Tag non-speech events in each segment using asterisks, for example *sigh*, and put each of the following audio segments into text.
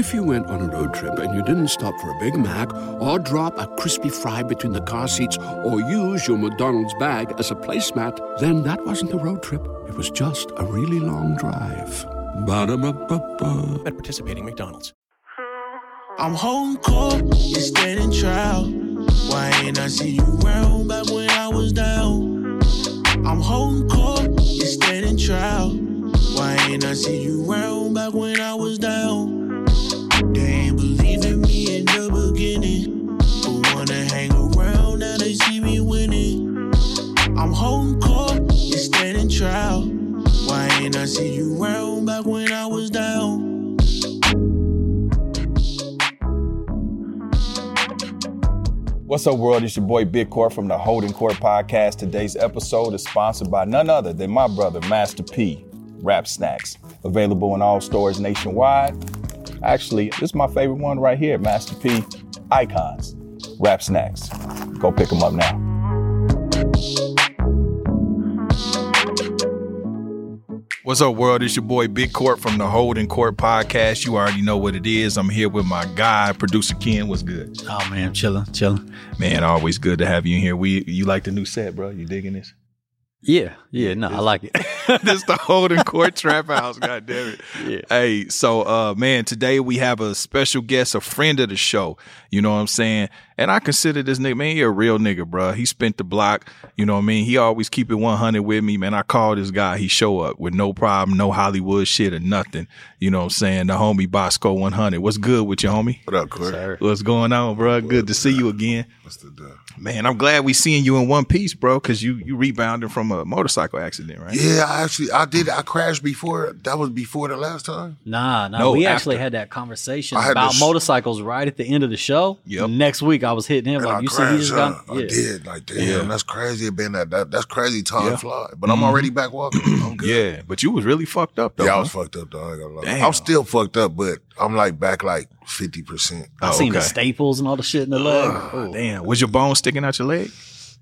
If you went on a road trip and you didn't stop for a Big Mac or drop a crispy fry between the car seats or use your McDonald's bag as a placemat, then that wasn't a road trip. It was just a really long drive. Ba-da-ba-ba-ba. At participating McDonald's. I'm home court, you standing trial. Why ain't I see you round back when I was down? I'm home court, you standing trial. Why ain't I see you round back when I was down? See you round back when I was down? What's up, world? It's your boy Big Court from the Holding Court Podcast. Today's episode is sponsored by none other than my brother, Master P, Rap Snacks. Available in all stores nationwide. Actually, this is my favorite one right here, Master P Icons, Rap Snacks. Go pick them up now. What's up, world? It's your boy Big Court from the Holding Court Podcast. You already know what it is. I'm here with my guy, producer Ken. What's good? Oh man, chilling, chilling. Man, always good to have you in here. We you like the new set, bro? You digging this? Yeah, yeah, no, I like it. *laughs* this the Holding Court *laughs* Trap House. God damn it. Yeah. Hey, so uh man, today we have a special guest, a friend of the show. You know what I'm saying? And I consider this nigga, man, he a real nigga, bro. He spent the block. You know what I mean? He always keep it 100 with me, man. I call this guy, he show up with no problem, no Hollywood shit or nothing. You know what I'm saying? The homie Boskoe 100. What's good with you, homie? What up, Court? Sir. What's going on, bro? Good to see you again. What's the deal? Man, I'm glad we seeing you in one piece, bro, because you you rebounded from a motorcycle accident, right? Yeah, I actually I did I crashed before. That was before the last time. Nah, nah. No, we after. actually had that conversation had about this- motorcycles right at the end of the show. Yep. Next week I was hitting him And like, I you see, he crashed. just huh? got. I did. Like, damn, Yeah. that's crazy. It been that, that that's crazy time Yeah. fly. But I'm mm-hmm. already back walking. I'm *clears throat* good. Yeah, but you was really fucked up though. Yeah, I was fucked up though. Damn, I'm still fucked up, but I'm like back like fifty percent. I Oh, seen the staples and all the shit in the leg. Ah, oh, oh. Damn, was your bone sticking out your leg?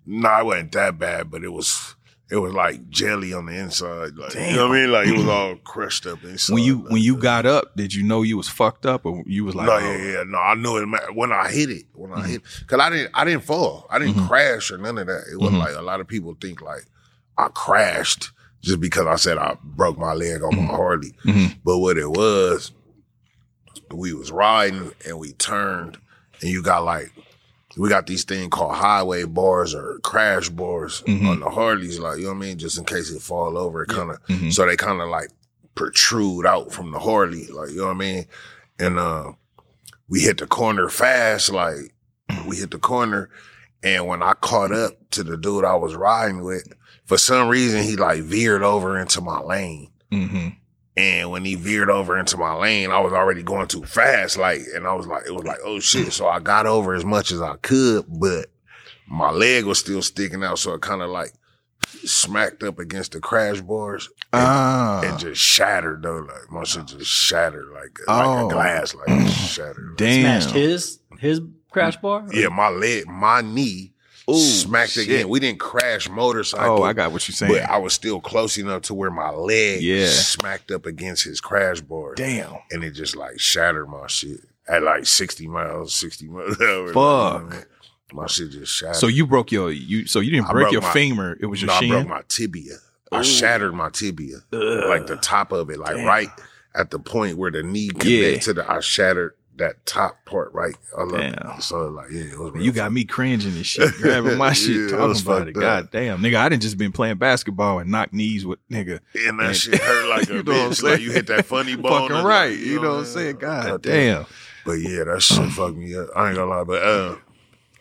Nah, it wasn't that bad, but it was it was like jelly on the inside. Like you know what I mean? Like it was all *clears throat* crushed up inside. When you like, when you got up, did you know you was fucked up, or you was like, no, oh, yeah, yeah, no. I knew it when I hit it. When Mm-hmm. I hit, cause I didn't, I didn't fall. I didn't crash or none of that. It wasn't Mm-hmm. like a lot of people think like I crashed just because I said I broke my leg on my Harley. Mhm. But what it was, we was riding and we turned, and you got like. We got these thing called highway bars or crash bars Mhm. on the Harleys, like you know what I mean, just in case it fall over. It kind of Mhm. so they kind of like protrude out from the Harley, like you know what I mean. And uh, we hit the corner fast, like we hit the corner, and when I caught up to the dude I was riding with, for some reason he like veered over into my lane. Mhm. And when he veered over into my lane, I was already going too fast. Like, and I was like, it was like, oh shit. So I got over as much as I could, but my leg was still sticking out. So it kind of like smacked up against the crash bars and, ah, and just shattered though. Like my shit just shattered like, Oh. like a glass, like *clears throat* shattered. damn, Smashed his his crash bar. Yeah, my leg, my knee Ooh, smacked shit. again. We didn't crash motorcycle. Oh, I got what you're saying. But I was still close enough to where my leg Yeah. smacked up against his crash bar. Damn. and it just like shattered my shit at like 60 miles, 60 miles. an. Fuck. My shit just shattered. So you broke your you so you didn't break your my- femur. It was your no, I broke my tibia. I shattered my tibia, like the top of it, like Damn. right at the point where the knee connect Yeah. to the. I shattered that top part right. I love Damn. it. So like, yeah, it was. you got me cringing and shit, grabbing my *laughs* shit, Yeah, talking was about it. up. God damn, nigga, I didn't just been playing basketball and knock knees with nigga. And that And- shit hurt like *laughs* a You know what I'm bitch. Like you hit that funny *laughs* bone. Fucking right, like, you know what I'm saying? God God damn. But yeah, that shit *clears throat* fucked me up. I ain't gonna lie, but uh,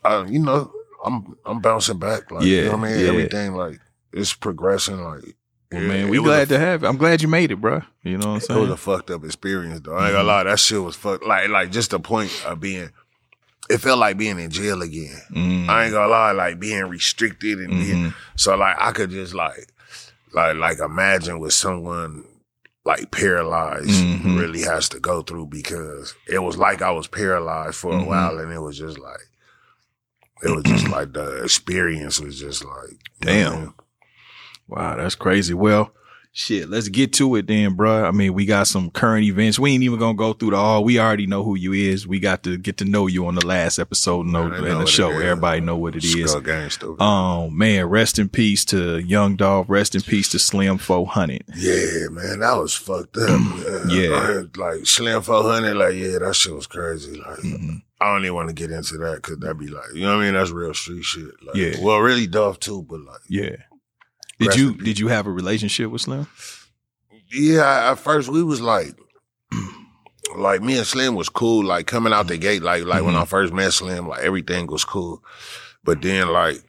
uh, you know, I'm I'm bouncing back. Like, you know what I mean? yeah. Everything like it's progressing. Like, Well, yeah, man, we glad a, to have it. I'm glad you made it, bro. You know what I'm saying? It was a fucked up experience, though. I ain't Mm-hmm. gonna lie, that shit was fucked. Like, like just the point of being. It felt like being in jail again. Mm. I ain't gonna lie, like being restricted and being Mhm. so like I could just like like like imagine what someone like paralyzed Mhm. really has to go through because it was like I was paralyzed for a Mhm. while and it was just like it was just *clears throat* like the experience was just like Damn. man, Wow, that's crazy. Well, Shit, let's get to it then, bruh. I mean, we got some current events. We ain't even gonna go through the all. We already know who you is. We got to get to know you on the last episode no, Yeah, in the show. Everybody know what it is. Skull Gang. Um, man, rest in peace to Young Dolph. Rest in peace to Slim 400. Yeah, man, that was fucked up. *clears throat* Yeah. like Slim 400, like, yeah, that shit was crazy. Like, Mhm. I don't even want to get into that because that'd be like, you know what I mean? That's real street shit. Like, Yeah. Well, really Dolph too, but like, Yeah. Did Rest you did you have a relationship with Slim? yeah, at first we was like, *clears throat* like me and Slim was cool. Like coming out the gate, like like when Mhm. I first met Slim, like everything was cool. But then like,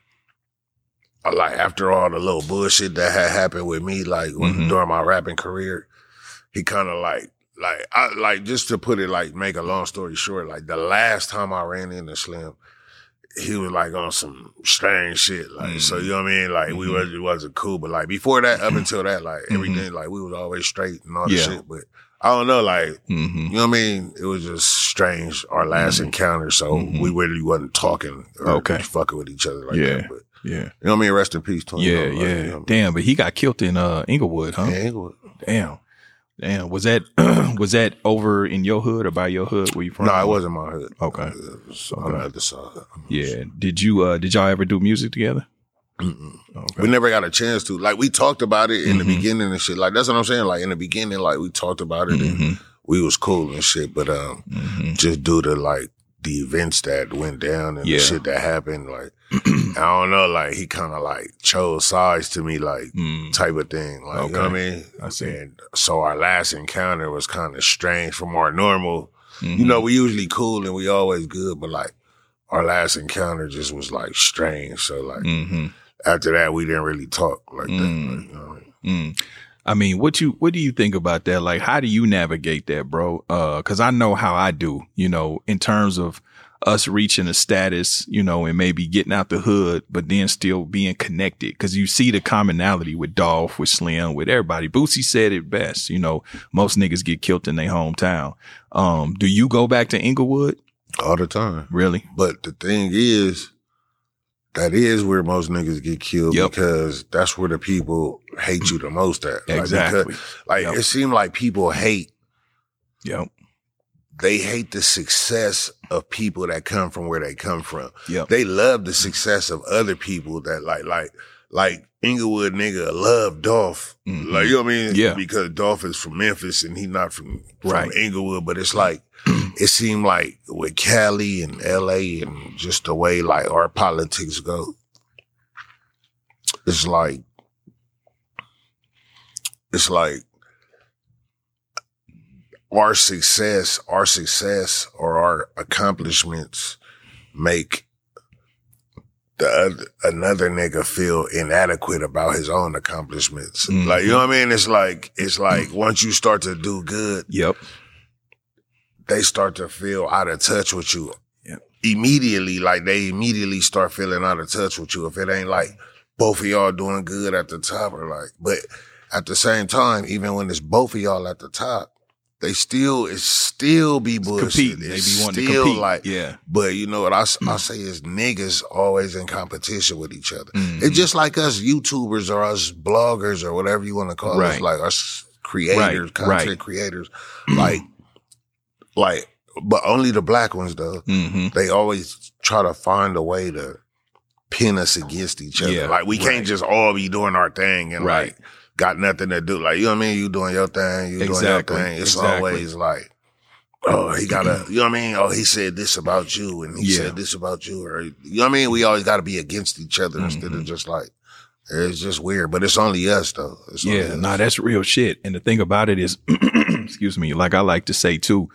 uh, like after all the little bullshit that had happened with me, like when, Mhm. during my rapping career, he kind of like. Like I like just to put it like make a long story short, like the last time I ran into Slim, he was like on some strange shit. Like so you know what I mean? Like we Mhm. was it wasn't cool. But like before that, up until that, like everything, like we was always straight and all this Yeah. shit. But I don't know, like Mm-hmm. you know what I mean? It was just strange our last encounter. So we really wasn't talking or Okay. fucking with each other like Yeah. that. But Yeah. you know what I mean? Rest in peace to him. Yeah, yeah. you know what Damn, but he got killed in uh Inglewood, huh? mean? Yeah, Inglewood. Damn. Damn. Was that *clears throat* was that over in your hood or by your hood? Where you from? No, it wasn't my hood. Okay. On the other side. Yeah. Did you uh did y'all ever do music together? Okay. We never got a chance to. Like we talked about it in Mhm. the beginning and shit. Like that's what I'm saying. Like in the beginning, like we talked about it and Mhm. we was cool and shit. But um, Mhm. just due to like the events that went down and Yeah. the shit that happened, like *clears throat* I don't know, like he kind of like chose sides to me, like Mm. type of thing. Like you know what I Okay. mean? I see. And so our last encounter was kind of strange from our normal. Mhm. You know, we usually cool and we always good, but like our last encounter just was like strange. So like Mhm. after that, we didn't really talk like that. Mm. Like, you know I mean? Mm. I mean, what you what do you think about that? Like, how do you navigate that, bro? Uh, cause I know how I do, you know, in terms of us reaching a status, you know, and maybe getting out the hood, but then still being connected. Cause you see the commonality with Dolph, with Slim, with everybody. Boosie said it best, you know, most niggas get killed in their hometown. Um, do you go back to Inglewood? All the time. Really? But the thing is, that is where most niggas get killed Yep. because that's where the people hate you the most at. Like, Exactly. because- Like, Yep. it seemed like people hate, Yep. they hate the success of people that come from where they come from. Yep. They love the success of other people that like, like, like Inglewood nigga love Dolph. Mhm. Like, you know what I mean? Yeah. Because Dolph is from Memphis and he not from, from Right. Inglewood, but it's like, it seemed like with Cali and LA and just the way like our politics go, it's like, it's like our success, our success or our accomplishments make the other, another nigga feel inadequate about his own accomplishments. Mhm. Like, you know what I mean? It's like, it's like *clears throat* once you start to do good, Yep. They start to feel out of touch with you. Immediately, like they immediately start feeling out of touch with you. If it ain't like both of y'all doing good at the top or like, but at the same time, even when it's both of y'all at the top, they still, it still be bullshit. They be wanting to compete. like, yeah. but you know what I I say is niggas always in competition with each other. Mhm. It's just like us YouTubers or us bloggers or whatever you want to call us, like us creators, Right, content right. creators, like, like, but only the black ones though. Mhm. They always try to find a way to pin us against each other. Yeah, like we right. can't just all be doing our thing and Right. like got nothing to do. Like you know what I mean? You doing your thing, you Exactly, doing your thing. It's exactly. always like. Oh, he gotta, you know what I mean? Oh, he said this about you and he Yeah. said this about you. Or, you know what I mean? We always gotta be against each other instead Mhm. of just like, it's just weird, but it's only us though. It's Yeah, us. nah, that's real shit. And the thing about it is, *clears throat* excuse me, like I like to say too,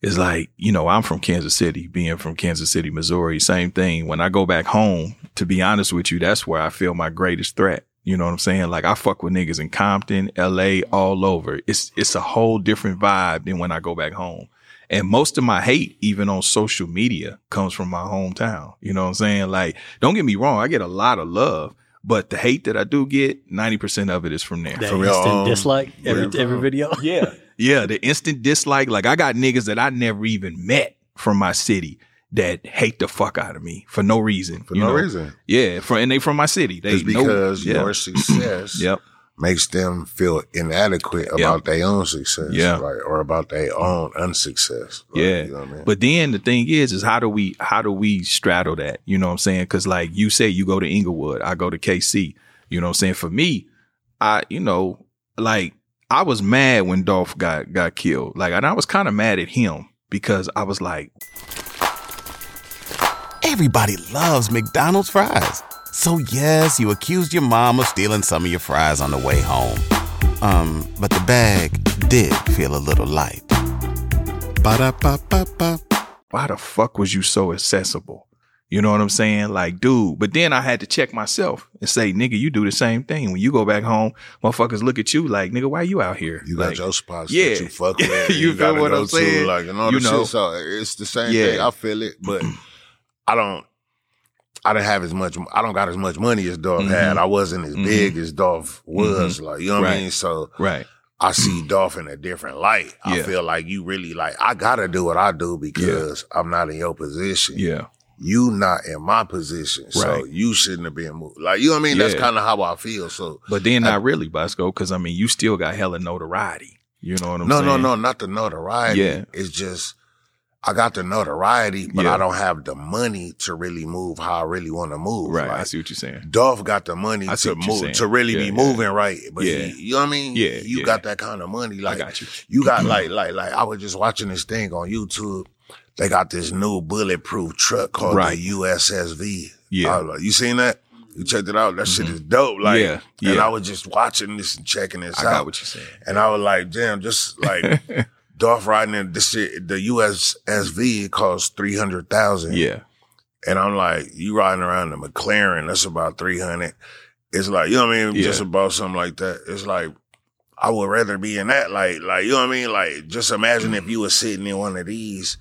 is like, you know, I'm from Kansas City, being from Kansas City, Missouri, same thing. When I go back home, to be honest with you, that's where I feel my greatest threat. You know what I'm saying? Like I fuck with niggas in Compton, LA, all over. It's it's a whole different vibe than when I go back home. And most of my hate, even on social media, comes from my hometown. You know what I'm saying? Like, don't get me wrong, I get a lot of love, but the hate that I do get, 90% of it is from there. That From your instant own- dislike every wherever. every video. *laughs* Yeah. Yeah. The instant dislike. Like I got niggas that I never even met from my city that hate the fuck out of me for no reason. For you no know? reason. Yeah. For, and they from my city. They It's know- because yeah. your success *clears throat* Yep. Makes them feel inadequate Yeah. about their own success, Yeah. right, or about their own unsuccess. like, Yeah. you know what I mean? But then the thing is, is how do we how do we straddle that? You know what I'm saying? Because like you say, you go to Inglewood, I go to KC. You know what I'm saying? For me, I you know like I was mad when Dolph got got killed. Like, and I was kind of mad at him because I was like, Everybody loves McDonald's fries. So yes, you accused your mom of stealing some of your fries on the way home. Um, but the bag did feel a little light. Ba-da-ba-ba-ba. why the fuck was you so accessible? You know what I'm saying? Like, dude. But then I had to check myself and say, nigga, you do the same thing. When you go back home, motherfuckers look at you like, nigga, why you out here? You got Like, your spots yeah. that you fuck with. *laughs* You you feel gotta what I'm saying? To, like, and all You the know? shit. So it's the same Yeah. thing. I feel it, but *clears throat* I don't. I didn't have as much. I don't got as much money as Dolph Mhm. had. I wasn't as Mhm. big as Dolph was. Like you know what Right. I mean. So Right. I see Dolph in a different light. I feel like you really like. I gotta do what I do because I'm not in your position. Yeah. You not in my position, so Right. you shouldn't have been moved. Like you know what I mean. That's kind of how I feel. So But then not really, Boskoe, because I mean, you still got hella notoriety. You know what I'm no, saying? No, no, no, not the notoriety. Yeah. It's just I got the notoriety, but Yeah. I don't have the money to really move how I really want to move. Right. I see what you're saying. Dolph got the money to move to really Yeah, be yeah. moving right. But Yeah. he, you know what I mean? Yeah, You yeah. got that kind of money. Like I got you. you got mm-hmm. like like like I was just watching this thing on YouTube. They got this new bulletproof truck called Right. the USSV. Yeah. Like, you seen that? You checked it out? That shit mm-hmm. is dope. Like, Yeah, and. I was just watching this and checking this I out. got what you're saying. And I was like, damn, just like *laughs* Dolph riding in this shit, the USSV costs three hundred thousand. Yeah. And I'm like, you riding around the McLaren, that's about three hundred. It's like, you know what I mean? Yeah. Just about something like that. It's like I would rather be in that. Like, like, you know what I mean? Like, just imagine if you were sitting in one of these,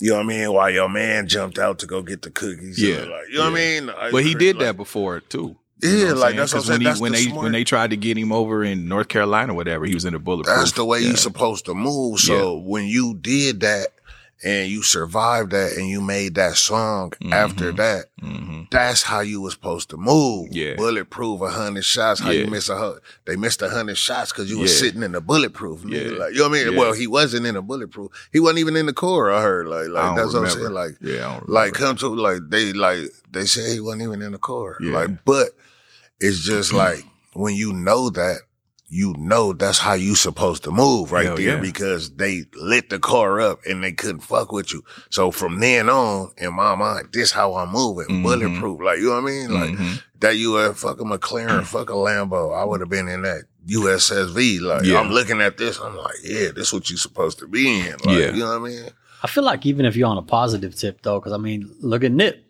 you know what I mean, while your man jumped out to go get the cookies. Yeah. Like, you know what I mean? Like, But he did like- that before too. Yeah, You what like, that's what I'm saying. he That's when the they smart- when they tried to get him over in North Carolina, or whatever, he was in a bulletproof. That's the way yeah. you're supposed to move. So when you did that and you survived that and you made that song after that, hmm that's how you was supposed to move. Yeah. Bulletproof, a hundred shots. How Yeah. you miss a hundred? They missed a hundred shots because you was Yeah. sitting in the bulletproof. nigga. Yeah. Like, you know what I mean? Yeah. Well, he wasn't in a bulletproof. He wasn't even in the core. I heard like, like that's what I'm saying. Like, yeah, like remember. come to like they like they said he wasn't even in the car. Yeah. Like, but it's just like when you know that, you know that's how you supposed to move right Hell there yeah. because they lit the car up and they couldn't fuck with you. So from then on, in my mind, this how I'm moving, Mhm. bulletproof. Like you know what I mean? Like Mhm. that you a fucking McLaren, *clears throat* fuck a Lambo. I would have been in that USSV. Like Yeah. I'm looking at this, I'm like, yeah, this what you supposed to be in. Like, Yeah. you know what I mean? I feel like even if you're on a positive tip though, because I mean, look at Nip.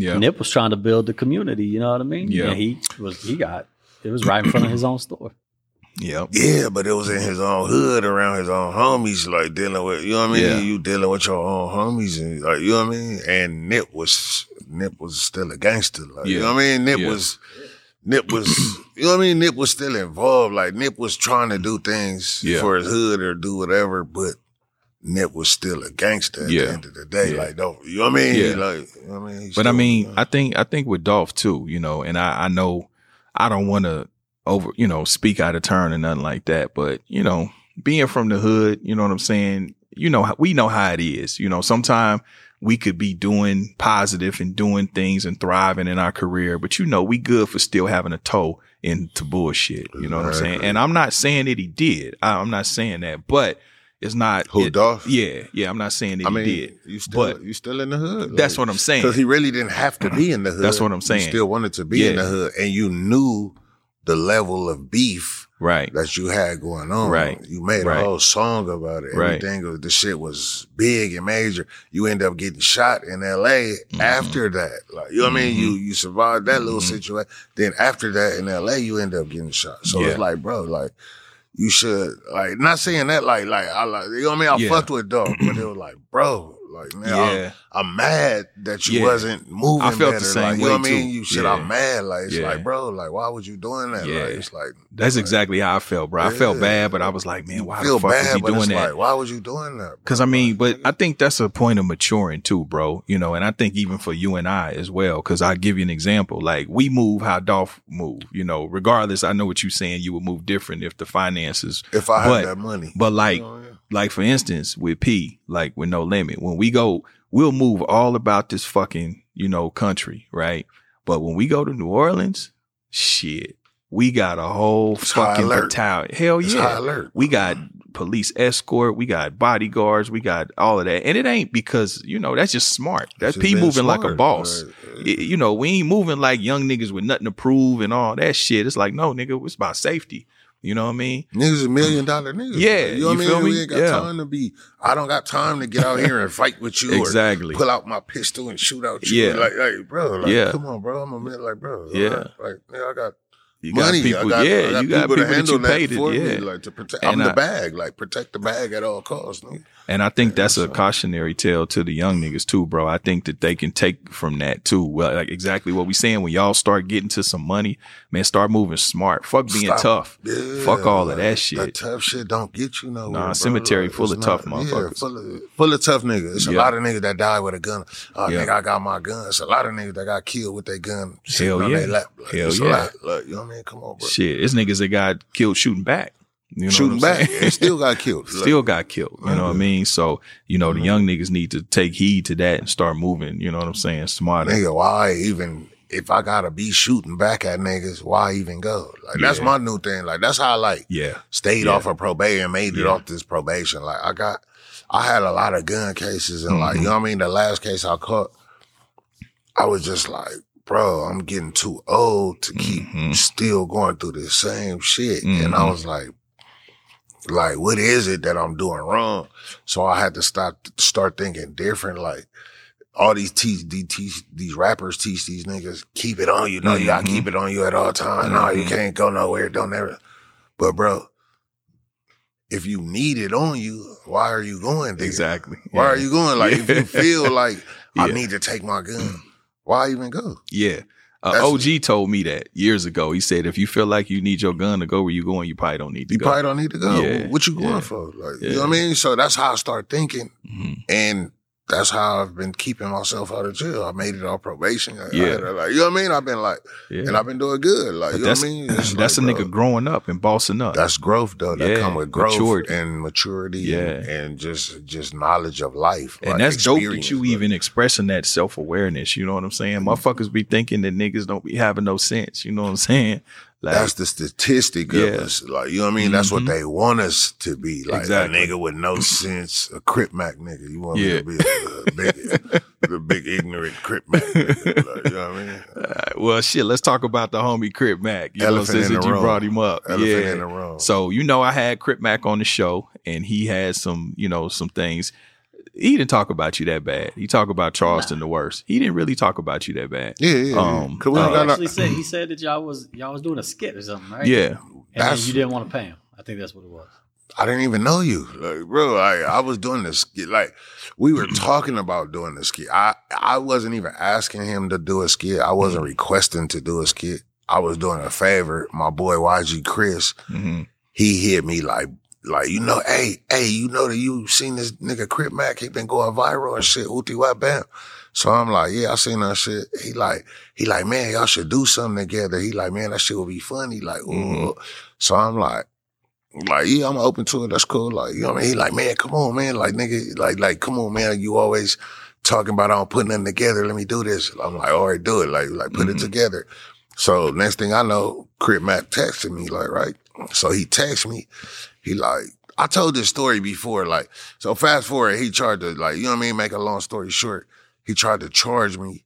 Yeah, Nip was trying to build the community. You know what I mean? Yeah. And he was. He got. It was right in front of his own store. yeah, Yeah, but it was in his own hood around his own homies, like dealing with you know what I mean. Yeah. You dealing with your own homies, and like you know what I mean. And Nip was Nip was still a gangster, like you know what I mean. Nip Yeah. was Nip was *clears throat* you know what I mean. Nip was still involved, like Nip was trying to do things Yeah. for his hood or do whatever, but Nip was still a gangster at Yeah. the end of the day. Yeah. Like don't you know what I mean? Yeah. Like you know what I mean. He But I still- mean, I think I think with Dolph too, you know, and I, I know I don't want to over, you know, speak out of turn or nothing like that. But you know, being from the hood, you know what I'm saying. You know, we know how it is. You know, sometimes we could be doing positive and doing things and thriving in our career, but you know, we good for still having a toe into bullshit. You know what I'm saying? And I'm not saying that he did. I, I'm not saying that, but it's not Who, it- Dolph? Yeah, yeah. I'm not saying that I he mean, did. you still but you still in the hood. that's what I'm saying. Because he really didn't have to be in the hood. That's what I'm saying. You still wanted to be in the hood, and you knew the level of beef right. that you had going on. Right. You made Right. a whole song about it. Right. Everything the shit was big and major. You end up getting shot in L.A. Mm-hmm. after that. Like you know what I mean? You you survived that little situation. Then after that in L.A. you end up getting shot. So Yeah. it's like, bro, like. You should like not saying that like like I like you know what I mean I Yeah. fucked with dog, but it *clears throat* was like bro Like, man, Yeah. I'm, I'm mad that you Yeah. wasn't moving I felt the same like, you way, know what I mean? You shit, Yeah. I'm mad. Like, it's like, bro, like, why was you doing that? Yeah. Like, it's like, That's like, exactly how I felt, bro. I felt bad, but I was like, man, why the fuck bad, was he doing that? Like, why was you doing that? bro? Cause I mean, but I think that's a point of maturing too, bro. You know, and I think even for you and I as well, cause I give you an example. Like we move how Dolph move, you know, regardless, I know what you're saying. You would move different if the finances, if I had but- that money. but like, You know. Like for instance, with P, like with no limit, when we go, we'll move all about this fucking, you know, country, right? But when we go to New Orleans, shit, we got a whole It's fucking battalion. Hell It's yeah. We got police escort, we got bodyguards, we got all of that. And it ain't because, you know, that's just smart. That's P moving like a boss. Right. It- you know, we ain't moving like young niggas with nothing to prove and all that shit. It's like, no, nigga, it's about safety. You know what I mean? Niggas a million dollar niggas. Yeah, you know what I feel mean. me? We ain't got Yeah. time to be. I don't got time to get out here and fight with you. Exactly. Or pull out my pistol and shoot out you. Yeah. Like, like, bro. Like, Yeah. Come on, bro. I'm a man. Like, bro. Yeah. Like, yeah, I got You money. got people, I got, yeah, I got you got people, to that handle that it, for yeah. me. Like to protect. And I'm the bag. Like protect the bag at all costs. Nigga. And I think that's a cautionary tale to the young niggas too, bro. I think that they can take from that too. Well, like exactly what we saying when y'all start getting to some money, man, start moving smart. Fuck being Stop. tough. Yeah, Fuck all of like, that That shit. That tough shit don't get you nowhere. Nah, bro. cemetery full it's of tough motherfuckers. Yeah, full of full of tough niggas. It's a lot of niggas that die with a gun. Oh, Yeah. nigga, I got my gun. It's a lot of niggas that got killed with their gun. Hell yeah. Their lap. Like, Hell yeah. lot. Like, you know what I mean? Come on, bro. Shit, it's niggas that got killed shooting back. You know Shooting what I'm back and *laughs* still got killed. Like, *laughs* Still got killed. You know what I mean? So, you know, the Mhm. young niggas need to take heed to that and start moving, you know what I'm saying? Smarter. nigga, why even if I gotta be shooting back at niggas, why even go? Like that's my new thing. Like that's how I like Yeah. stayed Yeah. off of probation, made it off this probation. Like I got, I had a lot of gun cases, and like Mhm. you know what I mean. The last case I caught, I was just like, bro, I'm getting too old to keep Mhm. still going through the same shit, and I Mhm. was like. Like, what is it that I'm doing wrong? So I had to stop, start thinking different. Like, all these teach, these, teach, these rappers teach these niggas, keep it on you. No, you gotta keep it on you at all times. No, you Mhm. can't go nowhere. Don't ever. But bro, if you need it on you, why are you going there? Exactly. Why Yeah. are you going? Like, if you *laughs* feel like I Yeah. need to take my gun, why even go? Yeah. Uh, OG told me that years ago. He said, if you feel like you need your gun to go where you going, you probably don't need to go. You go. probably don't need to go. Yeah. What you going Yeah. for? Like, Yeah. you know what I mean? So that's how I start thinking. Mhm. And that's how I've been keeping myself out of jail. I made it on probation. I- I Yeah. had like, you know what I mean? I've been like, Yeah. and I've been doing good. Like, But you know what I mean? *clears throat* It's that's like, a nigga uh, growing up and bossing up. That's growth though. That Yeah, come with growth maturity. and maturity Yeah. and, and just just knowledge of life. and like that's dope that you even expressing that self awareness. You know what I'm saying? Mm-hmm. Motherfuckers be thinking that niggas don't be having no sense. You know what I'm saying? Like, That's the statistic Yeah. of us. Like, you know what I mean? That's what Mhm. they want us to be. Like Exactly. a nigga with no sense, a Crip Mac nigga. You want Yeah. me to be a, a big, the big ignorant Crip Mac nigga. Like, you know what I mean? *laughs* Well, shit. Let's talk about the homie Crip Mac. You Elephant know, in since the you room. brought him up, Elephant yeah. in the room. So you know, I had Crip Mac on the show, and he had some, you know, some things. He didn't talk about you that bad. He talked about Charleston the worst. He didn't really talk about you that bad. yeah, yeah. um, yeah. We uh, don't he actually said he said that y'all was y'all was doing a skit or something, right? Yeah, and then you didn't want to pay him. I think that's what it was. I didn't even know you, like, bro. I I was doing this skit. Like we were *clears throat* talking about doing the skit. I I wasn't even asking him to do a skit. I wasn't requesting to do a skit. I was doing a favor. My boy YG Chris, hmm he hit me like like you know, hey hey, you know that you seen this nigga Crip Mac? He been going viral and shit. Wap bam. So I'm like, yeah, I seen that shit. He like, he like, man, y'all should do something together. He like, man, that shit would be funny. Like, ooh. Mhm. So I'm like, like, yeah, I'm open to it. That's cool. Like, you know what I mean? He like, man, come on, man. Like, nigga, like, like, come on, man. You always talking about I don't put nothing together. Let me do this. I'm like, all right, do it. Like, like, put Mhm. it together. So next thing I know, Crip Mac texted me, like, right? So he texted me. He like, I told this story before, like, so fast forward, he tried to, like, you know what I mean? Make a long story short, he tried to charge me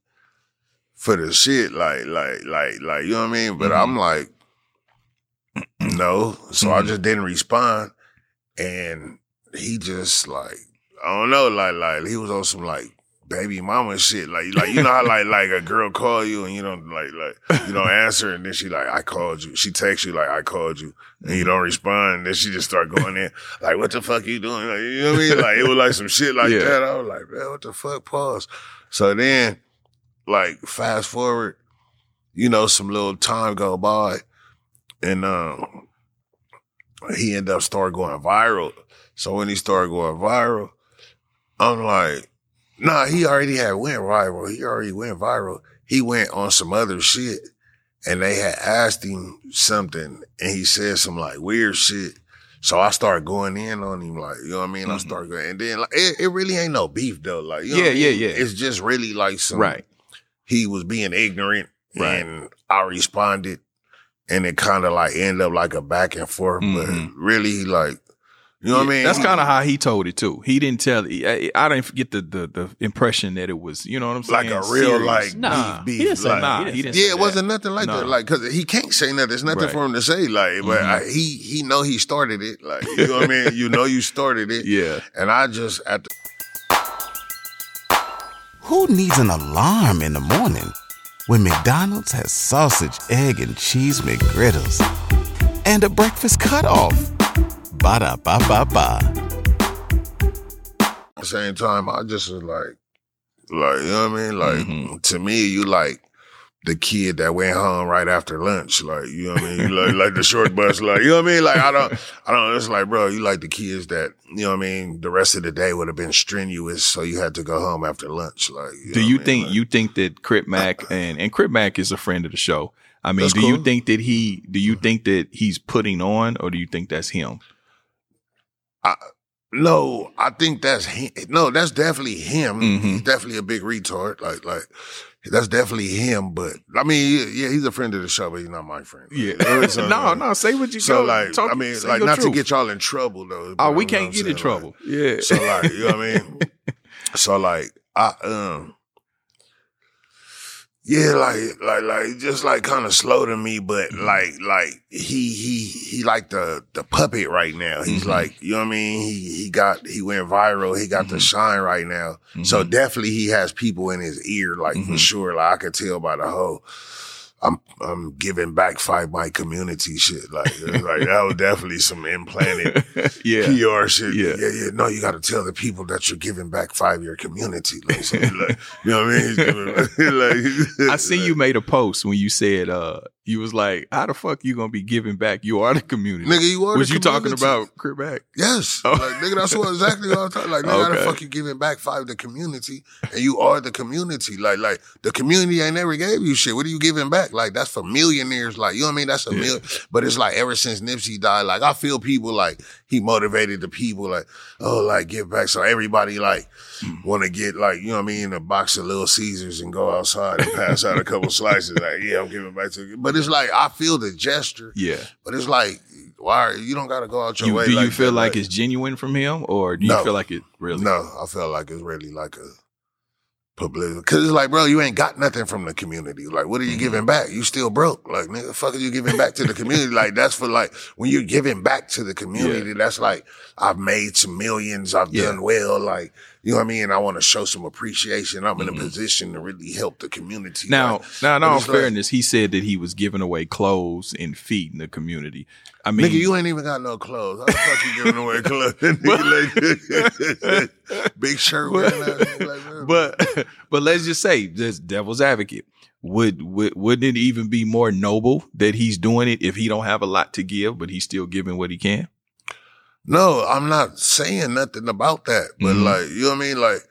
for the shit, like, like, like, like, you know what I mean? But Mhm. I'm like, *clears throat* no. So I Mhm. just didn't respond. And he just like, I don't know, like, like, he was on some like baby mama shit. Like, like you know how like like a girl call you and you don't like like you don't answer and then she like I called you. She texts you like I called you and you don't respond. And then she just start going in like what the fuck you doing? Like, you know what I mean? Like it was like some shit like Yeah. that. I was like man, what the fuck? Pause. So then, like fast forward, you know, some little time go by, and um, he ended up start going viral. So when he started going viral, I'm like, nah, he already had went viral. He already went viral. He went on some other shit and they had asked him something and he said some like weird shit. So I started going in on him, like, you know what I mean? I started going, and then like, it, it really ain't no beef though. Like, you know Yeah, what I mean? yeah, yeah. It's just really like some, Right. he was being ignorant Right. and I responded and it kind of like ended up like a back and forth, Mhm. but really like, you know what I mean? That's kind of how he told it too. He didn't tell. I, I didn't get the, the the impression that it was. You know what I'm saying? like a real Serious. like Nah, beef, he didn't say like, Nah, He he didn't didn't. yeah, say it that. wasn't nothing like No. that. Like, cause he can't say nothing. There's nothing Right. for him to say. Like, but Mhm. I, he he know he started it. Like, you know what I mean? You know you started it. *laughs* Yeah. And I just at the Who needs an alarm in the morning when McDonald's has sausage, egg, and cheese McGriddles and a breakfast cutoff? Ba da ba ba ba. The same time, I just was like, like you know what I mean? Like Mhm. to me, you like the kid that went home right after lunch. Like you know what I mean? Like like the short bus. Like you know what I mean? Like I don't, I don't. It's like bro, you like the kids that you know what I mean. The rest of the day would have been strenuous, so you had to go home after lunch. Like you Do you think Like- you think that Crip *laughs* Mac and and Crip Mac is a friend of the show? I mean, do you think that he? Do you think that he's putting on, or do you think that's him? No, I think that's him. No, that's definitely him. Mhm. He's definitely a big retard. Like, like that's definitely him. But I mean, yeah, he's a friend of the show, but he's not my friend. Like, so, *laughs* no, no. Say what you So go. like, talk- I mean, like not to get y'all in trouble though. Oh, we can't get in trouble. Yeah. So like, you know what I mean? *laughs* So like, I um. Yeah, like, like, like, just like kind of slow to me, but Mm-hmm. like, like he, he, he like the, the puppet right now. He's Mhm. like, you know what I mean? He, he got, he went viral. He got the Mhm. shine right now. So Mhm. definitely he has people in his ear, like for Mhm. sure. Like I could tell by the whole, I'm, I'm giving back five my community shit. Like, like that was definitely some implanted *laughs* yeah. PR shit. Yeah. Yeah, yeah, No, you got to tell the people that you're giving back five your community. Like, so, like, you know what I mean? *laughs* Like, *laughs* I see you made a post when you said uh you was like, how the fuck you gonna be giving back? You are the community. nigga. You are was you talking about Crip Mac? Yes, Oh. like nigga, that's what exactly what I'm talking. Like, nigga, how the Okay. fuck you giving back five the community, and you are the community. Like, like the community ain't never gave you shit. What are you giving back? Like, that's for millionaires. Like, you know what I mean? That's a Yeah. mil. But it's like ever since Nipsey died, like I feel people like he motivated the people. Like, oh, like give back. So everybody like Hmm. want to get like you know what I mean, a box of Little Caesars and go outside and pass out a couple *laughs* slices. Like, yeah, I'm giving back to. You. But it's like I feel the gesture. Yeah. But it's like, why are, you don't got to go out your You, way? do you feel that, like it's genuine from him, or do you No. feel like it really? No, I felt like it's really like a publicity. Cause it's like, bro, you ain't got nothing from the community. Like, what are you Mhm. giving back? You still broke. Like, nigga, fuck are you giving back to the community? like, that's for like, when you're giving back to the community, that's like, I've made some millions. I've Yeah. done well. Like, you know what I mean? I want to show some appreciation. I'm in Mhm. a position to really help the community. Now, Like, now, in all it's like- fairness, he said that he was giving away clothes and feet in the community. I mean, Nigga, you ain't even got no clothes. How the fuck you giving away *laughs* clothes? *laughs* Like, *laughs* big shirt wearing ass nigga like but but let's just say, just devil's advocate, would would wouldn't it even be more noble that he's doing it if he don't have a lot to give, but he's still giving what he can? No, I'm not saying nothing about that. But Mhm. like, you know what I mean? Like,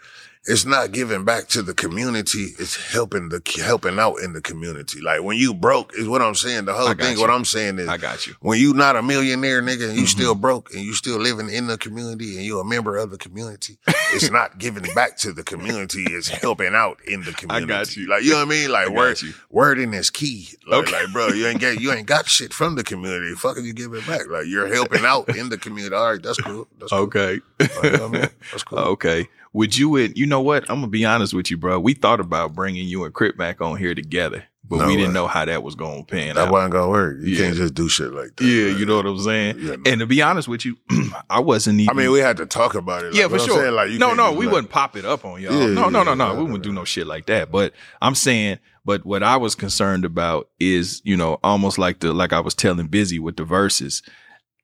it's not giving back to the community. It's helping the helping out in the community. Like when you broke is what I'm saying. The whole thing. you. What I'm saying is I got you. when you not a millionaire nigga and you Mhm. still broke and you still living in the community and you a member of the community, it's not giving back to the community. It's helping out in the community. I got you. Like you know what I mean? Like I word, you. wording is key. Like, Okay. like, bro, you ain't get you ain't got shit from the community. Fuck are you giving back? Like you're helping out in the community. All right, that's cool. That's cool. Okay. Like, you know what I mean? That's *laughs* cool. Okay. Would you and you know what? I'm gonna be honest with you, bro. We thought about bringing you and Crip Mac on here together. but No we didn't know how that was to pan out. That out. wasn't gonna work. You Yeah. can't just do shit like that. Yeah, you know what I'm saying. Yeah, no. and to be honest with you, *clears throat* I wasn't even. I mean, we had to talk about it. Like, yeah, for sure. saying, like, you no, no, we like- wouldn't pop it up on y'all. Yeah, no, no, no, no. We wouldn't do no shit like that. But I'm saying, but what I was concerned about is, you know, almost like the like I was telling Busy with the verses.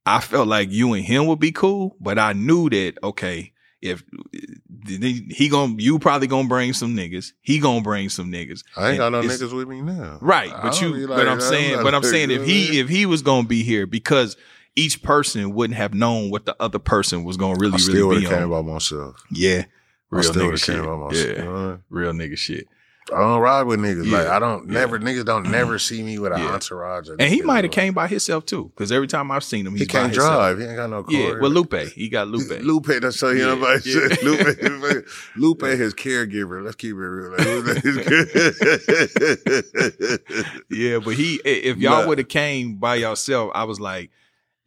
I felt like you and him would be cool, but I knew that okay, if he gonna you probably gonna bring some niggas, he gonna bring some niggas. I ain't got no niggas with me now. Right, but you, be but I'm saying, but I'm *laughs* saying if he if he was gonna be here because each person wouldn't have known what the other person was gonna really I still really be have came on. by myself. Yeah, real still nigga shit. Yeah, You know I mean? real nigga shit. I don't ride with niggas. Like I don't Yeah. never niggas don't *clears throat* never see me with an Yeah. entourage. And he might have came by himself too, because every time I've seen him, he's He can't himself. drive. He ain't got no car. Yeah, well, Lupe, he got *laughs* Lupe. Lupe, that's so you know Yeah, about yeah. shit. *laughs* Lupe, Lupe, his caregiver. Let's keep it real. Like, Lupe his care- *laughs* Yeah, but he if y'all would have came by yourself, I was like,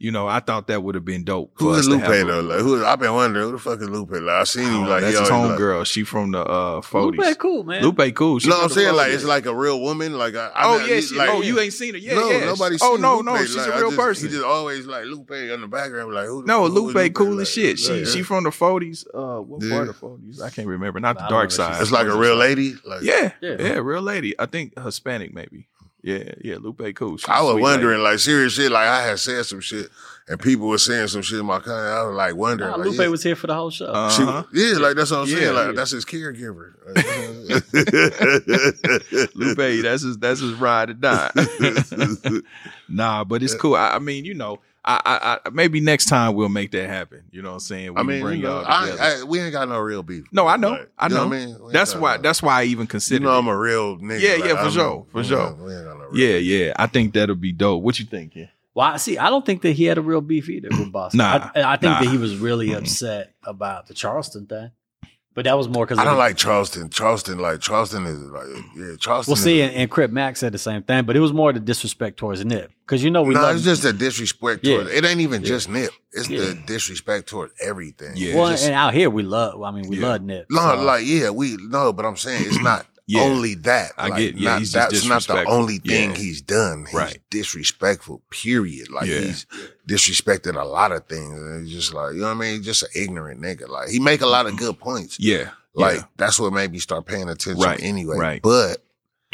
you know, I thought that would have been dope. for Who us is to Lupe though? Like, who? I've been wondering who the fuck is Lupe. Like, I seen him Oh, like that's he his always, like, homegirl. She from the uh, 40s. Lupe cool, man. Lupe cool. She No, from I'm saying like it's like a real woman. Like I, I Oh know- yeah, she, like, oh you ain't seen her? Yeah, no, yeah. nobody. Oh no, Lupe. no, she's Like, a I real just- person. He just always like Lupe in the background. Like who? no, fuck- who is Lupe cool Like, as shit. She like, she from the 40s. Uh, what Yeah. part of 40s? I can't remember. Not the dark know if she's- side. It's like a real lady. Like Yeah, yeah, Yeah. real lady. I think Hispanic maybe. Yeah, yeah, Lupe cool. She's I a was wondering, lady. like serious shit. Like I had said some shit, and people were saying some shit in my country. I was like wondering. Nah, like, Lupe yeah. was here for the whole show. Uh, She, Uh-huh. yeah, like that's what I'm Yeah, saying. Like yeah. that's his caregiver. *laughs* *laughs* Lupe, that's his that's his ride or die. *laughs* nah, but it's cool. I, I mean, you know, I, I, I maybe next time we'll make that happen. You know what I'm saying? We I mean, bring you know, y'all I. I, we ain't got no real beef. no, I know, Like, I you know. what I mean? We ain't That's got why. no- That's why I even consider. you considered. know. I'm a real nigga. Yeah, Like, yeah, for I'm- sure, for sure. got- we ain't got no real Yeah, beef. yeah. I think that'll be dope. What you think? Yeah. Well, I- see, I don't think that he had a real beef either with Boston. Nah, I, I think nah. that he was really upset about the Charleston thing, but that was more because I don't like Charleston. Charleston, like Charleston is like, yeah, Charleston. Well, see, is, and, and Crip Max said the same thing, but it was more the disrespect towards Nip because you know we no, love. it's just a disrespect Yeah. towards. It ain't even just Nip. It's Yeah. the disrespect towards everything. Yeah. well, Just- and out here we love. I mean, we Yeah. love Nip. No, so- like yeah, we no, but I'm saying it's not Yeah. only that. I Like, get- yeah, not- that's not the only thing Yeah. he's done. He's Right. disrespectful. Period. Like Yeah. he's disrespecting a lot of things. And he's just like you know what I mean. Just an ignorant nigga. Like he make a lot of good points. Yeah. Like that's what made me start paying attention Right, anyway. right. But *clears throat*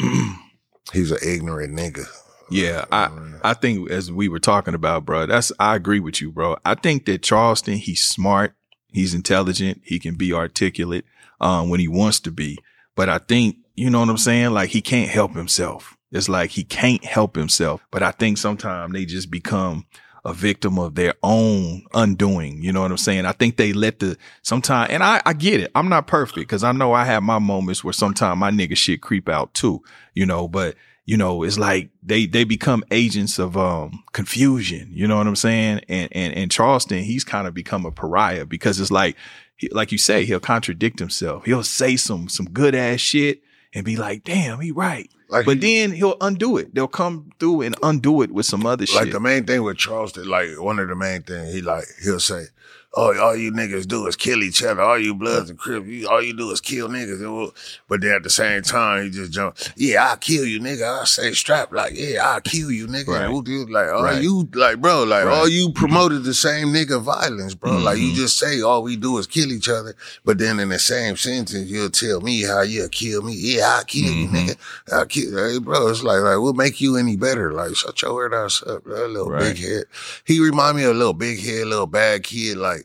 he's an ignorant nigga. Yeah, I I think as we were talking about, bro, that's I agree with you, bro. I think that Charleston, he's smart, he's intelligent, he can be articulate um, when he wants to be. But I think you know what I'm saying. Like he can't help himself. It's like he can't help himself. But I think sometimes they just become a victim of their own undoing. You know what I'm saying? I think they let the sometimes, and I, I get it. I'm not perfect because I know I have my moments where sometimes my nigga shit creep out too, you know, but you know, it's like they, they become agents of, um, confusion. You know what I'm saying? And, and, and Charleston, he's kind of become a pariah because it's like, he- like you say, he'll contradict himself. He'll say some, some good ass shit and be like, damn, he right. Like But he- then he'll undo it. They'll come through and undo it with some other like shit. Like the main thing with Charleston, like one of the main things, he like he'll say, "Oh, all you niggas do is kill each other. All you Bloods and Crips, you, all you do is kill niggas." But then at the same time, he just jump, "Yeah, I'll kill you, nigga." I say strap like, "Yeah, I'll kill you, nigga." Right. And like, all Right. you like, bro, like Right. all you promoted the same nigga violence, bro. Like you Mhm. just say all we do is kill each other, but then in the same sentence, you'll tell me how you'll kill me. Yeah, I'll kill you, Mhm. nigga. I'll kill. Hey, bro, it's like like what make you any better? Like shut your weird ass up, bro. Little big head. He remind me of a little big head, little bad kid, like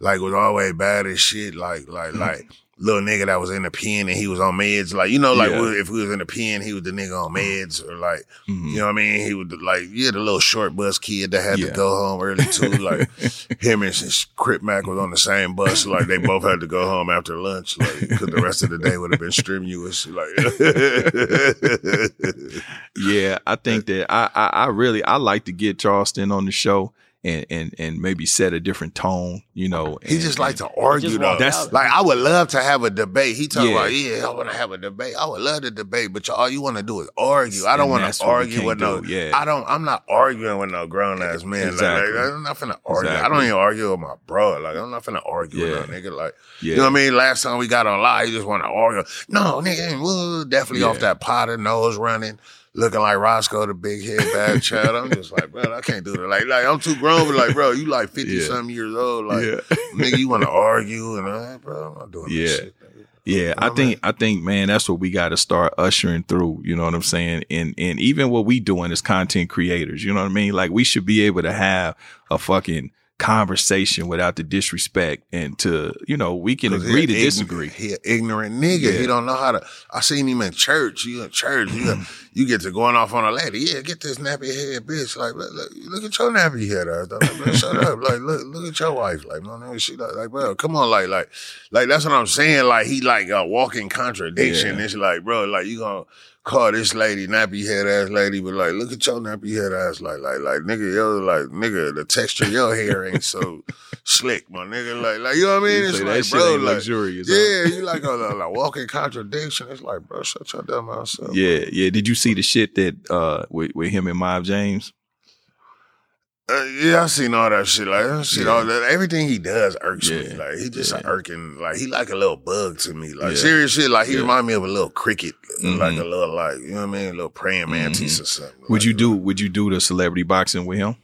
like was always bad as shit, like like like. Little nigga that was in the pen and he was on meds, like you know, like Yeah. if we was in the pen, he was the nigga on meds, or like Mhm. you know what I mean. He was like yeah, the little short bus kid that had Yeah. to go home early too. Like *laughs* him and Crip Mac was on the same bus, like they both had to go home after lunch, like because the rest of the day would have been strenuous. Like *laughs* Yeah, I think that I, I I really I like to get Charleston on the show and and and maybe set a different tone, you know. He and- just like to argue though. That's- like I would love to have a debate. He talking Yeah. about, yeah, I want to have a debate. I would love to debate, but all you want to do is argue. I don't want to argue with no. Do. Yeah, I don't. I'm not arguing with no grown ass man. Exactly. Like, like, I'm not finna argue. I don't even argue with my bro. Like I'm not finna argue Yeah. with no nigga. Like yeah. you know what I mean. Last time we got on live, he just want to argue. No, nigga, woo, definitely off that pot Potter nose running. Looking like Roscoe, the big head bad *laughs* child. I'm just like, bro, I can't do that. Like, like I'm too grown, but like, bro, you like 50 Yeah. something years old. Like, Yeah. nigga, you want to argue and uh, bro, I'm not doing Yeah. shit. Yeah, I think I think man, that's what we got to start ushering through. You know what I'm saying? And and even what we doing as content creators, you know what I mean? Like we should be able to have a fucking conversation without the disrespect, and to you know we can agree to ign- disagree. He an ignorant nigga. Yeah. He don't know how to. I seen him in church. You in church. You, *clears throat* you get to going off on a lady. Yeah, get this nappy head bitch. Like, look, look, look at your nappy head uh, though. Like, shut up. Like, look, look at your wife. Like, no, no, she like, like, bro, come on. Like, like, like, that's what I'm saying. Like, he like a walking contradiction. Yeah. It's like, bro, like, you gonna call this lady nappy head ass lady, but like, look at your nappy head ass. Like, like, like, nigga, yo, like, nigga, the texture of your hair ain't so *laughs* slick, my nigga. Like, like, you know what I mean? You It's like, bro, like, luxurious. huh? yeah, you like a, a, a walking contradiction. It's like, bro, shut your dumb ass up. Yeah, yeah. Did you see the shit that uh with, with him and Mob James? Uh, yeah, I seen all that shit. Like that shit, Yeah. all that, everything he does irks me. Like he just Yeah. irking. Like he like a little bug to me. Like Yeah. serious shit. Like he Yeah. remind me of a little cricket, Mhm. like a little like you know what I mean, a little praying mantis or something. Would Like, you do Would you do the celebrity boxing with him?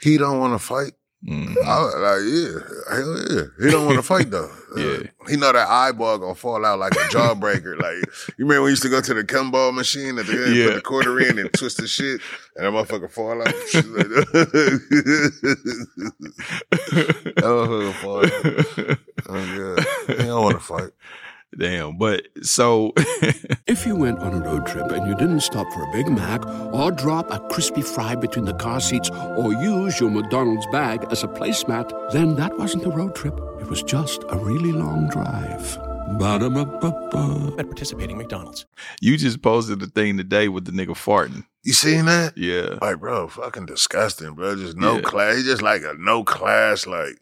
He don't want to fight. Mhm. I, like yeah, hell yeah. He don't want to *laughs* fight though. Yeah. Uh, he know that eyeball gonna fall out like a jawbreaker. *laughs* like you remember we used to go to the gumball machine at the end, Yeah. put the quarter in and twist the shit, and that motherfucker fall out. *laughs* *laughs* that motherfucker fall out. Oh yeah, he don't want to fight. Damn, but so *laughs* If you went on a road trip and you didn't stop for a Big Mac or drop a crispy fry between the car seats or use your McDonald's bag as a placemat, then that wasn't a road trip. It was just a really long drive. Ba-da-ba-ba-ba. at participating McDonald's. you just posted the thing today with the nigga farting. You seen that? Yeah. Like, bro, fucking disgusting, bro. Just no Yeah. class. He just like a no class, like,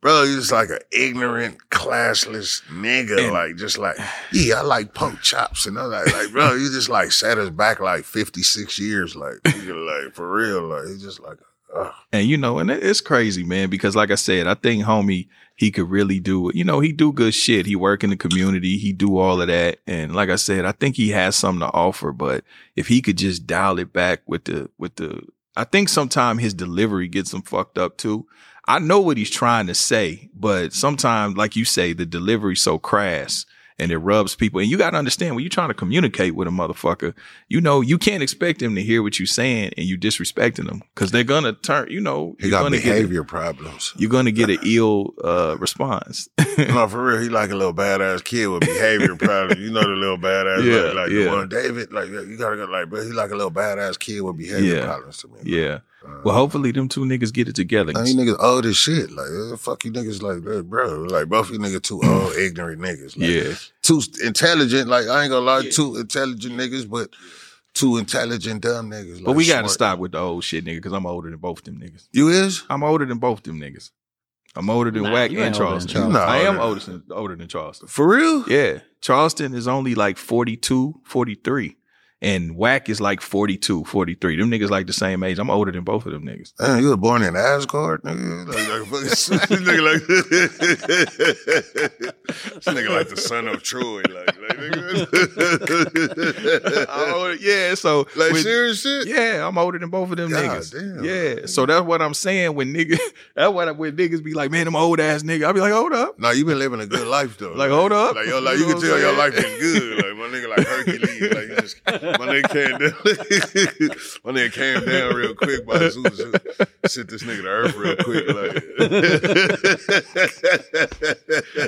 bro, you just like an ignorant, classless nigga. And- like, just like, yeah, I like punk chops. And I'm like, like, bro, you just like set us back like 56 years. Like, like, for real. Like, he just like, uh, And you know, and it's crazy, man, because like I said, I think homie, he could really do it. You know, he do good shit. He work in the community. He do all of that. And like I said, I think he has something to offer, but if he could just dial it back with the, with the, I think sometimes his delivery gets him fucked up too. I know what he's trying to say, but sometimes, like you say, the delivery's so crass and it rubs people. And you got to understand when you're trying to communicate with a motherfucker, you know, you can't expect them to hear what you're saying and you disrespecting them because they're going to turn, you know, he you're got behavior problems. You're going to get an ill uh, response. *laughs* no, for real, he like a little badass kid with behavior problems. You know the little badass, Yeah, like, like yeah. the one David, like you gotta go, like, bro, he like a little badass kid with behavior Yeah. problems to me. yeah. Well, hopefully them two niggas get it together. Now, you niggas old as shit. Like, uh, fuck you niggas, like, uh, bro. Like, both you niggas too *clears throat* old, ignorant niggas. Like, Yeah. Too intelligent. Like, I ain't gonna lie, too intelligent niggas, but too intelligent dumb niggas. But like, we got to smart. stop with the old shit, nigga, because I'm older than both them niggas. You is? I'm older than both them niggas. I'm older than Nah, Wack and ain't Charleston. Charleston. You not I am older. older than, older than Charleston. For real? Yeah. Charleston is only like 42, 43. And Wack is like 42, 43. Them niggas like the same age. I'm older than both of them niggas. Damn, you was born in Asgard, nigga. Like, like, *laughs* this nigga like *laughs* this nigga like the son of Troy, like, like, nigga. *laughs* Yeah, so like serious shit. Yeah, I'm older than both of them God niggas. damn. Yeah, so that's what I'm saying. When niggas, that's what I, when niggas be like, "Man, I'm old ass nigga," I be like, "Hold up." No, you been living a good life though. Like, hold up. Like yo, like You you, know can tell your life been good. Like my nigga like Hercules. Like you just my nigga came down *laughs* my nigga came down real quick by zoom, zoom. Sit this nigga to earth real quick. Like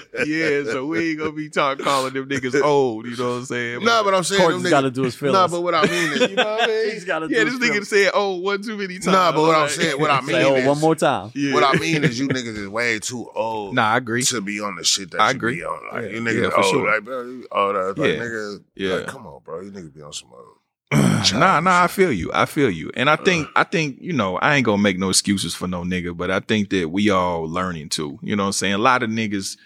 *laughs* Yeah, so we ain't gonna be talking calling them niggas *laughs* old. You know what I'm saying? Nah, but I'm saying Court them niggas- got to do his feelings. Nah, but what I mean is, *laughs* you know what I mean? He's gotta yeah, do this his nigga feelings. said old one too many times. Nah, but what I'm saying, what I *laughs* mean Say, oh, is, one more time. Yeah. what I mean is, you niggas is way too old. Nah, I agree. To be on the shit that I you agree. be on, like Yeah. you niggas Yeah, for old, sure. like bro, you old, ass, like Yeah. nigga, Yeah. like come on, bro, you niggas be on some old. *clears throat* nah, nah, I feel you. I feel you. And I think, I think, you know, I ain't gonna make no excuses for no nigga, but I think that we all learning too. You know what I'm saying? A lot of niggas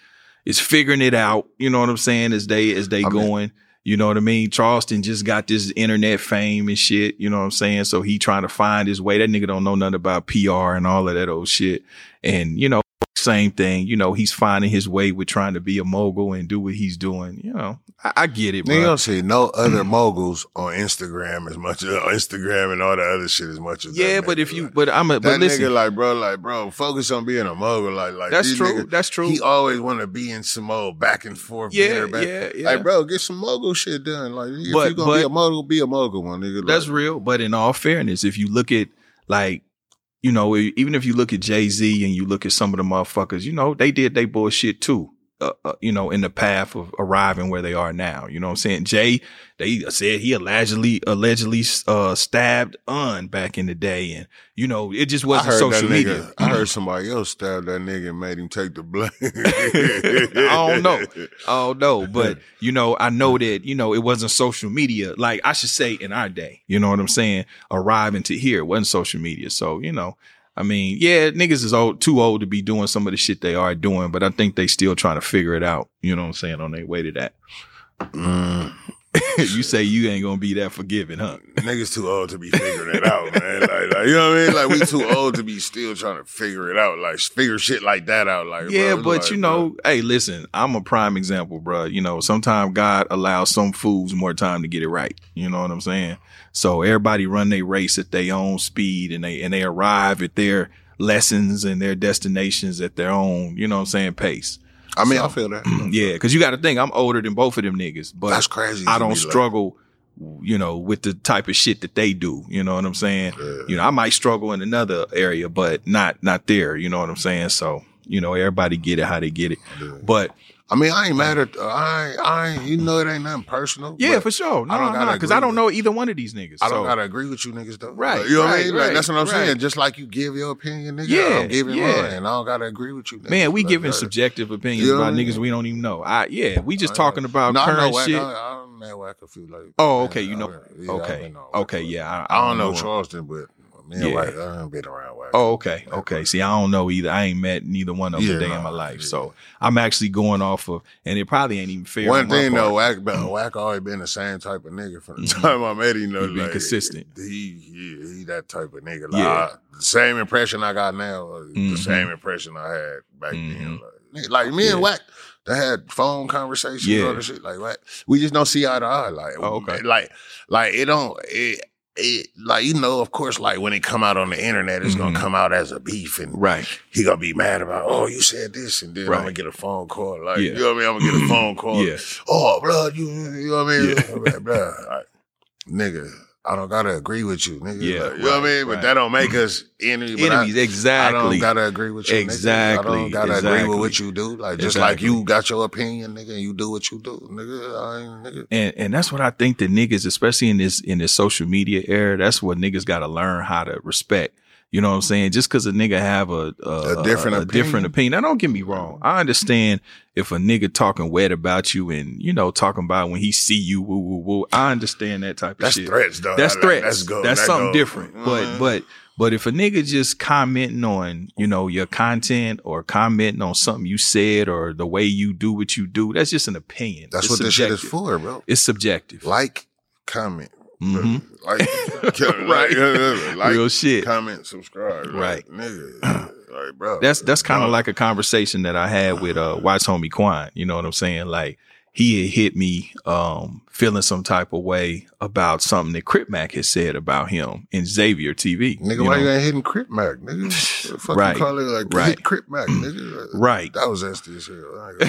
is figuring it out, you know what I'm saying, as they as they I mean- going. You know what I mean? Charleston just got this internet fame and shit, you know what I'm saying? So he trying to find his way. That nigga don't know nothing about PR and all of that old shit. And, you know, same thing, you know, he's finding his way with trying to be a mogul and do what he's doing. You know, I, I get it, Nigga, you don't see no other *clears throat* moguls on Instagram as much as on Instagram and all the other shit as much as Yeah, but nigga, if you, like. but I'm a, but that listen, nigga, like, bro, like, bro, focus on being a mogul. Like, like That's true. That's true. He always want to be in some old back and forth. Yeah, there, back. yeah, yeah. Like, bro, get some mogul shit done. Like, if But- you gonna be a mogul, be a mogul, one nigga. Like, That's real. But in all fairness, if you look at like, you know, even if you look at Jay Z and you look at some of the motherfuckers, you know, they did they bullshit too. Uh, uh, you know, in the path of arriving where they are now. You know what I'm saying? Jay, they said he allegedly allegedly uh stabbed Un back in the day, and you know, it just wasn't social that media. I heard somebody else stab that nigga and made him take the blame. *laughs* I don't know. Oh no, but you know, I know that you know it wasn't social media. Like I should say, in our day, you know what I'm saying? Arriving to here, it wasn't social media. So you know, I mean, yeah, niggas is old, too old to be doing some of the shit they are doing, but I think they still trying to figure it out. You know what I'm saying? On their way to that. Mm, *laughs* you say you ain't gonna be that forgiving, huh? niggas too old to be figuring it out, man. Like, like, you know what I mean? Like we too old to be still trying to figure it out. Like figure shit like that out. Like Yeah, bro, but like, you bro. know, hey, listen, I'm a prime example, bro. You know, sometimes God allows some fools more time to get it right. You know what I'm saying? So everybody run their race at their own speed and they and they arrive at their lessons and their destinations at their own, you know what I'm saying, pace. I mean, I feel that. *clears throat* Yeah, because you got to think I'm older than both of them niggas, but That's crazy I don't me, like- struggle, you know, with the type of shit that they do. You know what I'm saying? Yeah. You know, I might struggle in another area, but not not there. You know what I'm saying? So you know, everybody get it how they get it. But I mean, I ain't mad at. I. I. You know, it ain't nothing personal. yeah, for sure. No, I no, because I don't know either one of these niggas. I don't so. gotta agree with you niggas though. Right, Like, you know what I right, mean? Like, right, that's what I'm saying. Just like you give your opinion, nigga. Yeah, I'm giving yeah. mine, and I don't gotta agree with you. Niggas. Man, we Like, giving uh, subjective opinions about niggas we don't even know. I yeah, we just I- talking about no, I current shit. I, I don't know whack a few like. Oh, okay, you know. okay, been on Wack okay, yeah. I don't know. Charleston, but me and Yeah. Wack, I ain't been around Wack. Oh, okay, okay. See, I don't know either. I ain't met neither one of them Yeah, a day in my life, yeah. so I'm actually going off of, and it probably ain't even fair. One thing though, Wack, *clears throat* Wack always been the same type of nigga from the time I met him. You know, He been like, consistent. He, yeah, he that type of nigga. Like, Yeah. I- the same impression I got now, uh, Mhm. the same impression I had back then. Mhm. Like, like me and Yeah. Wack, they had phone conversations, Yeah. the shit. Like, Wack, we just don't see eye to eye. Like, Oh, okay. like, like it don't. It, it like you know, of course, like when it come out on the internet, it's Mhm. gonna come out as a beef, and right? he gonna be mad about, oh, you said this, and then Right. I'm gonna get a phone call. Like, Yeah. you know what I mean? I'm gonna get a *clears throat* phone call. Yeah, Oh, bro, you, you know what I mean? Yeah. *laughs* Blah, blah. Like, nigga, I don't gotta agree with you, nigga. Yeah, Like, you know what I right, mean? But that don't make us enemies. I- enemies I, exactly. don't gotta agree with you. Exactly, Nigga. I don't gotta agree with what you do. Like just like you got your opinion, nigga, and you do what you do, nigga. I ain't nigga. and and that's what I think that niggas, especially in this in this social media era, that's what niggas got to learn how to respect. You know what I'm saying? Just because a nigga have a a, A different a, different opinion. opinion. Now, don't get me wrong. I understand if a nigga talking wet about you and you know talking about when he see you, woo woo woo. I understand that type of That's shit. threats, though. That's That- threats. That's. That's that something different. But Mhm. but but if a nigga just commenting on you know your content or commenting on something you said or the way you do what you do, that's just an opinion. that's It's what this shit is for, bro. It's subjective. Like, comment, Mhm. *laughs* like, Right. like, like, Real shit. comment, subscribe, Right. like, nigga, *clears throat* like, bro. That's that's kind of like a conversation that I had with uh Watch Homie Quan. You know what I'm saying? Like he had hit me um feeling some type of way about something that Crip Mac had said about him in Xavier TV. Nigga, you why know? you ain't hitting Crip Mac, nigga? What the *laughs* fuck Right. call it like Right. hit Crip Mac, nigga? Right. That was zesty as hell. I ain't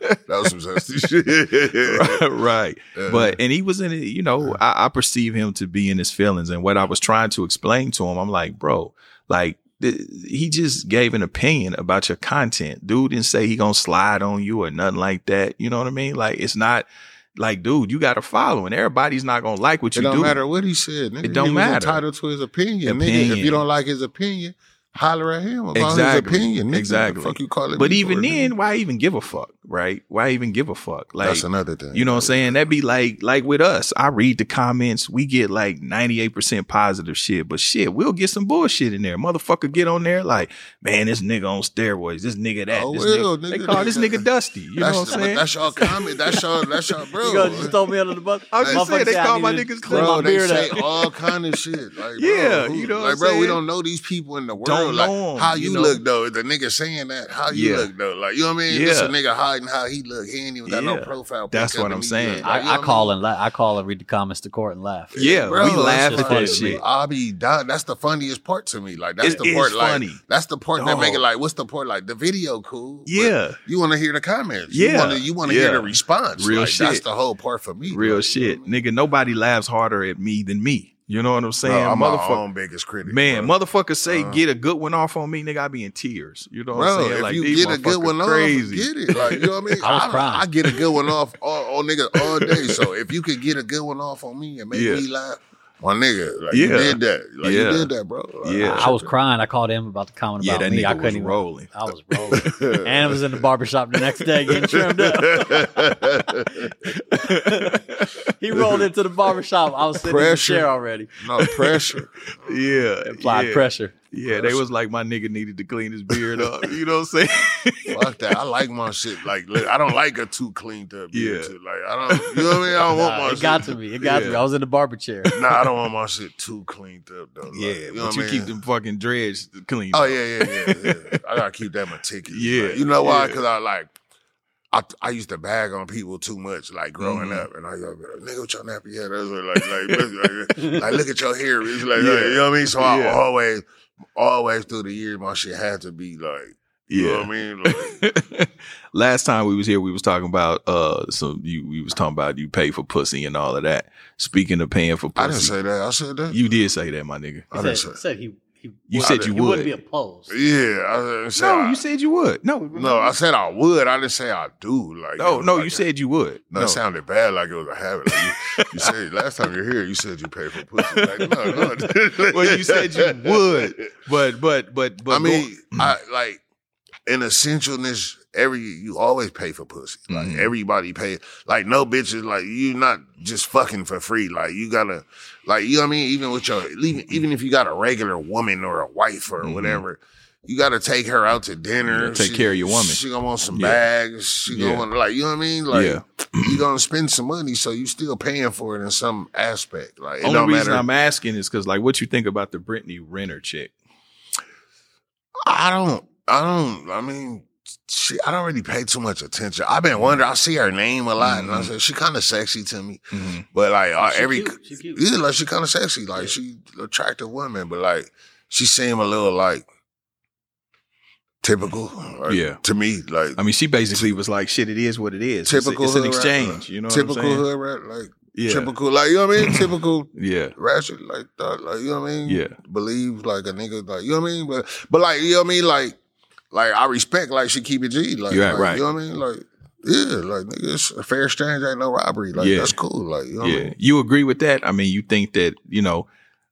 gonna- That was some zesty *laughs* shit. right. Yeah. But and he was in it, you know, I, I perceive him to be in his feelings. And what I was trying to explain to him, I'm like, bro, like he just gave an opinion about your content. Dude didn't say he gonna slide on you or nothing like that. You know what I mean? Like it's not like, dude, you got to follow, and everybody's not gonna like what It you don't do. matter what he said, nigga. It don't he matter. entitled to his opinion, nigga. Opinion. If you don't like his opinion, holler at him about Exactly. his opinion. Nigga. Exactly. The fuck you calling But even for, nigga? then, why even give a fuck, right? Why even give a fuck? Like that's another thing. You know what I'm saying? That'd be like like with us. I read the comments. We get like 98% positive shit, but shit, we'll get some bullshit in there. Motherfucker get on there like, man, this nigga on steroids. This nigga that. Oh, this well, nigga, They call this nigga Dusty. You that's, know what I'm but saying? That's your comment. That's your. That's your *laughs* bro. You gonna just throw me under the bus? I was just saying, they call my niggas clean Bro, my they say up. all kind of shit. Like, bro, Yeah, who- you know what like, I'm bro, we don't know these people in the world. Don't like, know 'em, how you you, know? look though. The nigga saying that, how you Yeah. look though. Like, you know what I mean? This a Yeah. nigga hiding how he look. He ain't even got Yeah. no profile. That's what I'm saying. Like, you I, I call mean? and la- I call and read the comments to court and laugh. yeah, Bro, we that's laugh at that shit. I'll be done. That's the funniest part to me. Like that's It the is part. Like funny. that's the part that make it like. What's the part? Like the video cool. Yeah. you want to hear the comments. Yeah. you want to. You want to Yeah. hear the response. Real like, That's the whole part for me. Real shit. Nigga, nobody laughs harder at me than me. You know what I'm saying? mean? Bro, I'm my Motherfucker. own biggest critic. Man, bro. motherfuckers say Uh. get a good one off on me, nigga. I be in tears. You know what Bro, I'm saying? if like you get a good one crazy. off, get it. Like you know what I mean? *laughs* I was don't- crying. I get a good one off all, all niggas all day. So if you could get a good one off on me and make Yeah. me laugh, my nigga, like Yeah. you did that. Like Yeah. you did that, bro. Like, Yeah. I was crying. I called him about the comment Yeah, about that me. nigga I couldn't even. rolling. I was rolling. *laughs* and I was in the barbershop the next day getting trimmed up. *laughs* he rolled into the barbershop. I was sitting in the chair already. no pressure. *laughs* Yeah. Applied yeah. pressure. Yeah, they was like my nigga needed to clean his beard up. You know what I'm saying? Fuck that. I like my shit. Like, look, I don't like a too cleaned up beard. Yeah. too. Like, I don't. You know what I mean? I don't want my it got to me. It got to me. I was in the barber chair. *laughs* Nah, I don't want my shit too cleaned up though. Like, yeah, you know but what you I keep them fucking dreads clean. Oh yeah, yeah, yeah, yeah. I gotta keep that meticulous. Yeah, Like, you know why? yeah. Because I like. I, I used to bag on people too much, like growing Mhm. up, and I go, "Nigga, what your nappy head?" I was like, like, *laughs* like, like, *laughs* look at your hair. It's like, Yeah. you know what I mean. So I Yeah. always, always through the years, my shit had to be like, you know what I mean? *laughs* Like, Last time we was here, we was talking about uh, so you we was talking about you pay for pussy and all of that. Speaking of paying for pussy, I didn't say that. I said that. you did say that, my nigga. I He didn't said, say. said he, he, You would- said you he would. wouldn't be opposed. Yeah, I didn't say. No, I, you said you would. No, no. I said I would. I didn't say I do. Like, no, no. like You a- said you would. No, No, it sounded bad, like it was a habit. Like you, you said *laughs* last time you're here, you said you pay for pussy. Like, no, no. *laughs* well, you said you would, but but but but I mean, I like in essentialness, every you always pay for pussy. Like Mhm. everybody pay. Like no bitches. Like you not just fucking for free. Like you gotta, like you know what I mean. Even with your even even if you got a regular woman or a wife or Mhm. whatever. You got to take her out to dinner. gotta take care of your woman. She gonna want some Yeah. bags. She Yeah. gonna want like you know what I mean. Like Yeah. you *clears throat* gonna spend some money, so you still paying for it in some aspect. Like only reason matter. I'm asking is because like, what you think about the Brittany Renner chick? I don't. I don't. I mean, she. I don't really pay too much attention. I've been wondering. I see her name a lot, and I Mhm. said she kind of sexy to me. Mm-hmm. But like uh, She every, cute. She cute. yeah, like she kind of sexy. Like she attractive woman, but like she seem a little like typical. like, Yeah. to me, like I mean, she basically was like, "Shit, it is what it is. It's a- typical. It's, an hood rat, exchange." You know, typical what I'm saying? hood rat, like Yeah, typical, like you know what I mean. *clears throat* typical yeah, ratchet like that. Like you know what I mean? Yeah. Believe like a nigga like you know what I mean? But but like you know what I mean? Like like I respect like she keep it G. Like, right, like, right. you know what I mean? Like yeah, like nigga, it's a fair exchange ain't no robbery. Like Yeah. that's cool. Like you know what I yeah. mean? You agree with that? I mean, you think that you know,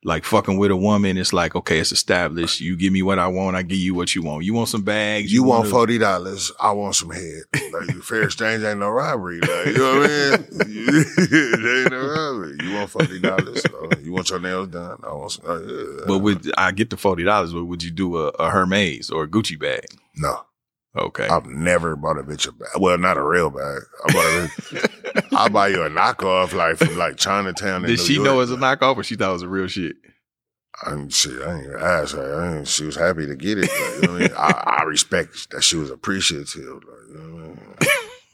like fucking with a woman, it's like okay, it's established. You give me what I want, I give you what you want. You want some bags? You want wanna- forty dollars, I want some head. Like fair exchange ain't no robbery. Like you know what I mean? it *laughs* *laughs* ain't no robbery. You want forty dollars? Uh, you want your nails done? I want some. Uh. But would I get the forty dollars? But would you do a, a Hermes or a Gucci bag? no. Okay. I've never bought a bitch a bag. Well, not a real bag. I bought a bitch. *laughs* I'll buy you a knockoff like from like Chinatown. Did New she York. know it was a knockoff, or she thought it was a real shit? I'm shit. I ain't even ask her. I ain't, she was happy to get it. Like, you know what I mean? I, I respect that she was appreciative. Like, you know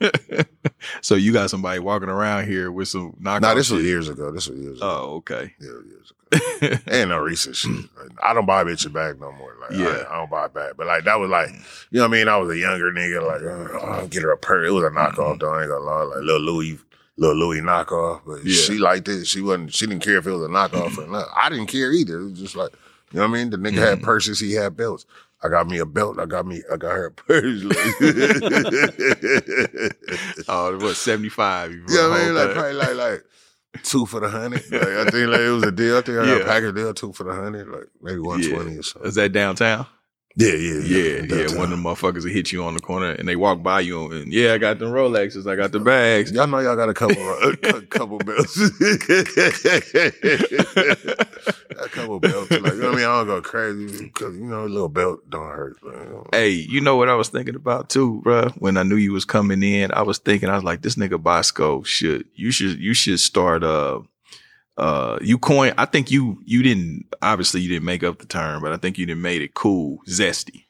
I mean? *laughs* so you got somebody walking around here with some knockoff? Nah, this was years ago. This was years ago. Oh, okay. Yeah, years ago. *laughs* Ain't no recent shit. I don't buy a bitch a bag no more. Like, Yeah. I, I don't buy a bag. But like, that was like, you know what I mean? I was a younger nigga. Like, uh, I'll get her a purse. It was a knockoff though. I ain't gonna lie. Like, little Louis, little Louis knockoff. But Yeah. she liked it. She wasn't, she didn't care if it was a knockoff or not. I didn't care either. It was just like, you know what I mean? The nigga had purses. He had belts. I got me a belt. I got me, I got her a purse. Like, *laughs* Oh, what seventy five? *laughs* you know what I mean? Like probably like like two for the hundred. *laughs* Like I think like it was a deal. I think I got Yeah. a package deal, two for the hundred, like maybe one twenty or something. Is that downtown? Yeah, yeah, Yeah, yeah. Downtown. One of the motherfuckers will hit you on the corner and they walk by you and yeah, I got the Rolexes, I got the bags. Y'all know y'all got a couple, *laughs* a couple belts. *laughs* a couple belts. Like, you know what I mean? I don't go crazy because, you know, a little belt don't hurt. Know. Hey, you know what I was thinking about too, bruh? When I knew you was coming in, I was thinking, I was like, this nigga Boskoe should, you should, you should start, uh, uh, you coin, I think you, you didn't, obviously you didn't make up the term, but I think you didn't made it cool, zesty.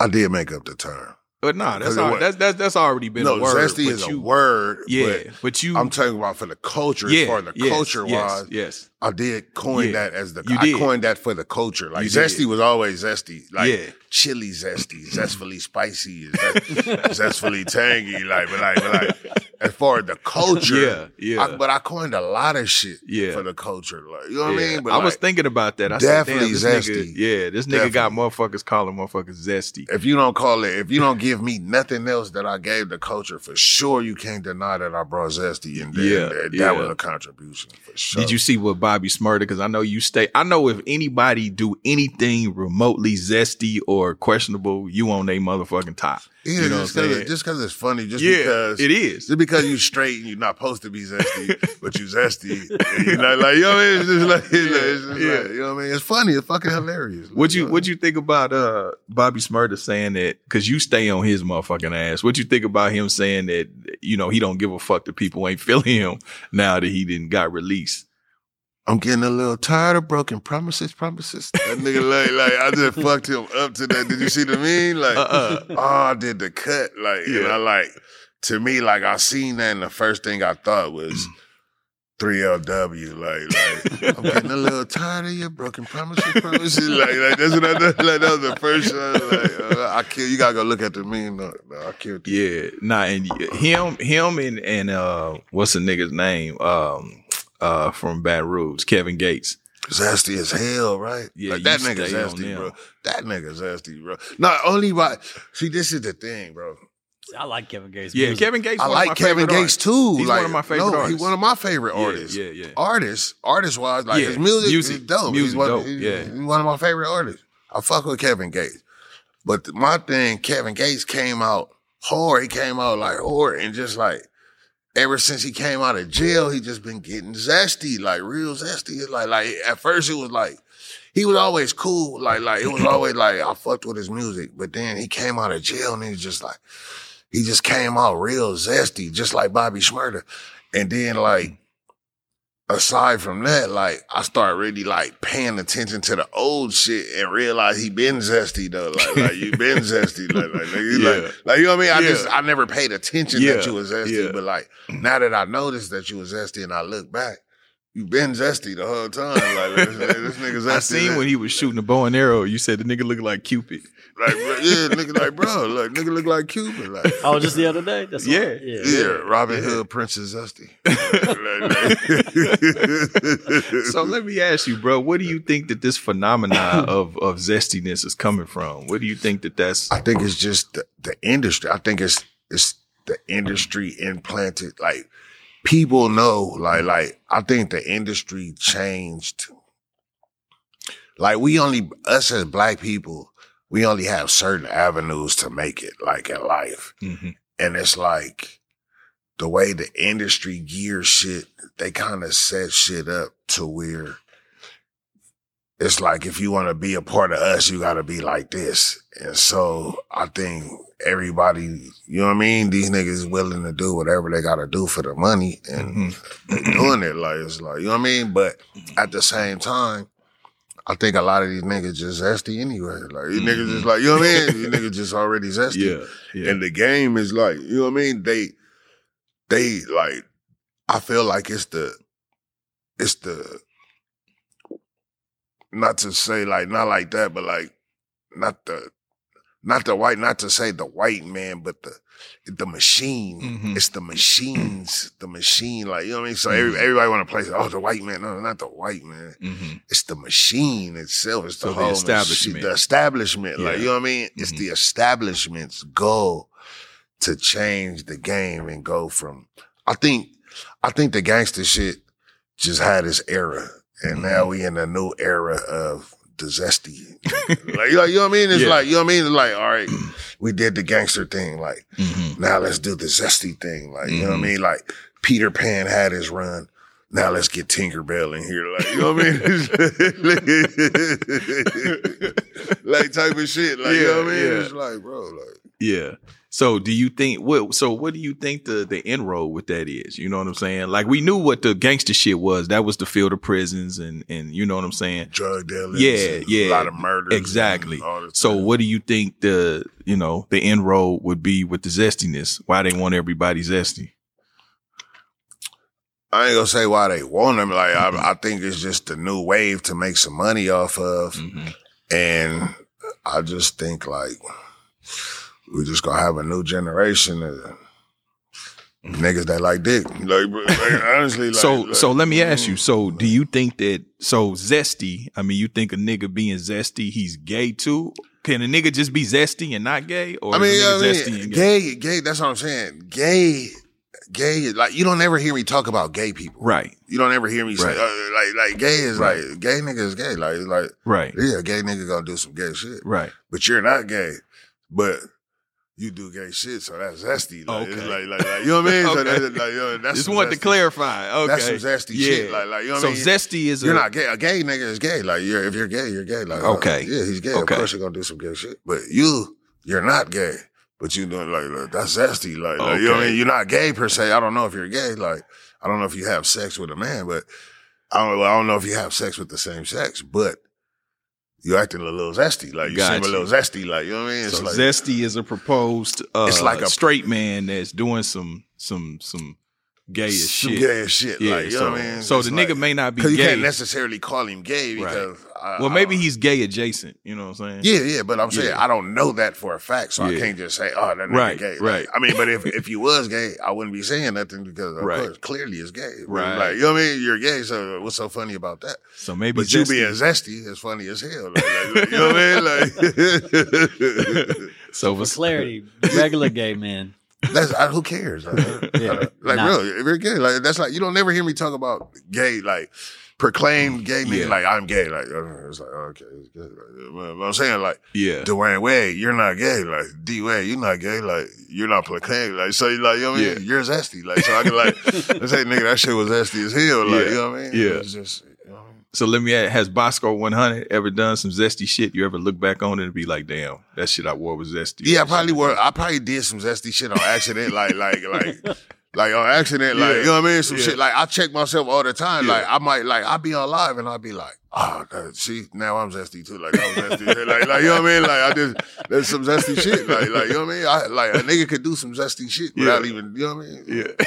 I did make up the term. But nah, that's, Because it al- was- that's, that's, that's already been no, a word. zesty is you, a word. Yeah, but but you, I'm talking about for the culture. yeah, as far as the yes, culture yes, wise, yes. I did coin Yeah. that as the. You I did. coined that for the culture. Like You did. zesty was always zesty. Like Yeah. chili zesty, *laughs* zestfully spicy, zest- *laughs* zestfully tangy. Like, but like, but like, as far as the culture, Yeah, yeah. I, but I coined a lot of shit. Yeah. for the culture. Like, you know what Yeah. I mean? But I was thinking about that. I definitely this zesty. nigga, yeah, this nigga got motherfuckers calling motherfuckers zesty. if you don't call it, if you don't give me nothing else that I gave the culture, for sure you can't deny that I brought zesty and Yeah, that, yeah. that was a contribution for sure. Did you see what Bobby Shmurda? Because I know you stay. I know if anybody do anything remotely zesty or questionable, you on they motherfucking top. Yeah, you know just because saying? just because it's funny, just yeah, because it is. Just because you straight and you're not supposed to be zesty, *laughs* but you zesty, you're not like, you know what I mean? It's just like, it's, just Yeah. like, you know what I mean? It's funny. It's fucking hilarious. What you what you think about uh Bobby Shmurda saying that? Because you stay on his motherfucking ass. What you think about him saying that? You know he don't give a fuck that people ain't *laughs* feeling him now that he didn't got released. I'm getting a little tired of broken promises, promises. That nigga like, like I just *laughs* fucked him up to that. Did you see the meme? Like, Uh-uh. oh, I did the cut. Like, and Yeah. I like, to me, like I seen that, and the first thing I thought was. 3LW, like, like I'm getting a little tired of your broken promises, promises. Like, like that's what I done. Like that was the first one. Like, uh, I kill. You gotta go look at the meme. No, no I killed. you. Yeah, nah, and him, him, and and uh, what's the nigga's name? Um, uh, from Baton Rouge, Kevin Gates. zesty as hell, right? Yeah, like, that you nigga zesty, bro. That nigga zesty, bro. Not only by see, this is the thing, bro. I like Kevin Gates. Yeah, music. Kevin Gates. I one of my like Kevin favorite Gates artists. too. He's like, one of my favorite no, artists. He's one of my favorite Yeah, artists. yeah, yeah. Artists, artist wise, like Yeah, his music, music, is dope. music he's one, dope, he's- yeah. he's one of my favorite artists. I fuck with Kevin Gates, but th- my thing, Kevin Gates came out hard. He came out like hard, and just like ever since he came out of jail, he just been getting zesty, like real zesty. It's like like at first it was like he was always cool, like like it was *clears throat* always like I fucked with his music, but then he came out of jail and he was just like he just came out real zesty, just like Bobby Shmurda. And then like aside from that, like I start really like paying attention to the old shit and realize he been zesty though. Like like you been *laughs* zesty. Like like, like, you Yeah. like like you know what I mean? I Yeah. just I never paid attention Yeah. that you was zesty. But like now that I noticed that you was zesty and I look back, you been zesty the whole time. Like this, this nigga *laughs* zesty. I seen when he was shooting a bow and arrow. You said the nigga looked like Cupid. like yeah, *laughs* nigga like bro, like nigga look like Cupid. Like Oh, just the other day. That's all- Yeah. yeah. Yeah, Robin Hood, Princess Zesty. *laughs* So let me ask you, bro, what do you think that this phenomenon *coughs* of of zestiness is coming from? What do you think that that's? I think it's just the, the industry. I think it's it's the industry implanted. Like people know, like like I think the industry changed. Like we only us as black people, we only have certain avenues to make it, like in life. Mhm. And it's like the way the industry gears shit, they kind of set shit up to where it's like if you want to be a part of us, you got to be like this. And so I think everybody, you know what I mean? These niggas willing to do whatever they got to do for the money and Mhm. doing it. Like, it's like, you know what I mean? But at the same time, I think a lot of these niggas just zesty anyway. Like, these niggas just like, you know what I mean? These *laughs* niggas just already zesty. Yeah, yeah. And the game is like, you know what I mean? They, they like, I feel like it's the, it's the, not to say like, not like that, but like, not the, not the white, not to say the white man, but the, the machine. Mhm. It's the machines, the machine. Like, you know what I mean? So every, everybody want to play, oh, the white man. No, not the white man Mhm. it's the machine itself. It's the So the whole establishment. machi- the establishment. Like you know what I mean? It's Mhm. the establishment's goal to change the game and go from. I think, I think the gangster shit just had its era, and now we in a new era of the zesty. like, you know, you know what I mean? It's Yeah. like, you know what I mean? It's like, all right, *clears throat* we did the gangster thing. Like, Mhm. now let's do the zesty thing. Like, you know what I Mhm. mean? Like, Peter Pan had his run. Now let's get Tinkerbell in here. Like, you know what I mean? *laughs* *laughs* like, type of shit. Like, you know what I mean? Yeah, yeah. It's like, bro, like, Yeah. So do you think what so what do you think the the end road with that is? You know what I'm saying? Like we knew what the gangster shit was. That was the field of prisons and and you know what I'm saying? drug dealers. Yeah, yeah. A lot of murders. Exactly. So stuff. what do you think the you know the end road would be with the zestiness? Why they want everybody zesty? I ain't gonna say why they want them. Like, I, I think it's just a new wave to make some money off of. Mhm. And I just think like we just gonna have a new generation of niggas that like dick. Like, like, *laughs* honestly, like, so like, so let me ask you. mm, So do you think that so zesty? I mean, you think a nigga being zesty, he's gay too? Can a nigga just be zesty and not gay, or I mean, I mean, zesty and gay? gay, gay. That's what I'm saying. Gay, gay. Like you don't ever hear me talk about gay people. Right, You don't ever hear me say uh, like like gay is Right. like gay nigga is gay. Like like right, yeah, gay nigga gonna do some gay shit. right. but you're not gay. But you do gay shit, so that's zesty. Like, Okay. like, like, like, you know what I mean? So *laughs* Okay. that's, like, yo, that's Just wanted to clarify. Okay, That's some zesty shit. Like, like, you know what so I mean? zesty is You're a, not gay. A gay nigga is gay. Like, you're, if you're gay, you're gay. Like, Okay. uh, yeah, he's gay. Okay. Of course, you're gonna do some gay shit. But you, you're not gay. But you doing like, like that's zesty. Like, like, you know what I mean? You're not gay per se. I don't know if you're gay. Like, I don't know if you have sex with a man, but I don't. I don't know if you have sex with the same sex, but. You acting a little zesty, like you Got seem a little zesty, like you know what I mean. It's so like zesty is a proposed. Uh, It's like a- straight man that's doing some some some gay as some shit. gay as shit. Yeah, like, you so, know what I mean? so It's the like- nigga may not be Cause you can't necessarily call him gay Right. I, well, maybe don't- he's gay adjacent. You know what I'm saying? yeah, yeah. But I'm saying Yeah. I don't know that for a fact, so Yeah. I can't just say, "Oh, that nigga Right, gay." Like, right. I mean, but if if you was gay, I wouldn't be saying nothing because of Right. course clearly it's gay. Right. Like you know what I mean? You're gay, so what's so funny about that? So maybe But you zesty- being zesty is funny as hell. Like, like, like, you know what I mean? Like, so *laughs* For *laughs* for clarity, *laughs* regular gay men. That's I, who cares? *laughs* Like, Yeah. like Nah. really, if you're gay, like that's like you don't never hear me talk about gay, like proclaimed gay Yeah. like I'm gay, like uh, it's like okay, it's gay. Like, but I'm saying like yeah, Dwyane Wade, you're not gay, like D Wade, you're not gay, like you're not proclaimed, like so you like you know what I mean? Yeah. You're zesty, like so I can like let's *laughs* say nigga that shit was zesty as hell, like Yeah. you know what I mean? Yeah. it's just So let me ask, has Boskoe 100 ever done some zesty shit? You ever look back on it and be like, damn, that shit I wore was zesty. Yeah, I probably wore, I probably did some zesty shit on accident, like, like, like, like on accident, like, Yeah. you know what I mean? Some Yeah. shit. Like, I check myself all the time. Yeah. Like, I might, like, I'll be on live and I'll be like, oh, God, see, now I'm zesty too. Like, I'm zesty. like, like, you know what I mean? Like, I just, there's some zesty shit. Like, like, you know what I mean? I, like, a nigga could do some zesty shit without Yeah. even, you know what I mean? Yeah.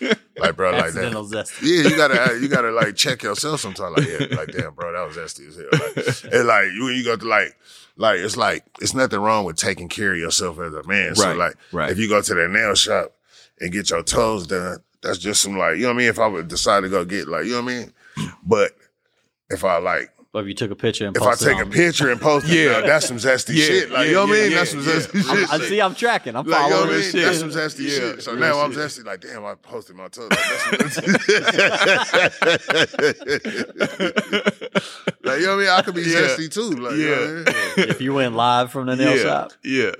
So, like, bro, like that. Zesty. Yeah, you gotta uh, you gotta like check yourself sometimes. Like, yeah, like damn, bro, that was zesty as hell. Like, and like you you got to like like it's like it's nothing wrong with taking care of yourself as a man. So Right, like right. if you go to the nail shop and get your toes done, that's just some like you know what I mean. If I would decide to go get like you know what I mean, but if I like But if you took a picture and if I take a on- picture and post it, Yeah. now, that's some zesty Yeah, shit. Like yeah, you know what I yeah, mean? yeah, that's some yeah. zesty I'm, shit. I see. I'm tracking. I'm Like, you know following what this mean? shit. That's some zesty Yeah, shit. So real now I'm shit. zesty. Like, damn, I posted my toe. Like, that's *laughs* like, you know what I mean? I could be Yeah. zesty too. Like, you know what I mean? *laughs* if you went live from the nail yeah. shop, Yeah.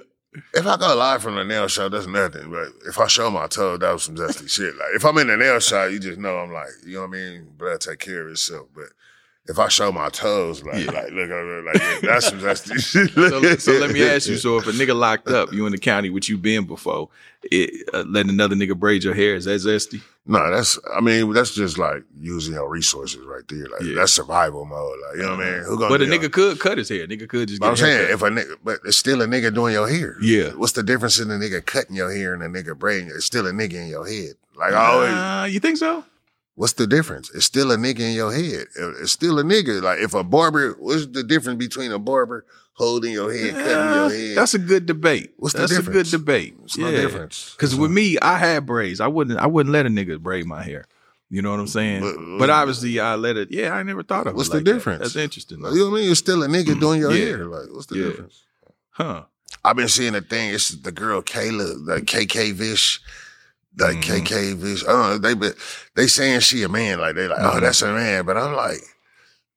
If I go live from the nail shop, that's nothing. But if I show my toe, that was some zesty shit. Like, if I'm in the nail shop, you just know I'm like, you know what I mean? But I take care of itself. But if I show my toes, like, Yeah. like, look, like, yeah, that's zesty. *laughs* So, so let me *laughs* ask you: So if a nigga locked up, you in the county, which you been before, it, uh, letting another nigga braid your hair is that zesty? No, that's I mean, that's just like using your resources right there. Like Yeah. that's survival mode. Like, you know what I mean? Who gonna But a nigga could cut his hair. Nigga could just. But I'm saying if a nigga but it's still a nigga doing your hair. Yeah. What's the difference in a nigga cutting your hair and a nigga braiding? It's still a nigga in your head. Like I always Uh, you think so? What's the difference? It's still a nigga in your head. It's still a nigga. Like if a barber, what's the difference between a barber holding your head, cutting your Uh, head? That's a good debate. What's the That's a good debate. It's no difference. Because with me, I had braids. I wouldn't. I wouldn't let a nigga braid my hair. You know what I'm saying? But- But, obviously, I let it. Yeah, I never thought of it. What's the like that. difference? That's interesting. Like, you know what I mean? It's still a nigga doing your Yeah. hair. Like, what's the Yeah. difference? Huh? I've been seeing a thing. It's the girl Kayla, the KK Vish, like Mhm. KK. I don't know. They be, they saying she a man. Like they like, oh, Mhm. that's a man. But I'm like,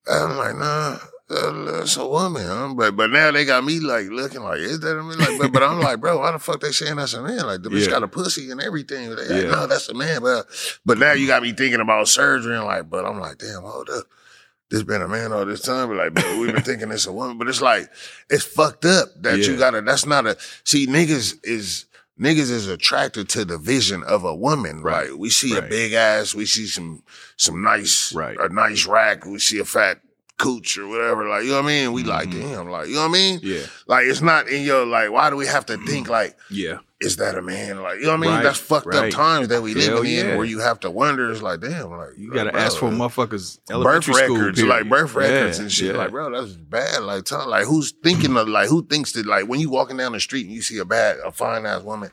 I'm like, nah. that's a woman, huh? But but now they got me like looking like, is that a man? Like, but, but I'm like, bro, why the fuck they saying that's a man? Like the bitch Yeah. got a pussy and everything. They like, Yeah. no, that's a man. But but now you got me thinking about surgery and like, but I'm like, damn, hold up. This been a man all this time, but like, but we've been thinking it's a woman. But it's like, it's fucked up that Yeah. you gotta. That's not a. See, niggas is niggas is attracted to the vision of a woman. Right. Like we see a big ass, we see some some nice, Right. a nice rack, we see a fat cooch or whatever. Like you know what I mean? We like Mhm. damn, like you know what I mean? Yeah. Like it's not in your like. Why do we have to think like? Yeah. Is that a man? Like you know what I mean? Right, That's fucked right. up times that we Hell living in, where you have to wonder. It's like damn, like You gotta ask for motherfuckers birth records, period. like birth records Yeah, and shit. yeah. Like, bro, that's bad. Like, tell, like, who's thinking of like who thinks that like when you walking down the street and you see a bad, a fine ass woman,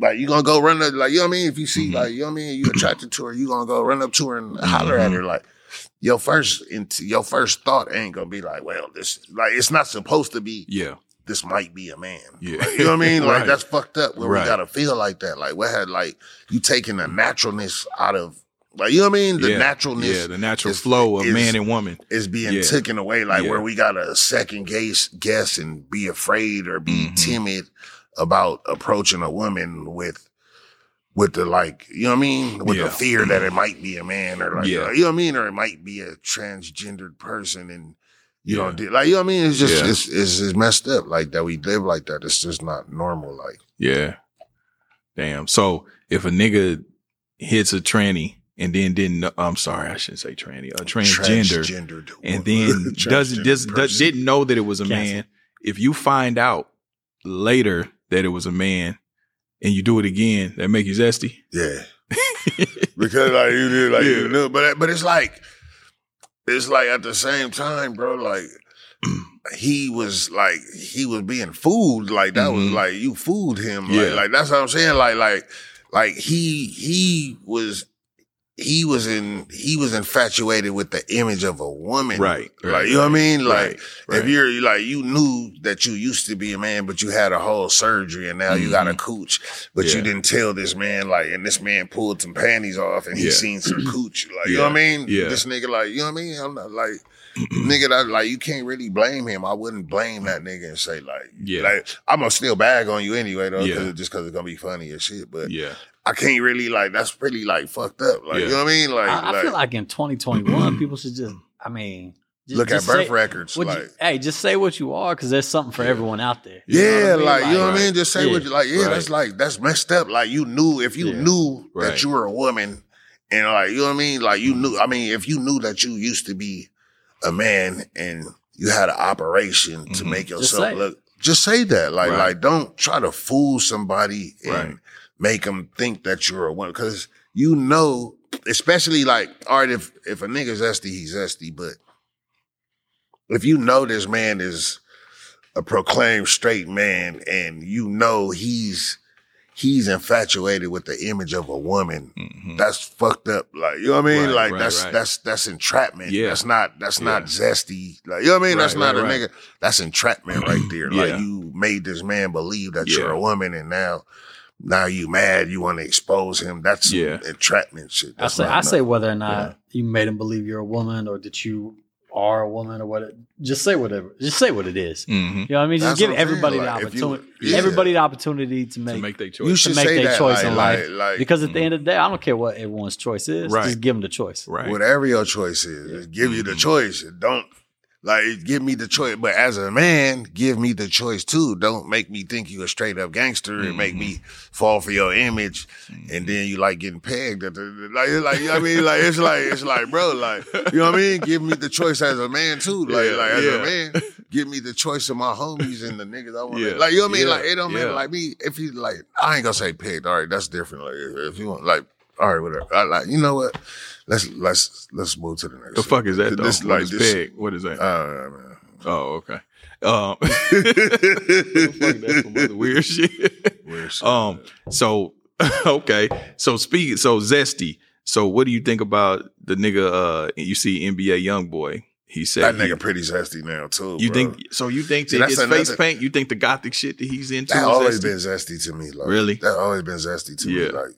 like you gonna go run up, like you know what I mean? If you see Mhm. like you know what I mean, you attracted to her, you gonna go run up to her and holler at Mm-hmm. her like. Your first, into your first thought ain't gonna be like, well, this, like, it's not supposed to be. Yeah. This might be a man. Yeah. Like, you know what I mean? *laughs* Like Right. that's fucked up. Where Right. we gotta feel like that. Like, what had like you taking the naturalness out of, like, you know what I mean? The yeah. naturalness Yeah, the natural is- flow of is- man and woman. is being Yeah. taken away, like Yeah. where we gotta second guess, guess and be afraid or be Mhm. timid about approaching a woman with, with the like, you know what I mean, with Yeah. the fear that it might be a man or like, Yeah. you know what I mean, or it might be a transgendered person and. You Yeah. know, di- like you know what I mean. It's just Yeah. it's, it's it's messed up. Like that we live like that. It's just not normal. Like Yeah. Damn. So if a nigga hits a tranny and then didn't, know, I'm sorry, I shouldn't say tranny, a transgender, transgendered and then *laughs* doesn't transgendered does, does didn't know that it was a Cancel. man. If you find out later that it was a man and you do it again, that make you zesty. Yeah. *laughs* because like you did like Yeah. you knew. But but it's like it's like at the same time, bro, like *clears throat* he was like he was being fooled. Like that was Mhm. like you fooled him. Yeah. Like, like that's what I'm saying. Like like like he he was he was in he was infatuated with the image of a woman. Right, Like right, you know what I mean? Like right, right. if you're like you knew that you used to be a man, but you had a whole surgery and now you got a mm-hmm. cooch, but Yeah. you didn't tell this man like, and this man pulled some panties off and he Yeah. seen some *clears throat* cooch, like you know what I mean? yeah. This nigga like you know what I mean? I'm not like. *clears throat* nigga, that, like you can't really blame him. I wouldn't blame that nigga and say like, Yeah. like I'm gonna still bag on you anyway though, Yeah. just because it's gonna be funny as shit. But yeah. I can't really like that's really like fucked up. Like Yeah. you know what I mean? Like, I, I like, feel like in 2021, people should just, I mean, just, look at birth say- records. what you- Like hey, just say what you are because there's something for everyone out there. You know Yeah, what I mean? like, you know what I mean. Just say what Yeah. you like. Yeah, Right. that's like that's messed up. Like you knew if you Yeah. knew Right. that you were a woman, and like you know what I mean. Like you knew. I mean, if you knew that you used to be a man and you had an operation to Mhm. make yourself say it. look, just say that. Like, Right. like don't try to fool somebody and Right. Make them think that you're a woman because you know. Especially like, all right, if if a nigga's zesty, he's zesty, but if you know this man is a proclaimed straight man and you know he's he's infatuated with the image of a woman Mhm. that's fucked up like you know what i mean Right, like right, that's right. that's that's entrapment Yeah. that's not that's not Yeah. zesty like you know what i mean that's not a nigga that's entrapment right there *clears throat* Yeah. like you made this man believe that you're a woman and now now you mad you want to expose him that's some Yeah. entrapment shit I say, I say whether or not you made him believe you're a woman or that you are a woman or what. Just say whatever. Just say what it is. Mhm. You know what I mean? Just That's give what I'm everybody like, the if you- opportunity. yeah. Everybody the opportunity to To make, make their choice. you should make say their that choice like, in life. like because at the end of the day, I don't care what everyone's choice is. Right. Just give them the choice. right. whatever your choice is, just give you the Mhm. choice. Don't like give me the choice. But as a man, give me the choice too. Don't make me think you a straight up gangster and make me mm-hmm. fall for your image, and then you like getting pegged. At the, like, like you know what I mean, like it's like it's like, bro, like you know what I mean. Give me the choice as a man too. Like Yeah, like as yeah. a man, give me the choice of my homies and the niggas I want. Yeah, Like you know what I mean. Like it don't matter. Like me, if you like, I ain't gonna say pegged. All right, that's different. Like if you want, like. All right, whatever. I like, you know what? Let's let's let's move to the next. The fuck is that though? This, what like is this, peg? What is that? uh, man. oh, okay. Um, *laughs* *laughs* fuck, that's some other weird shit. Weird shit. Um, so *laughs* okay, so speaking, so zesty. So what do you think about the nigga? Uh, you see NBA Youngboy. He said that he- nigga pretty zesty now too. You bro. think so? You think See, that his face paint? You think the gothic shit that he's into? that always zesty? been zesty to me? Like, Really? That always been zesty to Yeah. me. Like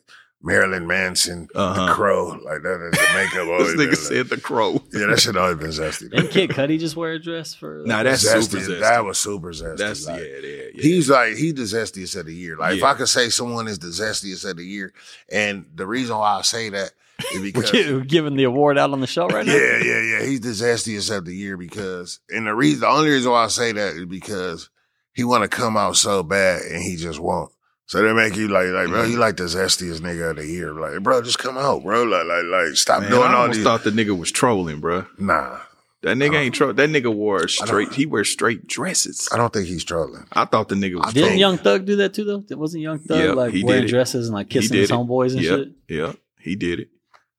Marilyn Manson, Uh-huh. the Crow, like that. The makeup *laughs* always This been nigga like- said the crow. *laughs* yeah, that shit always been zesty. Didn't Kid Cudi just wear a dress for? Nah, that's zesty. super zesty. That was super zesty. That's like, yeah, yeah, yeah. He's like he the zestiest of the year. Like if I could say someone is the zestiest of the year, and the reason why I say that is *laughs* We're because we're giving the award out on the show right now. yeah, yeah, yeah, he's the zestiest of the year because, and the reason, the only reason why I say that is because he want to come out so bad and he just won't. So they make you like, like, bro, you like the zestiest nigga of the year. Like, bro, just come out, bro. Like, like, like, stop Man, doing I all almost these. thought the nigga was trolling, bro. nah, That nigga ain't troll. That nigga wore straight. He wears straight dresses. I don't think he's trolling. I thought the nigga was. Didn't trolling. Young Thug do that too though? It Wasn't Young Thug Yeah, like he did wearing it. dresses and like He kissing did his it. homeboys and yeah, shit? yeah, he did it.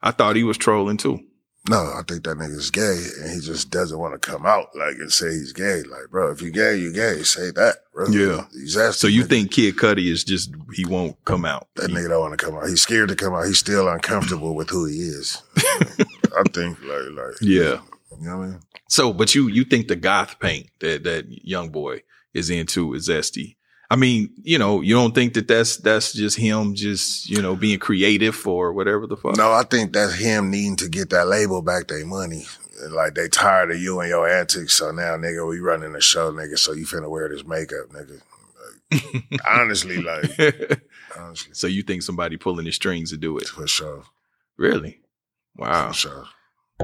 I thought he was trolling too. No, I think that nigga's gay and he just doesn't want to come out like and say he's gay. Like, bro, if you're gay, you're gay. Say that, bro. Yeah. He's zesty. So you nigga. think Kid Cudi is just he won't come out? That nigga don't want to come out. He's scared to come out. He's still uncomfortable with who he is. *laughs* I think like like Yeah. You know what I mean? So, but you you think the goth paint that that young boy is into is zesty? I mean, you know, you don't think that that's that's just him, just you know, being creative or whatever the fuck. No, I think that's him needing to get that label back their money. Like they tired of you and your antics. So now, nigga, we running the show, nigga. So you finna wear this makeup, nigga. Like, *laughs* honestly, like *laughs* honestly, so you think somebody pulling the strings to do it? for sure, Really? Wow. for sure.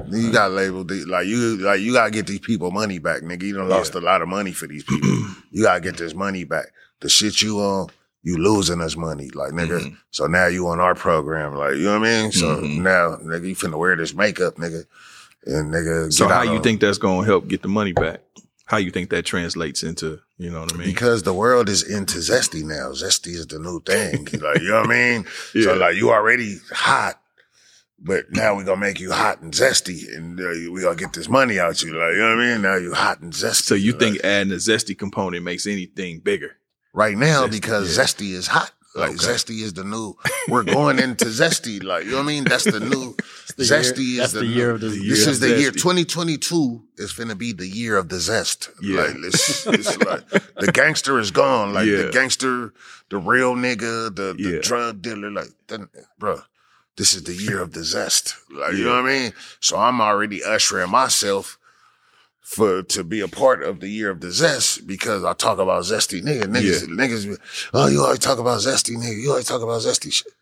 You got labeled like you like you gotta get these people money back, nigga. You done lost a lot of money for these people. *clears throat* you gotta get this money back. The shit you on, you losing us money, like nigga. Mhm. So now you on our program, like you know what I mean. So Mhm. now, nigga, you finna wear this makeup, nigga, and nigga. So how you on- think that's to help get the money back? How you think that translates into, you know what I mean? Because the world is into zesty now. Zesty is the new thing. *laughs* like you know what I mean. Yeah. So like you already hot. But now we gonna make you hot and zesty, and uh, we gonna get this money out you. Like you know what I mean? Now you hot and zesty. so you Like, think adding a zesty component makes anything bigger? Right now Zesty, because yeah. zesty is hot. Like Okay. zesty is the new. We're going into *laughs* zesty. Like you know what I mean? That's the new. the zesty year- is the, the new- year of the- This is the year 2022 is finna be the year of the zest. Yeah. Like it's, it's *laughs* like the gangster is gone. Like Yeah. the gangster, the real nigga, the, the Yeah. drug dealer. Like, then, bro, this is the year of the zest. Like you know what I mean? So I'm already ushering myself for to be a part of the year of the zest because I talk about zesty nigga. Niggas, niggas, oh, you always talk about zesty nigga. You always talk about zesty shit.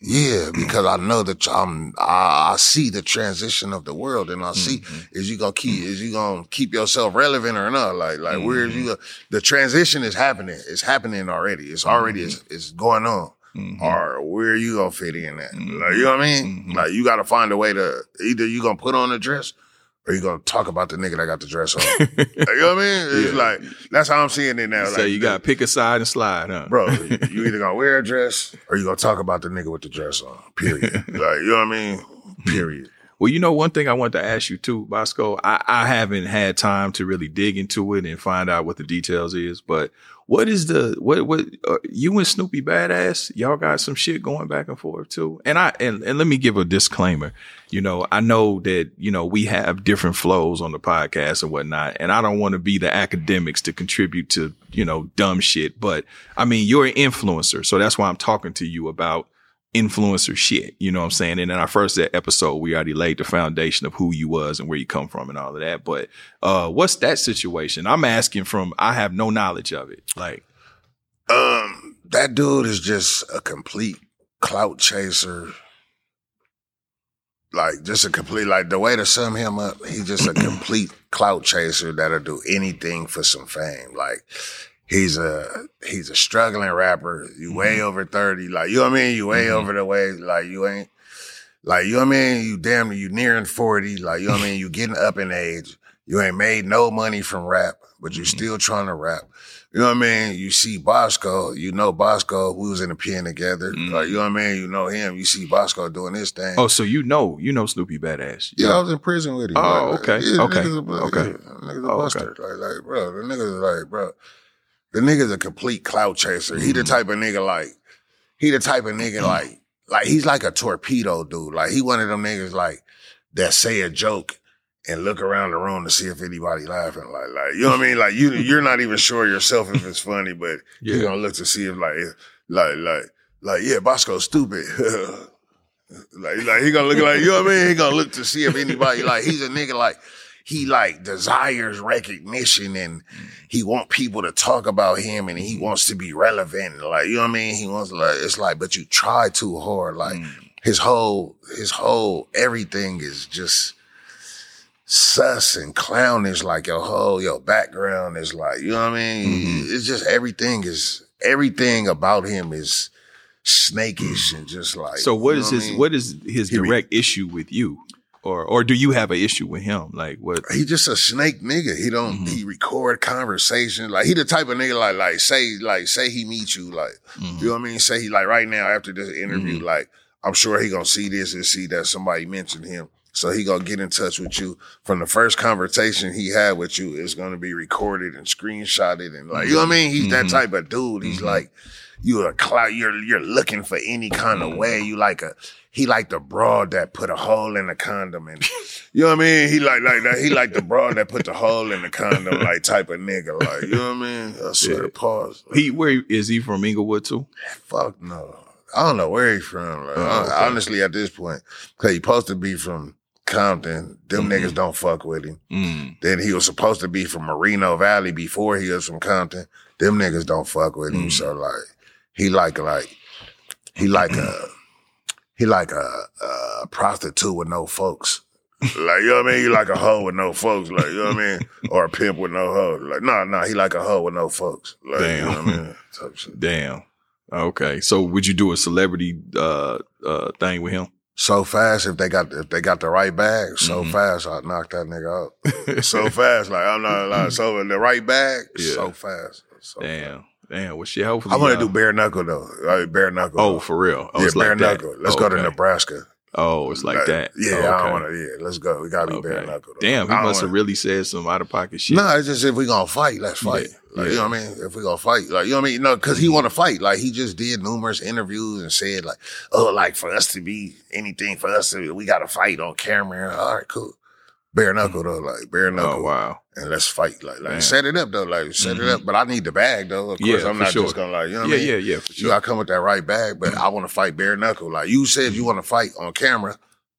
Yeah, *clears throat* because I know that I'm, I, I see the transition of the world, and I see mm-hmm. is you gonna keep is you gonna keep yourself relevant or not? Like, like where is you? Mm-hmm. Go, the transition is happening. It's happening already. It's already it's, mm-hmm. it's going on. Mhm. Or where you gonna fit in at? Like, you know what I mean? Like you got to find a way to either you gonna put on a dress or you gonna talk about the nigga that got the dress on. Like, *laughs* you know what I mean? It's Yeah. like that's how I'm seeing it now. so like, you got to pick a side and slide, huh? bro, *laughs* you either gonna wear a dress or you gonna talk about the nigga with the dress on. Period. *laughs* like, you know what I mean? Period. Well, you know, one thing I want to ask you too, Boskoe. I, I haven't had time to really dig into it and find out what the details is. But what is the what what uh, you and Snoopy Badazz? Y'all got some shit going back and forth too. And I and, and let me give a disclaimer. You know, I know that you know we have different flows on the podcast and whatnot, and I don't want to be the academics to contribute to you know dumb shit. But I mean, you're an influencer, so that's why I'm talking to you about influencer shit. You know what I'm saying? And in our first episode, we already laid the foundation of who you was and where you come from and all of that. But uh what's that situation? I'm asking from I have no knowledge of it. Like, Um, that dude is just a complete clout chaser. Like just a complete like the way to sum him up, he's just a *clears throat* complete clout chaser that'll do anything for some fame. Like he's a he's a struggling rapper. You way mm-hmm. over 30. Like you know what I mean? You way Mhm. over the way. Like you ain't like you know what I mean? You damn you nearing 40. Like you know what I mean? *laughs* You getting up in age. You ain't made no money from rap, but you mm-hmm. still trying to rap. You know what I mean? You see Boskoe, you know Boskoe, we was in the pen together. Like, you mm-hmm. know what I mean? You know him. You see Boskoe doing this thing. oh, so you know, you know Snoopy Badazz. yeah, I was in prison with him. Oh, Like, okay, yeah, okay, Niggas okay. yeah, niggas a Oh, buster. Like, like, bro, the nigga's like, bro, the nigga's a complete clout chaser. He Mm-hmm. the type of nigga like, he the type of nigga like, like he's like a torpedo dude. Like he one of them niggas like that say a joke and look around the room to see if anybody laughing. Like, like you know what I mean? Like you, you're not even sure yourself if it's funny, but Yeah. you're gonna look to see if like, like, like, like, yeah, Boskoe's stupid. *laughs* like, like he gonna look like, you know what I mean? He gonna look to see if anybody like he's a nigga like he like desires recognition and mm. he want people to talk about him and he mm-hmm. wants to be relevant. Like, you know what I mean? He wants like it's like, but you try too hard. Like mm. his whole his whole everything is just sus and clownish. Like your whole your background is like, you know what I mean? Mm-hmm. It's just everything is everything about him is snakish and just like So what you is know his I mean? what is his He direct issue with you? Or or do you have an issue with him? Like what he just a snake nigga. He don't Mm-hmm. he record conversations. Like he the type of nigga like like say like say he meet you like Mm-hmm. you know what I mean? Say he like right now after this interview, like I'm sure he gonna see this and see that somebody mentioned him. So he gonna get in touch with you from the first conversation he had with you. It's gonna be recorded and screenshotted and like you know what I mean. He's that type of dude. He's like you a cloud. You're you're looking for any kind of way. You like a he like the broad that put a hole in the condom and *laughs* you know what I mean. He like like that. He like the broad that put the hole in the condom like type of nigga. Like you know what I mean. I swear to pause. he where is he from Inglewood too? Fuck no. I don't know where he's from. Like, Oh, okay. Honestly, at this point, because he supposed to be from Compton. Them niggas don't fuck with him. Mm. Then he was supposed to be from Moreno Valley before he was from Compton. Them niggas don't fuck with him. So like, he like like he like a he like a, a prostitute with no folks. Like you know what I mean? He like a hoe with no folks. Like you know what I mean? Or a pimp with no hoe. Like no, no, he like a hoe with no folks. Like you know what I mean? Type shit. Damn. Okay. So would you do a celebrity uh uh thing with him? so fast if they got if they got the right bag. So Mhm. fast, I knock that nigga out. *laughs* so fast, like I'm not lying. So in the right bag, Yeah. so fast. So fast. Damn. Well shit, hopefully. I want uh, to do bare knuckle though. Like bare knuckle. Oh, for real. Oh, yeah, it's bare like that. knuckle. Let's go to Nebraska. Oh, it's like that. Yeah, okay. I don't want to. Yeah, let's go. We gotta be bare knuckle. though. Damn, he must have really said some out of pocket shit. No, it's just if we gonna fight, let's fight. Yeah, Like, yeah. You know what I mean? If we gonna fight, like you know what I mean? No, because he want to fight. Like he just did numerous interviews and said like, oh, like for us to be anything for us to, we got to fight on camera. All right, cool. Bare knuckle though, like bare knuckle, Oh wow. and let's fight. Like, like set it up though, like set it Mhm. up. But I need the bag though. Of course, Yeah, I'm not sure. just gonna like you know what Yeah, I mean? yeah, yeah, for You sure. gotta come with that right bag, but I want to fight bare knuckle. Like you said, you want to fight on camera.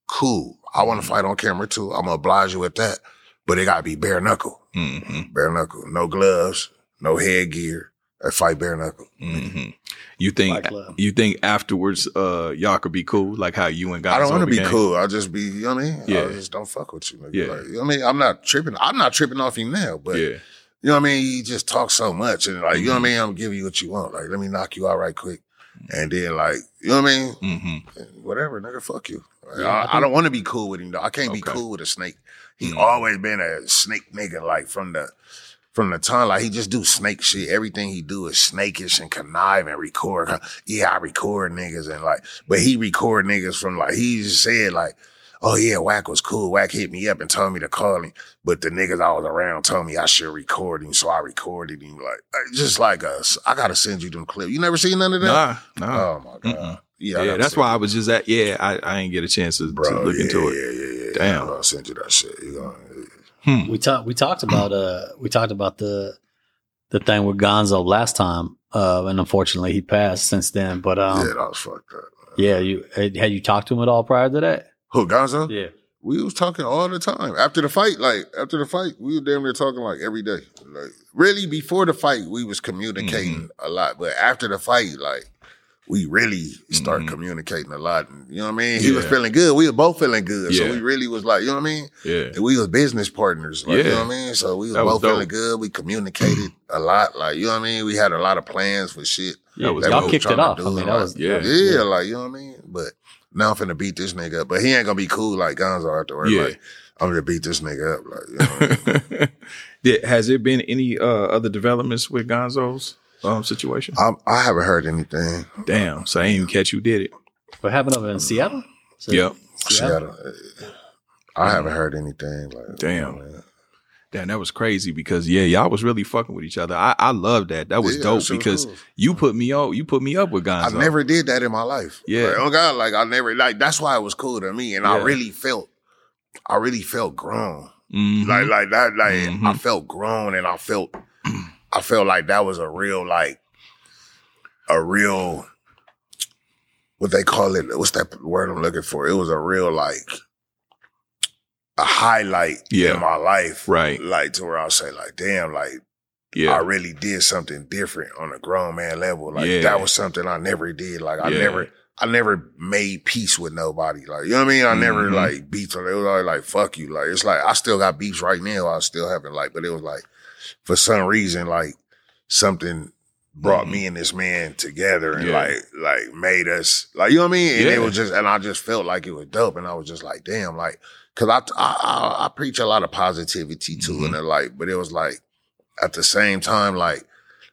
Cool. I want to Mm-hmm. fight on camera too. I'm gonna oblige you with that, but it gotta be bare knuckle. hmm Bare knuckle. No gloves, no headgear. I fight bare knuckle. hmm You think Fight you think afterwards uh y'all could be cool like how you and guys I don't want to be became? cool. I just be, you know what I mean? Yeah. I just don't fuck with you. Nigga. Yeah. Like, you know what I mean? I'm not tripping. I'm not tripping off you now, but Yeah. you know what I mean? You just talk so much and like, you know what I Mm-hmm. mean? I'm gonna give you what you want. Like, let me knock you out right quick. And then like, you know what I mean? hmm Whatever, nigga, fuck you. Like, Yeah, I, I I don't want to be cool with him though. I can't be cool with a snake. He Mm. always been a snake nigga, like from the from the time, like he just do snake shit. Everything he do is snakish and connive and record. Yeah, I record niggas and like, but he record niggas from like he just said like, oh yeah, Wack was cool. Wack hit me up and told me to call him, but the niggas I was around told me I should record him, so I recorded him. Like just like us, I gotta send you them clips. You never seen none of that? Nah, nah. Oh my god. Yeah, I yeah, gotta that's why I was just at. Yeah, I, I ain't get a chance to, bro. to look yeah, into it. Yeah, yeah, yeah. Damn. I'll send you that shit. You gonna, We talked. We talked about. Uh, we talked about the the thing with Gonzo last time, uh, and unfortunately he passed since then. But um, yeah, that was fucked up. yeah, you had had you talked to him at all prior to that? Who Gonzo? Yeah. We was talking all the time after the fight. Like after the fight, we were damn near talking like every day. Like really, before the fight, we was communicating a lot, but after the fight, like we really start Mhm. communicating a lot. And, you know what I mean? He was feeling good. We were both feeling good. Yeah. So we really was like, you know what I mean? Yeah, And we was business partners. Like, you Yeah. know what I mean? So we was That was both feeling good. We communicated a lot. Like, you know what I mean? We had a lot of plans for shit. Yeah, was that y'all we kicked it off. I mean, and that like- was Yeah. Yeah, like, you know what I mean? But now I'm finna beat this nigga up. But he ain't gonna be cool like Gonzo afterwards. Yeah. Like, I'm gonna beat this nigga up. Like, you know what I mean? *laughs* Did, has there been any uh, other developments with Gonzo's um, situation? I, I haven't heard anything. Damn, so I ain't even catch who did it. what happened over in Seattle. So- Yep. Seattle. Seattle. I haven't heard anything. Like, Damn. man. Damn, that was crazy because yeah, y'all was really fucking with each other. I, I love that. That was Yeah, dope that shit was because you put me on. You put me up with guys. I never did that in my life. Yeah. Like, oh God, like I never like that's why it was cool to me. And I really felt I really felt grown. Mhm. Like like that like Mhm. I felt grown and I felt I felt like that was a real like a real what they call it. What's that word I'm looking for? It was a real like a highlight Yeah. in my life, Right. Like to where I'll say like, damn, like Yeah. I really did something different on a grown man level. Like Yeah. that was something I never did. Like I Yeah. never, I never made peace with nobody. Like you know what I mean? I never Mhm. like beefs. It was always like fuck you. Like it's like I still got beefs right now. I still haven't like, but it was like for some reason like something brought me and this man together and Mm-hmm. Yeah. like like made us like you know what I mean. And Yeah. it was just and I just felt like it was dope. And I was just like damn like. Cause I, I, I, I preach a lot of positivity too, Mm-hmm. and it like, but it was like, at the same time, like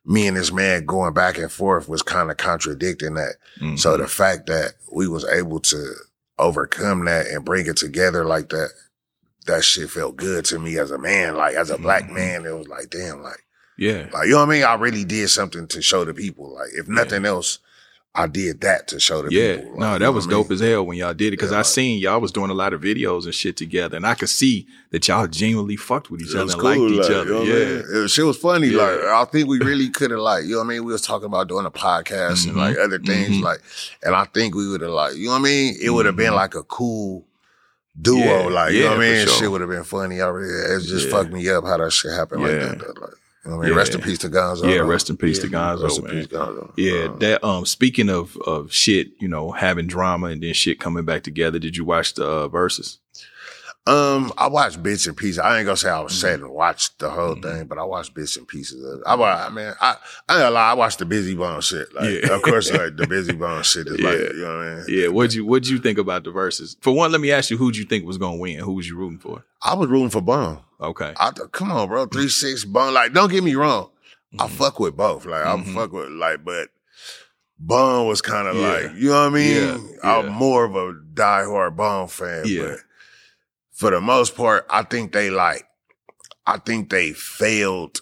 me and this man going back and forth was kind of contradicting that. Mhm. So the fact that we was able to overcome that and bring it together like that, that shit felt good to me as a man. Like as a black Mhm. man, it was like, damn, like, yeah. like, you know what I mean? I really did something to show the people. Like if nothing else, I did that to show the Yeah, people. Like, no, you that know was I mean? dope as hell when y'all did it because Yeah, I like- seen y'all was doing a lot of videos and shit together, and I could see that y'all genuinely fucked with each other and liked each like, other. you know I yeah, mean? It was- shit was funny. Yeah. Like I think we really could have like, you know what I mean? We was talking about doing a podcast and Mhm. like other things Mhm. like, and I think we would have like, you know what I mean? It would have been Mhm. like a cool duo. Yeah, like, you know what I mean? sure. Shit would have been funny. I really, it just Yeah. fucked me up how that shit happened like that. Like, you know what I mean? Rest in peace to Gonzo. yeah. Rest in peace to Gonzo, Rest in peace, Gonzo. Yeah, Uh, that um speaking of of shit, you know, having drama and then shit coming back together. Did you watch the uh, verses? Um, I watched bits and pieces. I ain't gonna say I was Mm-hmm. sat and watched the whole thing, but I watched bits and pieces of it. I, I mean, I, I ain't lie, I watched the Bizzy Bone shit. Like, Yeah. of course, like the Bizzy *laughs* Bone shit is like, Yeah. you know what I mean? Yeah, what'd you what'd you think about the verses? For one, let me ask you, who'd you think was gonna win? Who was you rooting for? I was rooting for Bone. Okay, I th- come on, bro, three six Bone. Like, don't get me wrong, I Mhm. fuck with both. Like, I Mhm. fuck with like, but Bone was kind of Yeah. like, you know what I mean? Yeah, I'm more of a diehard Bone fan, Yeah. but for the most part, I think they like, I think they failed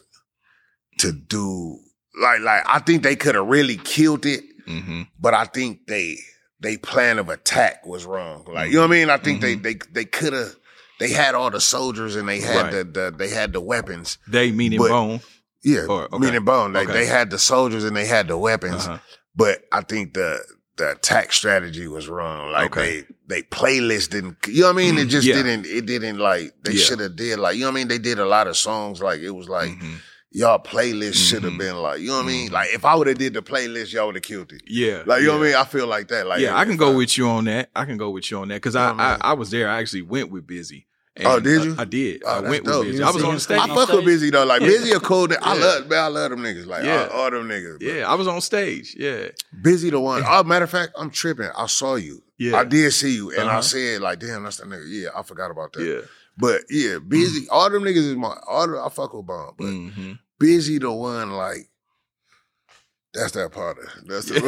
to do like like I think they could have really killed it, hmm but I think they they plan of attack was wrong. Like you know what I mean? I think they they they could have they had all the soldiers and they had Mm-hmm. Right. the, the they had the weapons. they meaning But- Bone. Yeah, Or- okay. meaning bone. Like Okay. they had the soldiers and they had the weapons, Uh-huh. but I think the the attack strategy was wrong. Like Okay. they they playlist didn't you know what I mean? It Mm, just yeah. didn't it didn't like they Yeah. should have did like you know what I mean? They did a lot of songs like it was like Mhm. y'all playlist should have been like, you know what I mean? Mhm. Like if I would have did the playlist, y'all would have killed it. Yeah, Like you know what I mean? I feel like that. Like yeah, I can go I- with you on that. I can go with you on that because I, know what I I was there. I actually went with Bizzy. Oh, did you? I, I did. Oh, I went dope. with Bizzy. I was on stage. I fuck with Bizzy though. Like Yeah. Bizzy a cool. I Yeah. love man, I love them niggas. Like Yeah. all, all them niggas. but Yeah, I was on stage. Yeah, Bizzy the one. Oh, matter of fact, I'm tripping. I saw you. Yeah. I did see you, and I Uh-huh. said like, damn, that's the nigga. Yeah, I forgot about that. yeah. But yeah, Bizzy. All them niggas is my. All the, I fuck with Bone, but hmm Bizzy the one like. That's that part of that's the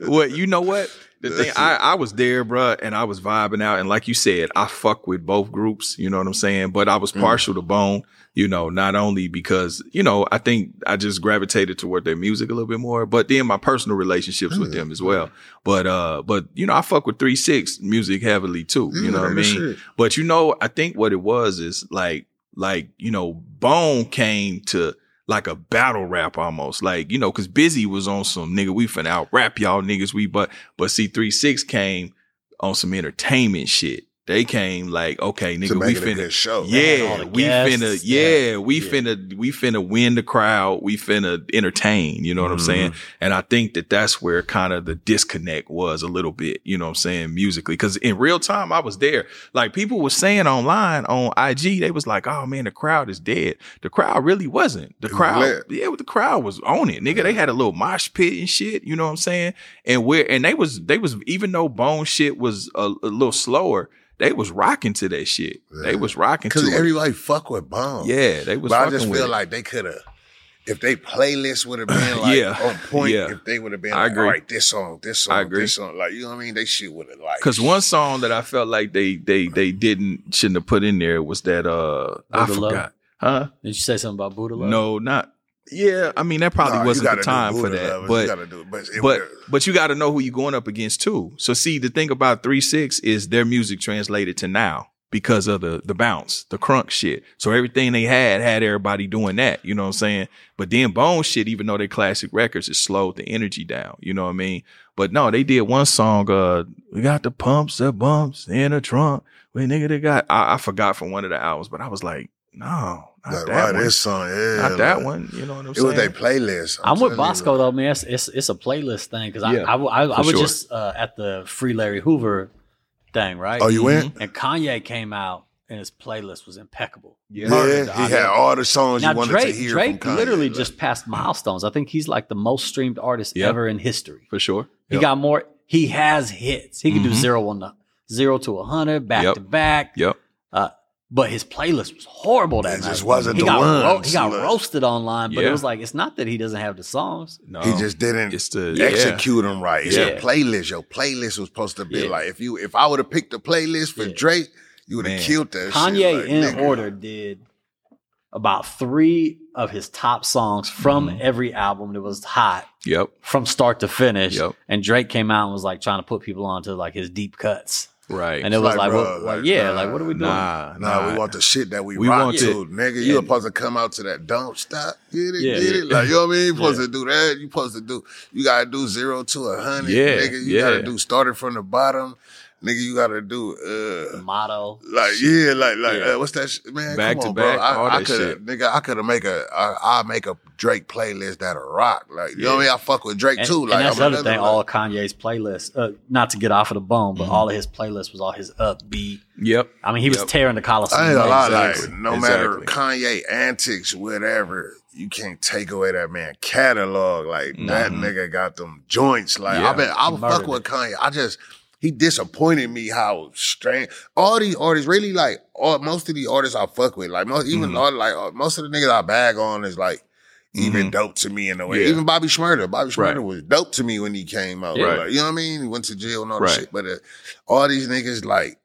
*laughs* well, you know what? The thing I, I was there, bruh, and I was vibing out. And like you said, I fuck with both groups, you know what I'm saying? But I was Mm. partial to Bone, you know, not only because, you know, I think I just gravitated toward their music a little bit more, but then my personal relationships with Mm. them as well. But uh, but you know, I fuck with three six music heavily too. You know what I mean? it. But you know, I think what it was is like, like, you know, Bone came to like a battle rap almost. Like, you know, cause Bizzy was on some nigga, we finna out rap y'all niggas. We, but, but see, 3 6 came on some entertainment shit. They came like, okay, to nigga, we make it a finna, good show. yeah, all we guests, finna, yeah, yeah. we Yeah. finna, we finna win the crowd. We finna entertain. You know what I'm saying? Mm-hmm. And I think that that's where kind of the disconnect was a little bit. You know what I'm saying? Musically, because in real time I was there. Like people were saying online on IG, they was like, "Oh man, the crowd is dead." The crowd really wasn't. The It crowd, lit. yeah, the crowd was on it, nigga. They had a little mosh pit and shit. You know what I'm saying? And where and they was they was even though Bone shit was a, a little slower. They was rocking to that shit. They was rocking to because it. everybody fuck with Bone. Yeah, they was. but I just feel it. like they could have. If they playlist would have been *laughs* like Yeah. on point, Yeah. if they would have been I like, agree. all right, this song, this song, I agree. this song, like you know what I mean? They shit would have like Cause one song that I felt like they they they didn't shouldn't have put in there was that uh I Buddha Love? forgot. Huh? Did you say something about Buddha Love? No, not yeah. I mean that probably wasn't the time for that. But it. But, it but but you gotta know who you're going up against too. So see the thing about three six is their music translated to now. because of the the bounce, the crunk shit. So everything they had had everybody doing that. You know what I'm saying? But then Bone shit, even though they're classic records, it slowed the energy down. You know what I mean? But no, they did one song. Uh, we got the pumps, the bumps in the trunk. We nigga, they got. I, I forgot from one of the albums, but I was like, no, not Like, that wow, one. this song, yeah. not that like, one. You know what I'm saying? It saying? was their playlist. I'm, with telling you, Boskoe like, though, man. It's it's, it's a playlist thing because Yeah, I I, I, I was sure. just uh, at the Free Larry Hoover thing, right? Oh, you went? And Kanye came out and his playlist was impeccable. Yeah. Yeah, he had all the songs Now you wanted Drake to hear Drake from Kanye. literally like, just passed milestones. I think he's like the most streamed artist Yep. ever in history. for sure. He Yep. got more. He has hits. He can do Mhm. zero on the zero to a hundred, back Yep. to back. Yep. Uh, but his playlist was horrible that It night. just wasn't he the got ones, he got like- roasted online, but Yeah. it was like it's not that he doesn't have the songs. No, he just didn't It's the yeah. execute them right. It's Yeah. a playlist. Your playlist was supposed to be Yeah. like if you if I would have picked the playlist for Yeah. Drake, you would have killed that. Kanye shit. Like, in nigga. order did about three of his top songs from Mm-hmm. every album that was hot Yep. from start to finish. Yep. And Drake came out and was like trying to put people onto like his deep cuts. Right. And it was like, like, bro, what, like, like, yeah, nah, like what are we doing? nah, Nah, we want the shit that we, We rock want to, it. nigga. You Yeah. supposed to come out to that don't stop, get it, Yeah. get it. Like you know what I mean? You supposed Yeah. to do that. You supposed to do. You gotta do zero to a hundred, Yeah, nigga. You yeah. gotta do starting from the bottom, nigga. You gotta do uh. Motto. Like yeah, like like Yeah. uh, what's that sh- man? Back come to on, back, bro. I, all I that could shit. nigga. I could have make a I I make a Drake playlist that'll rock. Like you know what I mean? I fuck with Drake And, too. and Like that's I'm the other another, thing. like- All Kanye's playlists, uh, not to get off of the bone, Mm-hmm. but all of his playlists was all his upbeat. Yep. I mean, he was Yep. tearing the Coliseum. I ain't gonna lie, like Exactly. no matter Kanye antics, whatever, you can't take away that man catalog. Like that nigga got them joints. Like Yeah. I been, I He fuck with Kanye. I just he disappointed me how strange. All these artists, really like all most of the artists I fuck with, like most even Mhm. all like uh, most of the niggas I bag on is like. Even Mhm. dope to me in a way. Yeah. Even Bobby Shmurda. Bobby Shmurda Right. was dope to me when he came out. Yeah. Like, you know what I mean? He went to jail and all Right. that shit. But uh, all these niggas, like,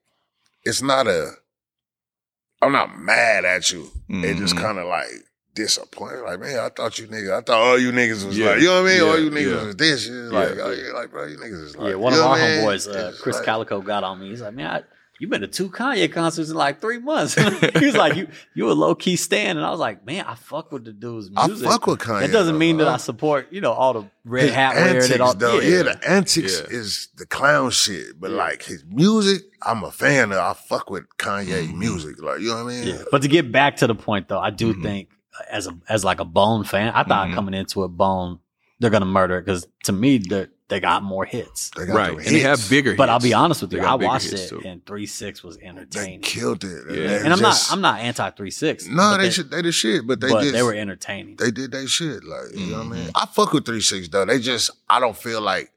it's not a. I'm not mad at you. It just Mhm. kind of like disappointed. Like, man, I thought you niggas, I thought all you niggas was Yeah. like, you know what I mean? all you niggas Yeah. was this. It's like, Yeah. oh, yeah, like, bro, you niggas is like, yeah, one you of know our what I mean? homeboys, uh, Chris like- Calico, got on me. He's like, man, I, you been to two Kanye concerts in like three months. *laughs* he was like, you you a low key stand, and I was like, man, I fuck with the dude's music. I music. fuck with Kanye. That doesn't though, mean that. I support, you know, all the red His hat wearing antics, and all. though. Yeah, the antics Yeah. is the clown shit. But Yeah. like his music, I'm a fan of. I fuck with Kanye Mhm. music. Like, you know what I mean? Yeah. But to get back to the point though, I do Mhm. think as a as like a Bone fan, I thought Mhm. coming into a Bone, they're gonna murder it because to me they they got more hits. They got Right. them And they have hits. bigger But I'll be honest with you, I watched it too. and three six was entertaining. They entertaining. killed it. Yeah. They And I'm just- not I'm not anti three six. No, they should. They the shit, but they but just they were entertaining. they did they shit. Like you know what I mean. Mhm. I fuck with three six though. They just I don't feel like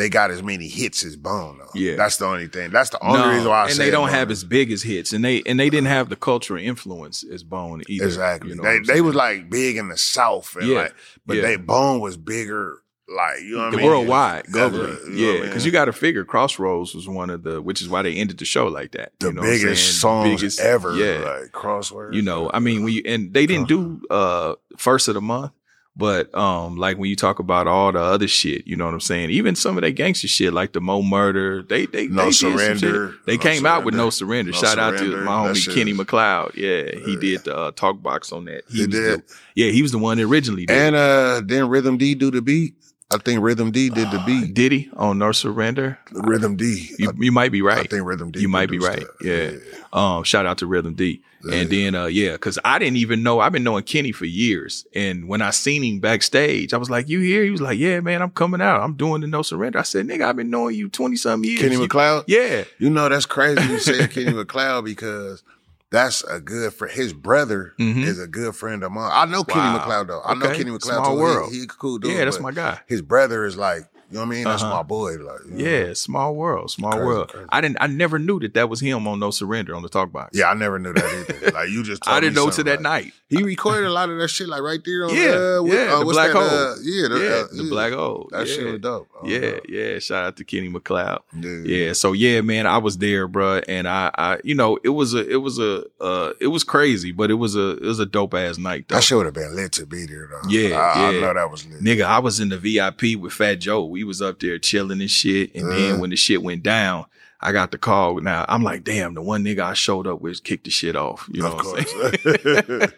they got as many hits as Bone though. Yeah. that's the only thing. That's the only No, reason why I and say they don't Bone. have as big as hits, and they and they didn't have the cultural influence as Bone either. exactly. You know they they was like big in the South, and Yeah. like, but Yeah. they Bone was bigger. Like you know what I mean. worldwide, Yeah, globally. I Because mean? you got to figure Crossroads was one of the, which is why they ended the show like that. the you know biggest songs Biggest- ever. Yeah, like crossword. you know, I mean, when you and they didn't do uh first of the month, but um, like when you talk about all the other shit, you know what I'm saying? Even some of that gangster shit, like the Mo' Murda, they they No they Surrender. They No came out with no Surrender. surrender. No Shout out to my That homie Kenny McCloud. Yeah, he Yeah. did the uh, talk box on that. He was did. The, yeah, he was the one that originally did. and uh, then Rhythm D do the beat. I think Rhythm D did the beat. did he on No Surrender? Rhythm D. You, you might be right. I think Rhythm D. You might be right. that. Yeah. Um, shout out to Rhythm D. And then, uh, yeah, cause I didn't even know, I've been knowing Kenny for years. And when I seen him backstage, I was like, you here? He was like, yeah, man, I'm coming out. I'm doing the no surrender. I said, nigga, I've been knowing you 20 some years. Kenny You- McCloud. Yeah. You know that's crazy. You said *laughs* Kenny McCloud because that's a good friend. His brother Mhm. is a good friend of mine. I know Kenny Wow. McCloud though. I know Kenny McCloud Small too. World. He, a cool dude. yeah, that's my guy. His brother is like, you know what I mean? That's Uh-huh. my boy. Like, you know? Yeah, small world, small Crazy, world. crazy. I didn't, I never knew that that was him on No Surrender on the talk box. Yeah, I never knew that either. *laughs* Like you just. I didn't know to that like- night. He recorded a lot of that shit like right there on Yeah, uh, yeah, uh, the black that, hole. uh, yeah, the, yeah, uh, the yeah. black hole. That yeah. shit was dope. Oh, Yeah, dope. yeah. Shout out to Kenny McCloud. Yeah. Yeah. So yeah, man, I was there, bruh, and I, I, you know, it was a, it was a, uh, it was crazy, but it was a, it was a dope ass night though. That shit would have been lit to be there though. Yeah, I, I know that was lit. Nigga, I was in the VIP with Fat Joe. We was up there chilling and shit, and then Uh. when the shit went down, I got the call. Now I'm like, damn, the one nigga I showed up with kicked the shit off. You know Of what I'm saying?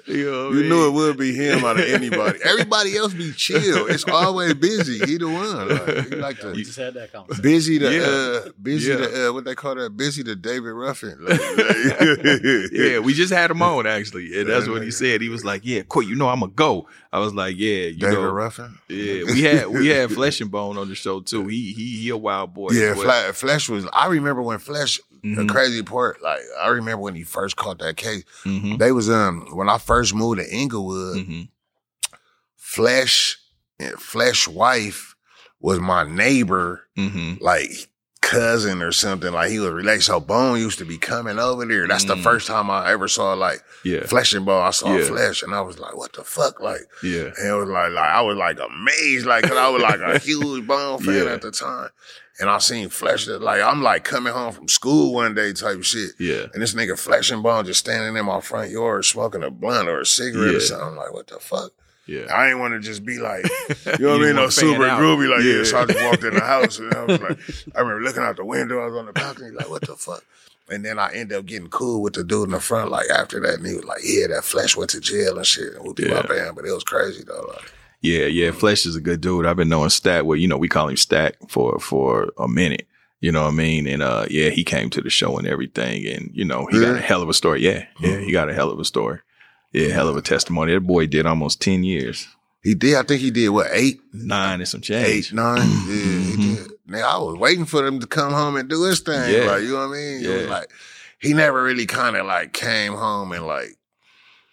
*laughs* you know what You knew it would be him out of anybody. *laughs* Everybody else be chill. It's always Bizzy. He the one. Like, he like We to just had that conversation. Bizzy the Yeah. uh, Bizzy Yeah. the uh, what they call that Bizzy to David Ruffin. Like, *laughs* like- Yeah, we just had him on actually, and that's Yeah, what he said. He was like, "Yeah, quick, you know I'm a go." I was like, "Yeah, you David know, Ruffin. yeah." We had we had Flesh and Bone on the show too. He he he a wild boy. Yeah, Fle- Flesh was. I remember when Flesh. The Mhm. crazy part, like I remember when he first caught that case. Mhm, They was um when I first moved to Inglewood. mhm. Flesh, Flesh wife was my neighbor, Mhm. like cousin or something. Like he was related. So Bone used to be coming over there. That's the Mm. first time I ever saw like Yeah, Flesh and Bone. I saw Yeah. Flesh, and I was like, "What the fuck?" Like, yeah, and it was like, like I was like amazed, like, cause I was like a *laughs* huge Bone fan Yeah. at the time. And I seen Flesh that like I'm like coming home from school one day type shit. yeah, And this nigga Flesh and Bone just standing in my front yard smoking a blunt or a cigarette Yeah. or something. I'm like, what the fuck? yeah. I ain't want to just be like, *laughs* you know what I mean? No super groovy like Yeah. yeah. So I just walked in the house and I was like, *laughs* I remember looking out the window. I was on the balcony like, what the fuck? And then I ended up getting cool with the dude in the front. Like after that, and he was like, yeah, that Flesh went to jail and shit. And whooped Yeah. my band, but it was crazy though. Like, Yeah, yeah. Flesh is a good dude. I've been knowing Stack. Well, you know, we call him Stack for for a minute. You know what I mean? And uh, yeah, he came to the show and everything, and you know, he got a hell of a story. Yeah, yeah, he got a hell of a story. Yeah, hell of a testimony. That boy did almost ten years, he did. I think he did what eight, nine and some change. eight, nine. *clears throat* Yeah, he did. Nigga, I was waiting for him to come home and do his thing. Mm-hmm. Yeah. Like you know what I mean? It was Yeah. like he never really kind of like came home and like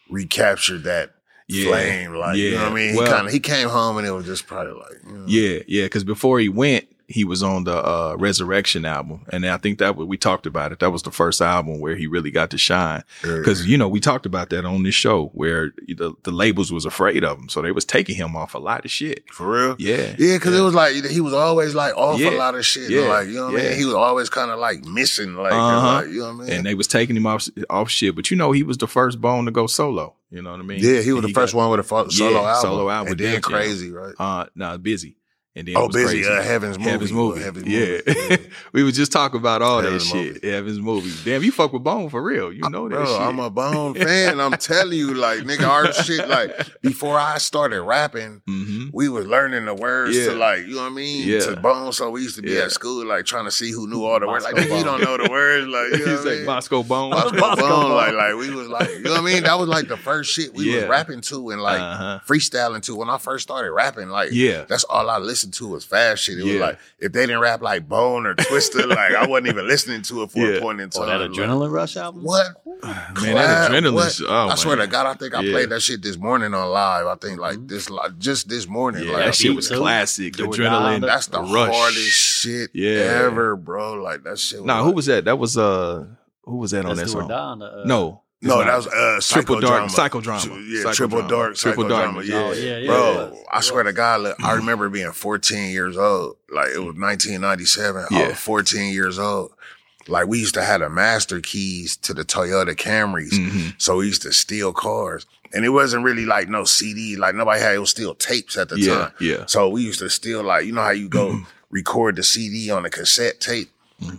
recaptured that Yeah. flame. Like you know what I mean? Well- he kind of he came home and it was just probably like you know, Yeah, yeah. Because before he went, he was on the uh, Resurrection album, and I think that we talked about it. That was the first album where he really got to shine. Because you know we talked about that on this show where the, the labels was afraid of him, so they was taking him off a lot of shit. for real. Yeah, Yeah, because it was like he was always like off Yeah. a lot of shit. Yeah. Like you know what I Yeah. mean? He was always kind of like missing, like, Uh-huh. like, you know what I mean? and they was taking him off off shit. But you know he was the first Bone to go solo. You know what I mean? yeah, he was And the first got- one with a solo Yeah, album. solo album and then crazy, right? Uh, no, Bizzy. And then Oh, it was Bizzy. Uh, Heaven'z movie. Heaven'z movie. Heaven'z yeah. movie. *laughs* we was just talking about all Heaven'z that shit. movie. Heaven'z movie. Damn, you fuck with Bone for real. You know that Bro, shit. I'm a Bone *laughs* fan. I'm telling you, like, nigga, our shit, like, before I started rapping, hmm we was learning the words Yeah. to, like, you know what I mean? Yeah. To Bone. So we used to be Yeah. at school, like, trying to see who knew all the words. Like, Boskoe nigga, you don't know the words. Like, *laughs* you know what I like mean? Boskoe Bone. Boskoe Boskoe Bone, Bone. like, like we was like, you know what I mean? That was like the first shit we was rapping to and like Uh-huh. freestyling to. When I first started rapping, like, Yeah. that's all I listened to was fast shit. It was like if they didn't rap like Bone or Twista, *laughs* like I wasn't even listening to it for Yeah. a point in time. Oh, that Like, Adrenaline Rush album? what? *sighs* Man, that adrenaline. what? Oh, I swear man. to God, I think I Yeah. Mm-hmm. played that shit this morning on live. I think like this, like just this morning. Yeah, like, that shit was too. classic. Do or Adrenaline. that's the rush. hardest shit Yeah. ever, bro. Like that shit. Was Nah, like, who was that? That was uh, who was that on Let's that song? die uh, No, it's No, not. that was uh, Triple Dark- psychodrama. Psychodrama. Yeah, triple dark, Triple triple Dark. psychodrama. Oh, Yeah, yeah, yeah, bro. it was. I swear to. God, look, I remember being 14 years old. Like it was 1997. I was 14 years old. Like we used to have the master keys to the Toyota Camrys, Mhm. so we used to steal cars, and it wasn't really like no CD. Like nobody had. It was still tapes at the Yeah, time. yeah. So we used to steal like you know how you go record the CD on a cassette tape.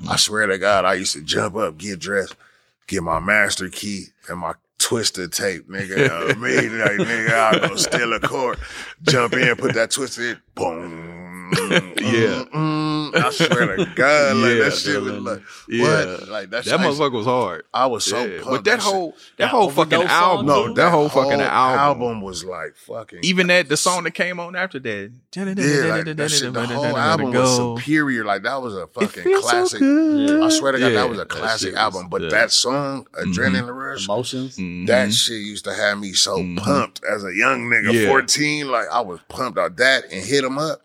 I swear to God, I used to jump up, get dressed, get my master key and my twisted tape, nigga. Immediately, like, nigga, I'll go steal a cord, jump in, put that twisted boom. Yeah. Mm, I swear to God, like Yeah, that shit was like, Yeah. what? Like that, That shit, I motherfucker was hard. I was so Yeah. pumped. But that shit- whole that That whole fucking album, song, no, that whole fucking album, album was like fucking even that the song that came on after that, Yeah, like that shit, the whole album was superior. Like that was a fucking feels so classic. I swear to God, that was a classic album. But that song, Adrenaline Rush, Emotions. That shit used to have me so pumped as a young nigga, 14. Like I was pumped out that and hit him up.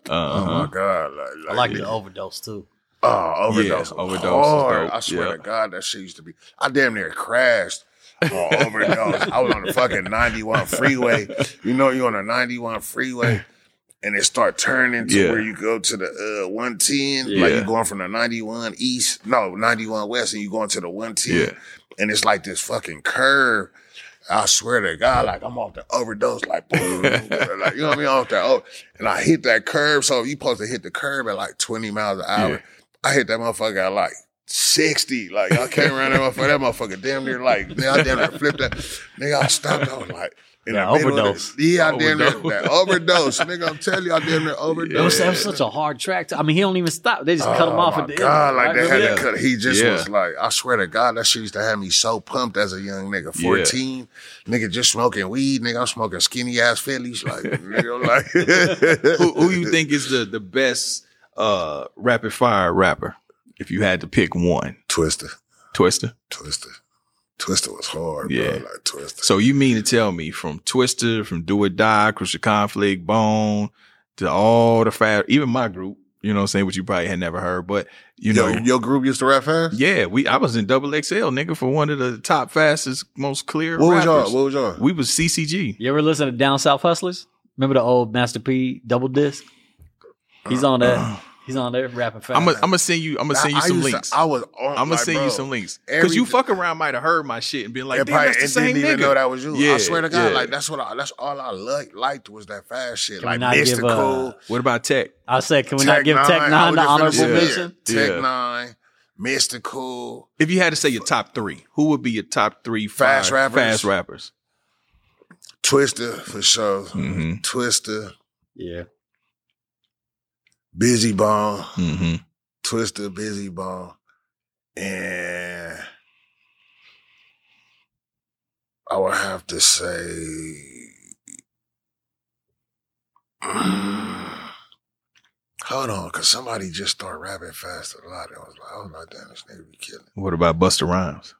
Oh my God. Like, I like the overdose too. Oh, overdose. Yeah, overdose Hard. I swear Yeah. to God, that shit used to be. I damn near crashed. on overdose. I was on the fucking 91 freeway. You know, you're on the 91 freeway and it start turning to Yeah. where you go to the uh, 110. Like you're going from the 91 east, no, 91 west, and you going to the 110. Yeah. And it's like this fucking curve. I swear to God, like I'm off the overdose, like boom, like you know what I mean, off that, oh, and I hit that curve. So you supposed to hit the curve at like 20 miles an hour. Yeah. I hit that motherfucker at like 60. Like I came around that motherfucker, that motherfucker damn near like, nigga, I damn near flipped that. Nigga, I stopped. I was like, in Yeah, the middle of overdose. Yeah, I damn near Overdose. that *laughs* overdose. nigga, I'm telling you, I damn near *laughs* It overdose. was, that was such a hard track. To, I mean, he don't even stop. They just cut him Oh, off at the God, end. like right? they had Remember to cut. He just Yeah. was like, I swear to God, that shit used to have me so pumped as a young nigga. Yeah. 14, nigga just smoking weed, nigga. I'm smoking skinny ass Phillies. Like, *laughs* nigga, like. who, who you think is the the best uh rapid fire rapper? If you had to pick one, Twista. Twista. Twista. Twista was hard, Yeah. bro. Like Twista. So you mean to tell me from Twista, from Do or Die, Crucial Conflict, Bone, to all the fat, even my group, you know what I'm saying, which you probably had never heard, but you Yo, know, your group used to rap fast? yeah, we I was in double XL, nigga, for one of the top fastest, most clear What was rappers. y'all? What was y'all? we was CCG. You ever listen to Down South Hustlers? Remember the old Master P double disc? He's uh, on that. Uh, He's on there rapping fast. I'm gonna send you I'm gonna send you I some used to- links. I was on. I'm gonna like, send bro, you some links because you fuck around might have heard my shit and been like, damn, probably that's the same didn't even nigga. know that was you. Yeah, I swear to God, yeah. like that's what I, that's all I liked, liked was that fast shit, Can like not give, Mystikal. uh, What about Tech? I said, can we Tech not give N9ne, Tech I N9ne the honorable say mention? it. Tech Yeah. N9ne, Mystikal, If you had to say your top three, who would be your top three Fast rappers? Fast rappers. Twista for sure. Mhm. Twista, Yeah. Bizzy Bone, Mm-hmm. Twista, Bizzy Bone, and I would have to say. *sighs* Hold on, cause somebody just started rapping fast a lot. I was like, I was like, damn, this nigga be killing. What about Busta Rhymes?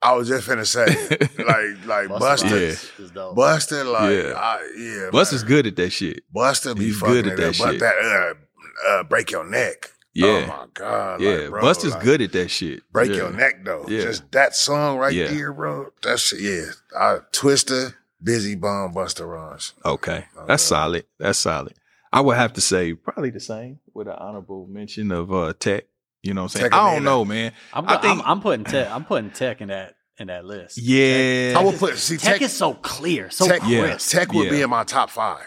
I was just finna say, *laughs* like, like Busta, Yeah. Busta, like, Yeah. I, yeah, Busta's man. good at that shit. Busta be He's fucking good at it that up, but shit. that uh, uh, break your neck. Yeah. Oh my god. yeah, like, bro, Busta's like, good at that shit. Break Yeah. your neck though. Yeah. Just that song right Yeah. there, bro. That's yeah. I, Twista, Bizzy Bone, Busta Rhymes. Okay, that's solid. That's solid. I would have to say probably the same with an honorable mention of uh Tech. You know what I'm saying? Tech I don't Nina. know, man. I'm, I I'm, I'm putting Tech. I'm putting Tech in that in that list. Yeah, I would put see Tech, Tech. is so clear, so Tech, Yeah. crisp. Tech would be in my top five.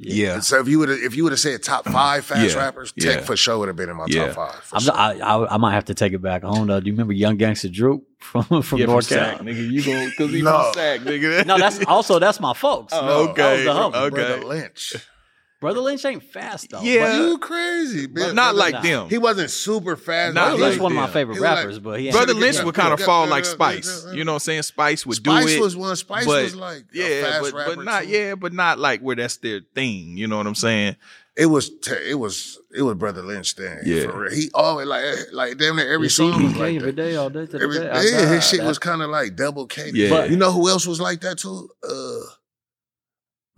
Yeah. So if you would if you would have said top five fast Yeah. rappers, Yeah. Tech for sure would have been in my Yeah. top five. for I'm, sure. I, I I might have to take it back. I don't know. Do you remember Young Gangster Droop from *laughs* from Yeah, from North Carolina? nigga. You go because he No. from Sac, nigga. No, that's also that's my folks. Oh, No, okay. that was the homie. Brother okay. Lynch. Brotha Lynch ain't fast though. Yeah. But you crazy, But not Brother- like nah. them. He wasn't super fast. Not Brother but like Lynch one of my favorite He was like- rappers, but he Brotha Lynch yeah, would kind of fall yeah, like yeah, Spice. yeah, yeah. You know what I'm saying? Spice would Spice do it. Spice was one. Spice but, was like a yeah, fast but, rapper but not too. yeah, but not like where that's their thing. You know what I'm saying? It was te- it was it was Brotha Lynch thing. Yeah. for real. He always like like damn near every You see song me was like every that. all day to Every, day. Yeah, his shit was kind of like double K. Yeah. You know who else was like that too? Uh,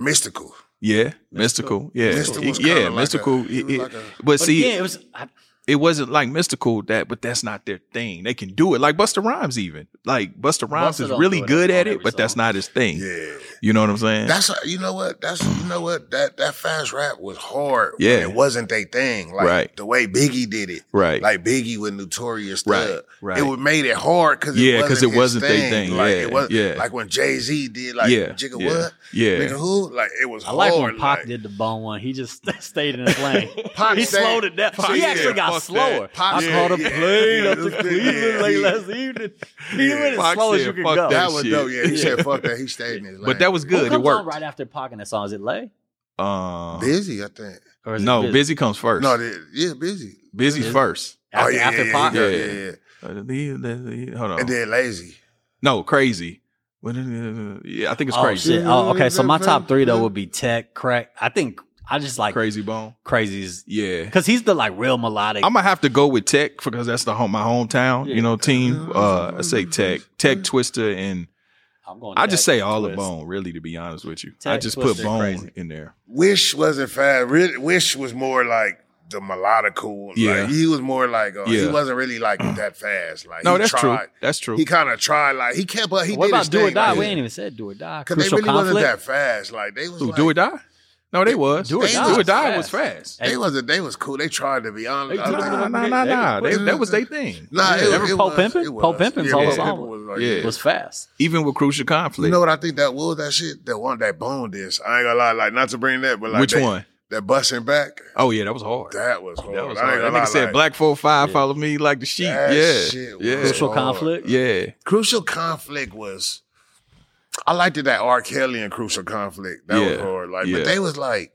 Mystikal. Yeah, Mystikal. Yeah, Mystikal was yeah, like Mystikal. a- he It- was it- like a- but But see, again, it was I, it wasn't like Mystikal that, but that's not their thing. They can do it like Busta Rhymes. Even like Busta Rhymes Busta is really good at it, every but that's not his thing. Yeah. You know what I'm saying? That's uh, you know what that's you know what that that fast rap was hard. Yeah. it wasn't their thing. Like Right. the way Biggie did it. right. Like Biggie with Notorious Right, Thug. right. It would made it hard because Yeah, because it wasn't their they thing. Like Yeah, it was yeah. like when Jay Z did like yeah, Jigga yeah, what? Yeah, Nigga who? Like it was I like when Pac like, did the bone one. He just *laughs* stayed in his lane. Pac he stayed- slowed it down. Pac- he yeah, actually got fuck slower. that. Pac- I yeah, caught a yeah, plane yeah, up to yeah, Cleveland late yeah. last evening. *laughs* He Yeah. went as Pac slow as you could go. that That was dope. Yeah, he Yeah. said *laughs* fuck that. He stayed in his lane. but that was Who good. It worked. on right after Pac in that song? Is it Lay? Uh, Bizzy. I think. Or is no, Bizzy? Bizzy comes first. No, they, yeah, Bizzy. Bizzy's Bizzy? first. After, oh yeah, after yeah, Pac? yeah, Yeah. yeah, yeah. Uh, Hold on. And then Layzie. no, Krayzie. What is it? Yeah, I think it's Oh Krayzie. shit! Oh, okay. So my top three though would be Tech, Crack. I think I just like Krayzie Bone. Krayzie's Yeah. because he's the like real melodic. I'm gonna have to go with Tech because that's the home, my hometown. You know, team. Uh, I say Tech, Tech, Twista, and I'm going. I just say all Twist. of Bone. Really, to be honest with you, I just put Bone Krayzie. in there. Wish wasn't fast. Really, Wish was more like the melodical. Yeah. Like, he was more like uh, he wasn't really like that fast. Like No, he that's true. That's true. He kind of tried. Like he kept. But he What did about his Do or Die? like, we ain't even said Do or Die. Cause they really conflict. wasn't that fast. Like they was Who, like, do or die? No, they was. Do or They Die. was Do or die fast. was fast. They wasn't. They was cool. They tried to be honest. They took Nah, Nah, nah, nah, nah. They, that was their thing. Nah, it, Remember it Poe was, Pimpin'? it was. Poe Pimpin's yeah, whole Poe song Pimpin' was like, Yeah. was fast. Even with Crucial Conflict. You know what I think that was that shit? That one that bone disc. I ain't gonna lie, like not to bring that, but like Which they- one? That busting back. Oh yeah, that was hard. That was hard. That was I ain't hard. That gonna lie, nigga said like, Black Four Five Yeah. follow me like the sheep. That yeah, yeah, Crucial hard. conflict. yeah. Crucial conflict was. I liked it that R. Kelly and Crucial Conflict. That was hard. Like, Yeah. but they was like,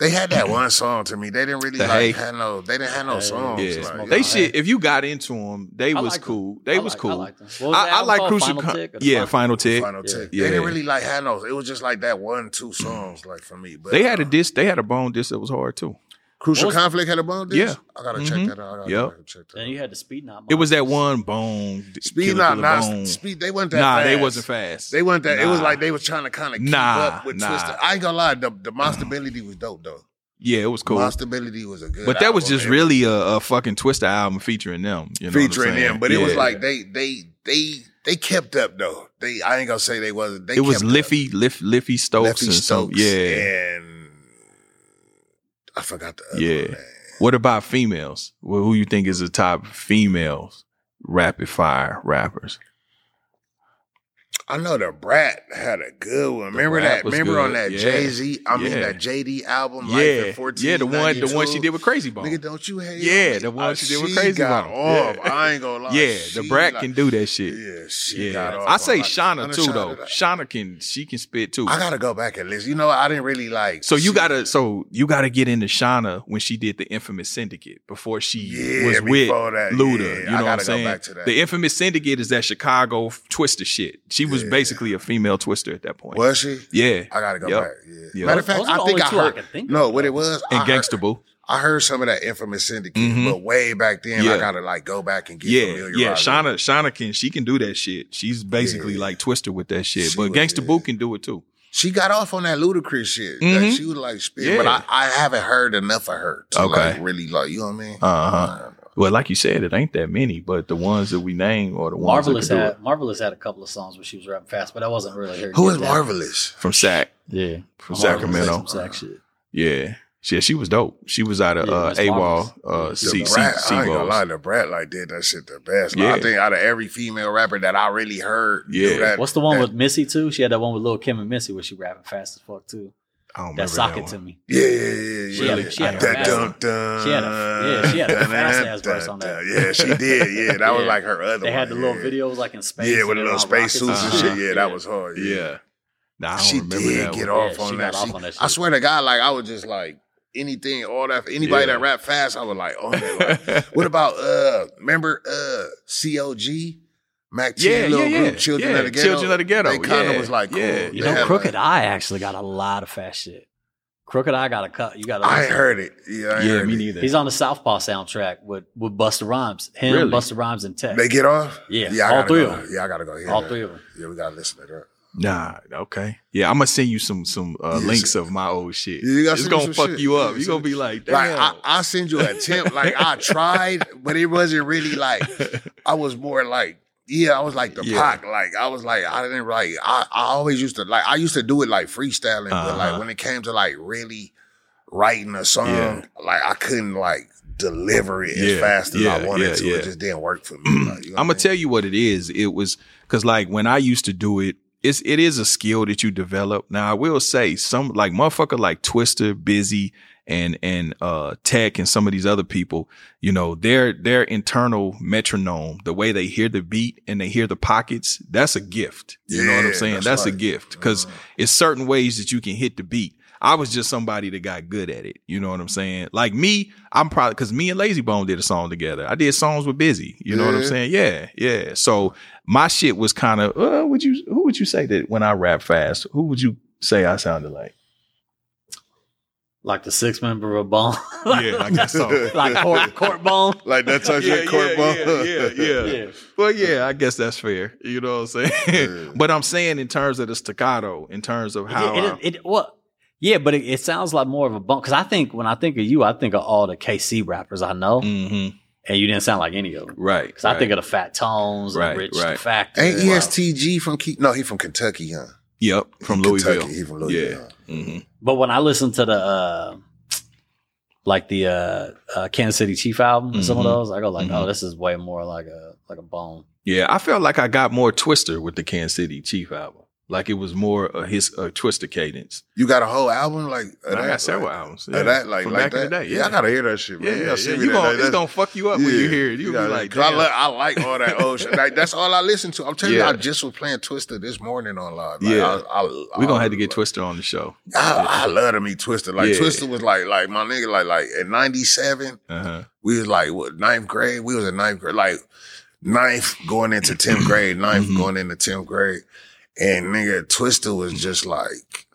they had that one *clears throat* song to me. They didn't really The like Hey. had no. They didn't have no Hey. songs. Yeah, like, they know, shit. If you got into them, they I was like them. cool. They I was like- cool. I like them. What was I, I like? Crucial. Final Con- Tic yeah, Final- Final Tic. Final Yeah. Tic. Yeah. They didn't really like have no. It was just like that one, two songs, like for me. But They had a uh, disc. They had a bone disc that was hard too. Crucial What was- Conflict had a bone disc? Yeah. I gotta Mhm. check that out. I gotta Yep. and check that Then out. you had the speed knot. It was that one bone. Speed Killer not, Killer not Bone. speed. They weren't that. Nah, they wasn't fast. They weren't that. It was Nah. like they was trying to kind of keep Nah, up with nah. Twista. I ain't gonna lie. The the Mobstability was dope though. Yeah, it was cool. Mobstability was a good. But that was album. just It really a, a fucking Twista album featuring them. You know what I'm featuring saying? them. But it was Yeah. like they they they they kept up though. They I ain't gonna say they wasn't. They it was kept Liffy, Liff, Liffy. Stokes, Leffy and some, Stokes. yeah, and I forgot the other Yeah. one, man. What about females? Well, who you think is the top females rapid fire rappers? I know the Brat had a good one. Remember Brat that? Remember on that Yeah. Jay Z? I mean Yeah. that JD album. yeah, Life yeah, the one, the one she did with Krayzie Bone. Nigga, don't you hate? Yeah, the one Uh, she did with she Krayzie got Bone. Off. Yeah. I ain't gonna lie. yeah, the Brat like- can do that shit. Yeah, she Yeah, got off. I say like, Shawnna too the though. Shawnna. Can she can spit too. I gotta go back and listen. You know. I didn't really like. So you gotta, so you gotta get into Shawnna when she did the infamous Syndicate before she Yeah, was with that, Luda. you know what I'm saying? back to that. The infamous Syndicate is that Chicago Twista shit. She was Yeah. basically a female Twista at that point. Was she? Yeah, I gotta go Yep. back. Yeah. Yep. Matter of fact, Those are I think only I two I heard. can think no, what it was. I and heard- Gangsta Boo. I heard some of that infamous syndicate, Mhm. but way back then, Yeah. I gotta like go back and get Yeah, familiar. yeah. with it. Shawnna, Shawnna can she can do that shit. She's basically Yeah. like Twista with that shit. She but was- Gangsta. Boo can do it too. She got off on that Ludacris shit. Like, Mhm. she was like spit, Yeah. but I, I haven't heard enough of her to Okay. like really like you know what I mean. Uh huh. Well, like you said, it ain't that many, but the ones that we name are the ones Marvaless that can do had Marvaless had a couple of songs where she was rapping fast, but that wasn't really her. Who get that. Marvaless? from Sac. Yeah, From Marvaless Sacramento. had some Sac shit. Yeah. She, she was dope. She was out of Yeah, uh, Miss AWOL, Marvaless. uh, C, The C, Brat, C, I ain't gonna lie, the Brat like did that shit the best. Yeah. I think out of every female rapper that I really heard, Yeah. that, What's the one that- with Missy too? She had that one with Lil Kim and Missy where she rapping fast as fuck too. I don't That remember socket that to me. Yeah, yeah, yeah, yeah. She yeah. had- she had a Dun, fast dun, one. dun, She had a- yeah, she had a dun, fast dun, ass verse on dun, that. Yeah, she did. Yeah, that was *laughs* like her other. They had the one, little yeah. videos like in space. Yeah, with the little were on space suits and Uh-huh. shit. Yeah, that was hard. Yeah, Yeah. Nah, I don't she remember did that get one. off Yeah, on she that. got off She- on that I swear to God, like I was just like anything, all that. Anybody Yeah. that rap fast, I was like, oh, that, like, *laughs* what about uh? Remember uh? Cog. Mac T, Yeah, little yeah, group, yeah. Children Yeah, of the Ghetto. Children of the Ghetto. They kind of Yeah, was like, cool. yeah. You know, Crooked like- Eye actually got a lot of fast shit. Crooked I got a cut. You got to. I ain't heard it. Yeah, I ain't Yeah, heard me it. neither. He's on the Southpaw soundtrack with with Busta Rhymes. Him, Really? Busta Rhymes, and Tech. They get off. Yeah, yeah. I all gotta three go. of them. Yeah, I gotta go. hear All three of them. Yeah, we gotta listen to that. Nah, okay. Yeah, I'm gonna send you some some uh, Yeah, links of my old shit. Yeah, you gotta it's send gonna some fuck shit. you up. Yeah, You're gonna be like, damn. Like I, I send you an attempt. Like I *laughs* tried, but it wasn't really like. *laughs* I was more like, yeah, I was like the Yeah. Pac. Like I was like, I didn't like. I, I always used to like. I used to do it like freestyling, but Uh-huh. like when it came to like really writing a song, Yeah. like I couldn't like deliver it as Yeah, fast as I wanted to. It just didn't work for me. Like, you know *clears throat* I'm gonna I mean? tell you what it is. It was because like when I used to do it, it's it is a skill that you develop. Now I will say some like motherfucker like Twista, Bizzy, and and uh Tech and some of these other people, you know, their their internal metronome, the way they hear the beat and they hear the pockets, that's a gift. You know what I'm saying? that's That's, a gift because Uh-huh. it's certain ways that you can hit the beat. I was just somebody that got good at it. You know what I'm saying? Like me, I'm probably because me and Layzie Bone did a song together. I did songs with Bizzy. You know what I'm saying? Yeah, yeah. So my shit was kind of. Uh, would you? Who would you say that when I rap fast? Who would you say I sounded like? Like the six member of a Bone. *laughs* Yeah, I guess so. like Court, court Bone. *laughs* like that type Yeah, shit, court yeah, ball. yeah, yeah, yeah. *laughs* Yeah. Well, yeah, I guess that's fair. You know what I'm saying? Yeah. but I'm saying in terms of the staccato, in terms of how. it, I- it, it, what? Yeah, but it, it sounds like more of a bump. Because I think when I think of you, I think of all the KC rappers I know, Mhm. and you didn't sound like any of them. Right. Because I think of the Fat Tones, Right, and Rich right. the Factor. Ain't Wow. ESTG from Ke- no, he from Kentucky, huh? Yep. From Kentucky, Louisville. he from Louisville. Yeah. Louisville. But when I listen to the uh like the uh, uh Kansas City Chief album, and some of Mhm. those, I go like, Mhm. oh, this is way more like a like a bone. Yeah, I felt like I got more Twista with the Kansas City Chief album. Like it was more uh, his uh, Twista cadence. You got a whole album like I got several like, albums. Yeah, that like like back that. in the day. Yeah, I gotta hear that shit. Yeah, Man. yeah, gotta yeah. You gonna, it's gonna fuck you up when you hear it. You'll gotta- be like, I. I like all that old shit. Like, that's all I listen to. I'm telling Yeah. you, I just was playing Twista this morning on live. Like, Yeah. I, I, We're gonna have to get Twista on the show. I, love to meet Twista. Like Yeah. Twista was like like my nigga like like at '97 Uh-huh. we was like what ninth grade. We was in ninth grade like ninth going into tenth grade, 9th Mhm. going into tenth grade, and nigga Twista was just like.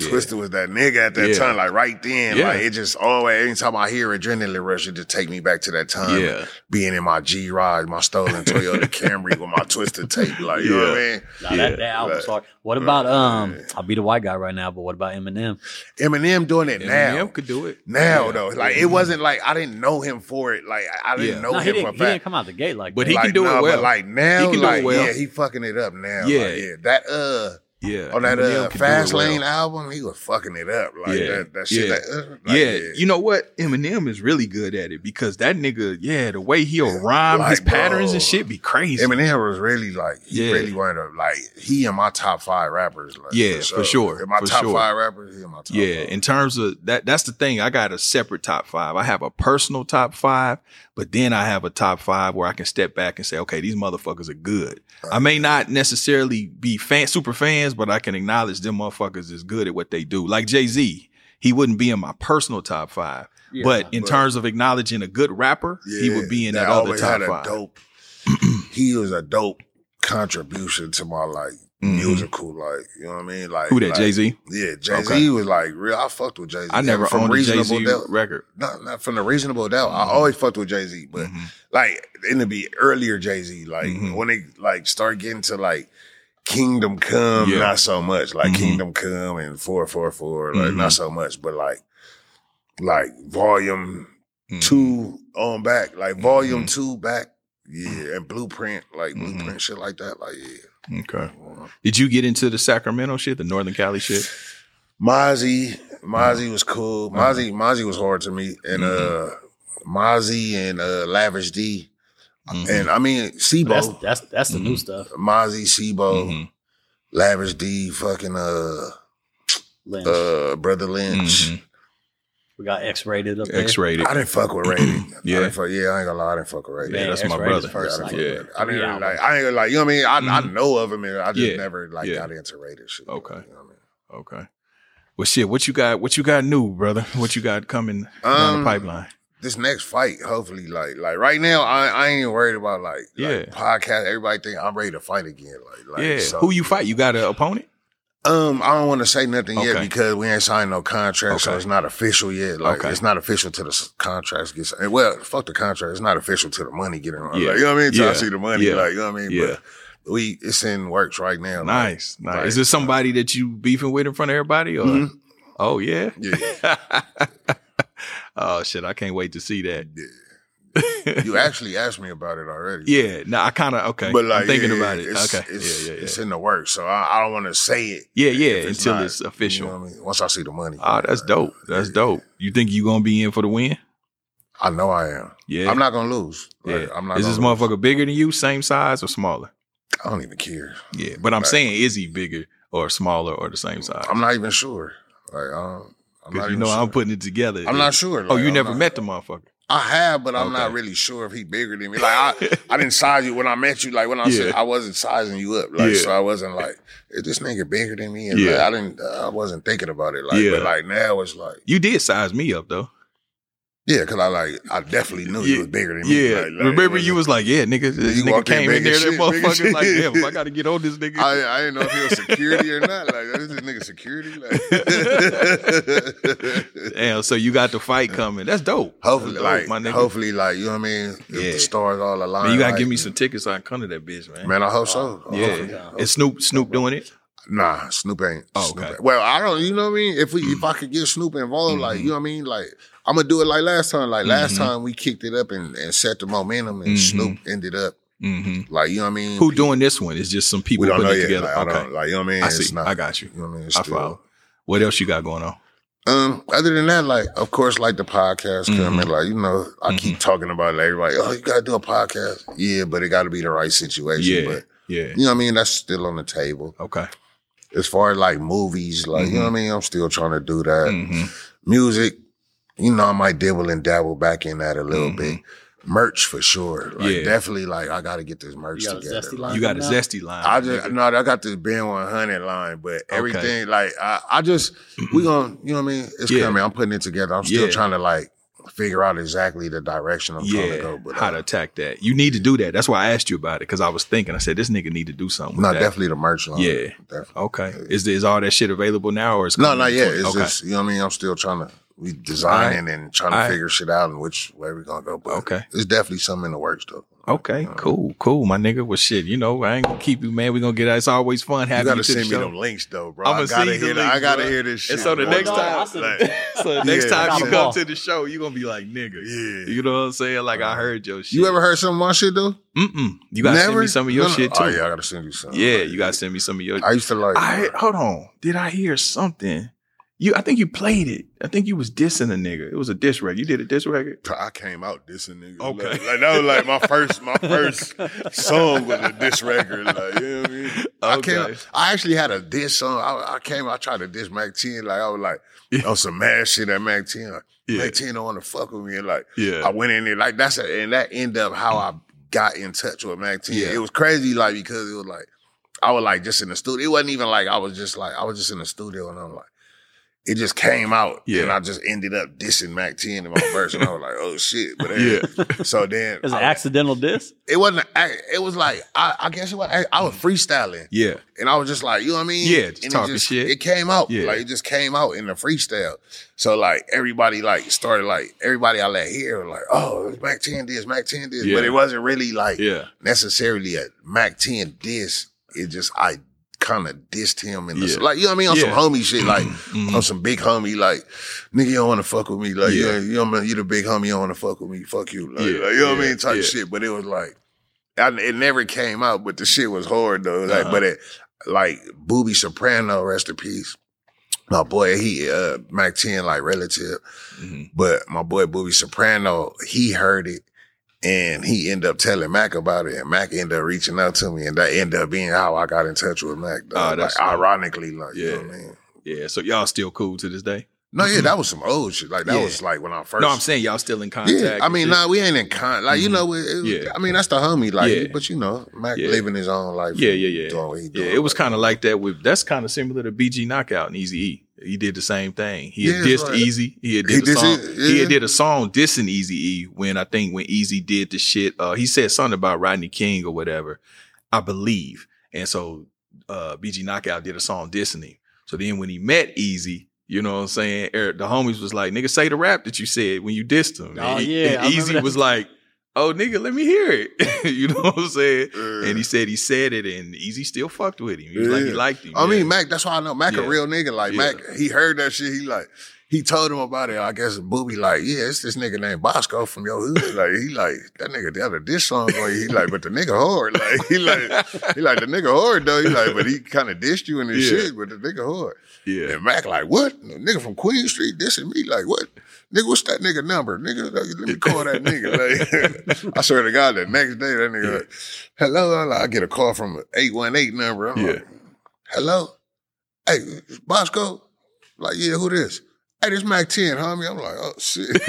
Yeah. Twista was that nigga at that Yeah. time, like right then. Yeah. Like it just always, anytime I hear adrenaline rush, it just take me back to that time. Yeah. Being in my G ride, my stolen Toyota *laughs* Camry with my twisted tape. Like, you know what I mean? Nah, Yeah. that, that album's hard. What about um? I'll be the white guy right now, but what about Eminem? Eminem doing it now. Eminem could do it. Now Yeah. though, like it wasn't like I didn't know him for it. Like I I didn't Yeah. know No, he him didn't. for a He didn't come out the gate like But that. he like, can do it well. But like now, He can do it like well. yeah, he fucking it up now. Yeah. like, yeah. That uh Yeah. on that uh, Fast well. Lane album, he was fucking it up. Like Yeah. that, that shit. Yeah. Like, uh, like, yeah, you know what? Eminem is really good at it because that nigga, yeah, the way he'll rhyme Like, his patterns bro, and shit be crazy. Eminem was really like he Yeah. really one of like he in my top five rappers. Like, Yeah, for sure, In my for top sure. five rappers, he my top. yeah, five. in terms of that, that's the thing. I got a separate top five. I have a personal top five, but then I have a top five where I can step back and say, okay, these motherfuckers are good. I may not necessarily be fan, super fans, but I can acknowledge them motherfuckers is good at what they do. Like Jay Z, he wouldn't be in my personal top five, Yeah, but in but- terms of acknowledging a good rapper, he would be in that, other top five. Dope, *clears throat* he was a dope contribution to my like Mhm. musical, like you know what I mean. Like Who that? like, Jay Z. Yeah, Jay Z Okay. was like real. I fucked with Jay Z. I never from owned Reasonable Z Doubt. record. Not, not from the reasonable doubt. I always fucked with Jay Z, but Mhm. like in the be earlier Jay Z, like Mhm. when they like start getting to like Kingdom Come, Yeah. not so much. Like Mhm. Kingdom Come and four four four, like not so much, but like like volume two on back, like volume two back, yeah, and blueprint, like blueprint shit like that, like yeah. Okay. Did you get into the Sacramento shit, the Northern Cali shit? Mozzy, Mozzy Uh-huh. was cool. Mozzy, Mozzy was hard to me, and Mm-hmm. uh, Mozzy and uh, Lavish D, Mhm. and I mean That's Sibo, that's that's the new Mhm. stuff. Mozzy, Sibo, Mhm. Lavish D, fucking uh, Lynch. uh, Brotha Lynch. We got X-Raided up there. X-Raided. I didn't fuck with Raided. Yeah. *clears throat* I didn't fuck, yeah, I ain't gonna lie, I didn't fuck with Raided. Yeah, that's my X-Raided brother. First, Yeah, I like, didn't Yeah. fuck with it. I didn't three really, like. I ain't gonna like. You know what I mean? I, I Mhm. know of him, and I just Yeah. never like Yeah. got into Raided shit. Okay. You know what I mean? Okay. Well, shit. What you got? What you got new, brother? *laughs* What you got coming down Um, the pipeline? this next fight, hopefully, like like right now, I, I ain't even worried about like, Yeah. like podcast. Everybody think I'm ready to fight again. Like, like yeah. so- Who you fight? You got an opponent? Um, I don't want to say nothing yet because we ain't signed no contract, so it's not official yet. Like Okay. it's not official to the contracts get. signed. Well, fuck the contract. It's not official to the money getting. on. Yeah. Like, you know what I mean? Till Yeah. I see the money. Yeah. Like you know what I mean? Yeah. But we it's in works right now. like, Nice. Nice. like, Is there somebody that you beefing with in front of everybody? Or Mhm. oh yeah. Yeah. *laughs* oh shit! I can't wait to see that. *laughs* You actually asked me about it already. Yeah. No, I kind of okay. But like I'm thinking yeah, about it. It's, okay. It's, yeah, yeah, it's in the works, so I, I don't want to say it. Yeah, yeah. if Until not, it's official. You know I mean? Once I see the money. Oh, that's dope. That's Yeah. dope. You think you're gonna be in for the win? I know I am. Yeah. I'm not gonna lose. Yeah. Like, I'm not. is this lose. motherfucker bigger than you? Same size or smaller? I don't even care. Yeah. But I'm saying, is he bigger or smaller or the same size? I'm not even sure. Like, um, I'm not Because you know sure. I'm putting it together. I'm not sure. Oh, you I'm never not- met the motherfucker? I have, but I'm not really sure if he bigger than me. Like I, I didn't size you when I met you. Like when I said I wasn't sizing you up. Like Yeah. so, I wasn't like, is this nigga bigger than me? And Yeah. like, I didn't. Uh, I wasn't thinking about it. Like, Yeah. but like now it's like, You did size me up though. Yeah, because I like, I definitely knew Yeah. he was bigger than me. Yeah. Like, like, Remember you was like, yeah, nigga, this You nigga came in there, as that shit, motherfucker, like, shit. damn, I *laughs* gotta get on this nigga. I, I didn't know if he was security or not. Like, is this nigga security? Like, *laughs* damn, so you got the fight coming. That's dope. hopefully, That's dope, like, my nigga. hopefully, like, you know what I mean? If Yeah. the stars all align. Man, you gotta right, give me some tickets so I can come to that bitch, man. Man, I hope so. Yeah. hope so. Is Snoop Snoop doing it? Nah, Snoop ain't. Oh, Snoop okay. ain't. Well, I don't. You know what I mean? If we, if I could get Snoop involved, like Mhm. you know what I mean, like I'm gonna do it like last time. Like last Mhm. time we kicked it up and, and set the momentum, and Mhm. Snoop ended up Mm-hmm. like you know what I mean. Who doing this one? It's just some people We don't know putting it yet. together. Like, I okay. don't, like you know what I mean. I see. not- I got you. You know what I mean? It's I still- follow. What else you got going on? Um, other than that, like of course, like the podcast coming, like you know, I keep talking about it. Everybody, oh, you gotta do a podcast. Yeah, but it got to be the right situation. Yeah. But Yeah. You know what I mean? That's still on the table. Okay. As far as like movies, like you know what I mean, I'm still trying to do that. hmm Music, you know, I might dibble and dabble back in that a little Mhm. bit. Merch for sure. Like Yeah. definitely like I gotta get this merch You together. Like. You got a coming zesty line. I just nigga. no, I got this Ben 100 line, but everything like I, I just we gonna you know what I mean. It's Yeah. coming. I'm putting it together. I'm still Yeah. trying to like figure out exactly the direction I'm trying to go. But how uh, to attack that. You need to do that. That's why I asked you about it because I was thinking. I said this nigga need to do something. With no, that. definitely the merch line. Yeah. definitely. Okay. Is is all that shit available now or is No, not yet. It's okay. just you know what I mean. I'm still trying to we designing and trying to figure shit out and which way we're gonna go. But Okay. there's definitely something in the works though. Okay, uh-huh. cool, cool, my nigga. Well, shit, you know, I ain't gonna keep you, man. We gonna get. Out. It's always fun You having gotta you to send me show. them links though, bro. I'ma I gotta you hear. links, I gotta bro. hear this shit. And so the bro. next time, *laughs* Like, *laughs* so the next Yeah. time you come ball. to the show, you gonna be like, nigga. Yeah. You know what I'm saying? Like I uh-huh. heard your shit. you ever heard some of my shit though? Mm-mm. You gotta send me some of your No, no. shit oh, too. Oh yeah, I gotta send you some. Yeah, you gotta send me some of your. I used to like. I hold on. Did I hear something? You, I think you played it. I think you was dissing a nigga. It was a diss record. You did a diss record. I came out dissing nigga. Okay. Like, like, that was like my first my *laughs* first song was a diss record. Like, you know what I mean? I Okay. came I actually had a diss song. I, I came I tried to diss Mac 10. Like I was like Yeah. on some mad shit at Mac 10. Like, Yeah. Mac 10 don't want to fuck with me. And like Yeah. I went in there like that's a, and that ended up how I got in touch with Mac 10. Yeah. It was crazy like because it was like I was like just in the studio. It wasn't even like I was just like I was just in the studio and I'm like it just came out Yeah. and I just ended up dissing Mac 10 in my verse and I was like, oh shit. But Yeah. then, so then It's an I- accidental diss. it wasn't, a- it was like, I, I guess it was, I, I was freestyling Yeah. and I was just like, you know what I mean? Yeah, just and talking it just, shit. It came out. Yeah. Like it just came out in the freestyle. So like everybody like started like, everybody I let hear like, oh, it's Mac 10 this, Mac 10 this. Yeah. But it wasn't really like Yeah. necessarily a Mac 10 diss. It just, I kind of dissed him in the, Yeah. like, you know what I mean? On Yeah. some homie shit, like Mhm. on some big homie, like, nigga, you don't want to fuck with me. Like, Yeah. you know what I mean? You the big homie, you don't want to fuck with me. Fuck you. Like, Yeah, like, you know what I mean? Type shit. But it was like, I, it never came out, but the shit was hard though. Like, Uh-huh. but it, like, Booby Soprano, rest in peace. My boy, he, uh, Mac 10, like, relative. Mhm. But my boy, Booby Soprano, he heard it. And he ended up telling Mac about it, and Mac ended up reaching out to me, and that ended up being how I got in touch with Mac. Though. Ah, oh, like, that's dope. ironically, like, you know Yeah. what I mean? Yeah. So y'all still cool to this day? No, yeah, that was some old shit. Like that Yeah. was like when I first. No, I'm saying y'all still in contact. Yeah, I mean, nah, we ain't in con. Like you mm-hmm. know, it, it- Yeah. I mean, that's the homie. Like, Yeah. but you know, Mac Yeah. living his own life. Yeah, yeah, yeah. Doing what he Yeah, it was kind of like that with that's kind of similar to BG Knockout and Easy E. He did the same thing. He had Yeah, dissed right. Eazy. He had He did a dissed song. it, He yeah. had did a song dissing Easy E when I think when Eazy did the shit. Uh, he said something about Rodney King or whatever, I believe. And so uh, BG Knockout did a song dissing him. So then when he met Eazy. You know what I'm saying? Eric, the homies was like, nigga, say the rap that you said when you dissed him. Oh, And yeah, and Eazy was like, oh, nigga, let me hear it. *laughs* you know what I'm saying? Yeah. And he said he said it, and Eazy still fucked with him. He was like he liked him. I yeah. mean, Mac. That's why I know Mac Yeah. a real nigga. Like Yeah. Mac, he heard that shit. He like. He told him about it. I guess Booby like, yeah, it's this nigga named Boskoe from your hood. Like he like that nigga the other diss song for you. He like, but the nigga hard. Like he like he like the nigga hard though. He like, but he kind of dissed you in his Yeah. shit, but the nigga hard. yeah, And Mac like, what? Nigga from Queen Street dissing me? Like, what? Nigga, what's that nigga number? Nigga, like, let me call that nigga. *laughs* Like, I swear to God, the next day, that nigga, like, hello, like, I get a call from an 818 number. I'm Yeah. like, hello? Hey, Boskoe? Like, yeah, who this? Hey, this Mac 10, homie. I'm like, oh, shit. *laughs* *laughs*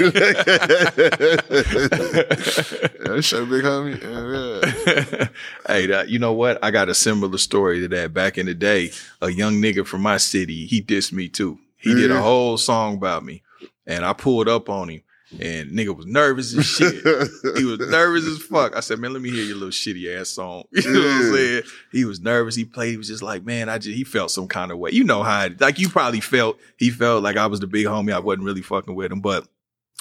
yeah, your big homie. Yeah, yeah. hey, that, you know what? I got a similar story to that. Back in the day, a young nigga from my city, he dissed me too. He did a whole song about me, and I pulled up on him, and nigga was nervous as shit. *laughs* he was nervous as fuck. I said, man, let me hear your little shitty ass song. *laughs* You know what I'm saying? He was nervous. He played. He was just like, man, I just, he felt some kind of way. You know how, it, like you probably felt, he felt like I was the big homie. I wasn't really fucking with him, but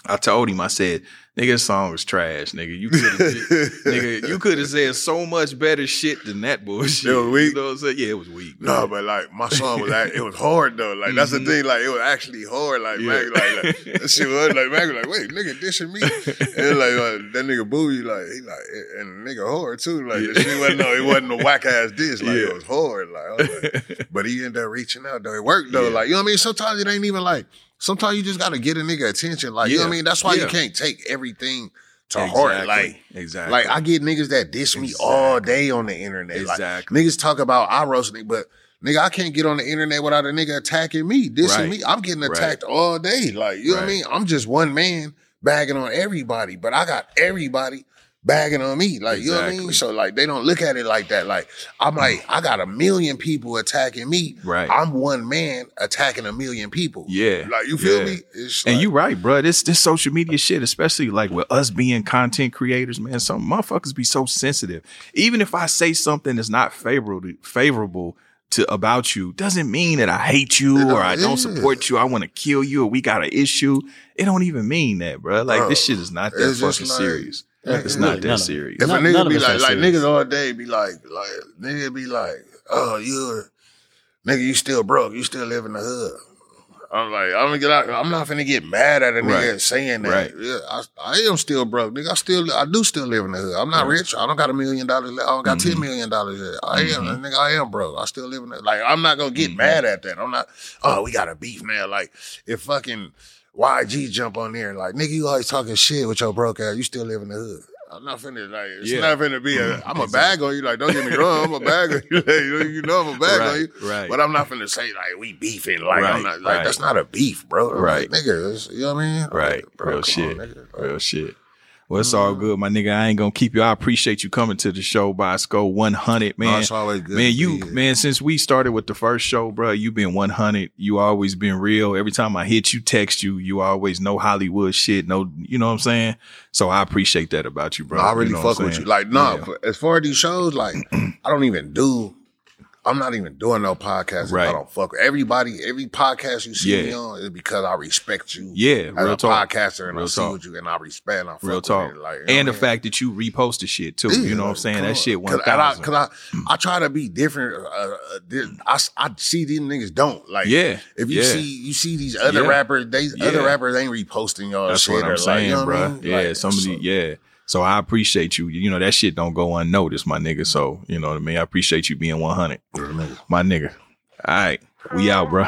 I told him, I said, nigga, this song was trash, nigga. You could have, *laughs* nigga, you could have said so much better shit than that *laughs* bullshit. It was weak? You know what I'm saying? Yeah, it was weak. No, but like my song was like, it was hard though. Like that's the Mhm. thing. Like it was actually hard. Like Yeah. Mac, like, like that shit was like was like, wait, nigga dissing me. And like uh, that nigga Booby, like he like and nigga hard too. Like the Yeah. shit wasn't no, it wasn't a whack ass dish. Like Yeah. it was hard. Like, was like but he ended up reaching out though. It worked though. Like you know what I mean. Sometimes it ain't even like. Sometimes you just gotta get a nigga attention. Like you know what I mean. That's why Yeah. you can't take everything to heart. Like, exactly. like I get niggas that diss me all day on the internet. Exactly. Like niggas talk about I roast nigga, but nigga, I can't get on the internet without a nigga attacking me, dissing Right. me. I'm getting Right. attacked all day. Like, you know what I mean? I'm just one man bagging on everybody, but I got everybody bagging on me. Like, you know what I mean? So like they don't look at it like that. Like, I'm like, mm. I got a million people attacking me. Right. I'm one man attacking a million people. Yeah. Like, you feel Yeah. me? It's And like- you right, bro. This this social media shit, especially like with us being content creators, man. Some motherfuckers be so sensitive. Even if I say something that's not favorable favorable to about you, doesn't mean that I hate you or I don't support you. I want to kill you or we got an issue. It don't even mean that, bro. Like Bro, this shit is not that fucking like- serious. Yeah, It's not None that serious. If None- a nigga be like, like serious. niggas all day be like, like nigga be like, oh, you, nigga, you still broke, you still live in the hood. I'm like, I'm gonna get out. I'm not finna get mad at a nigga Right. saying that. Right. Yeah, I, I am still broke, nigga. I still, I do still live in the hood. I'm not rich. I don't got a million dollars. I don't got Mm-hmm. ten million dollars. yet. I am, nigga. I am broke. I still live in the. Like, I'm not gonna Mm-hmm. get mad at that. I'm not. Oh, we got a beef now. Like, if fucking YG jump on there, like, nigga, you always talking shit with your broke ass. You still live in the hood. I'm not finna like it's Yeah. not finna be a mm-hmm. I'm a bag on you. Like, don't get me wrong, I'm a *laughs* bag on you. Like, you you know I'm a bag Right, on you. right. But I'm not finna say like we beefing. Like Right, I'm not like right. that's not a beef, bro. Right. Like, nigga, you know what I mean? Right. Like, bro, Real shit. on, nigga. Real shit. Well, it's all mm-hmm. good, my nigga. I ain't gonna keep you. I appreciate you coming to the show Boskoe 100, man. No, it's always good Man, you man, since we started with the first show, bro, you been 100. You always been real. Every time I hit you, text you, you always know Hollywood shit. No, you know what I'm saying? So I appreciate that about you, bro. No, I really You know fuck with you. Like, no, Yeah. as far as these shows, like, *clears throat* I don't even do. I'm not even doing no podcast Right. I don't fuck with everybody. Every podcast you see Yeah. me on is because I respect you. Yeah, as real a talk. podcaster, and Real I see talk. you and I respect and I fuck Real with talk. it. Like, you know and the mean? fact that you repost the shit too. Yeah, you know what I'm saying? That shit I, thousand. cause I, I try to be different. Uh, uh, I, I see these niggas don't like. Yeah, If you yeah. see, you see these other rappers. They other rappers ain't reposting y'all That's shit. what I'm saying, like, you know bro. what I mean? Yeah, Like, somebody, so- yeah. So I appreciate you. You know that shit don't go unnoticed, my nigga. So you know what I mean. I appreciate you being 100, my nigga. All right, we out, bro.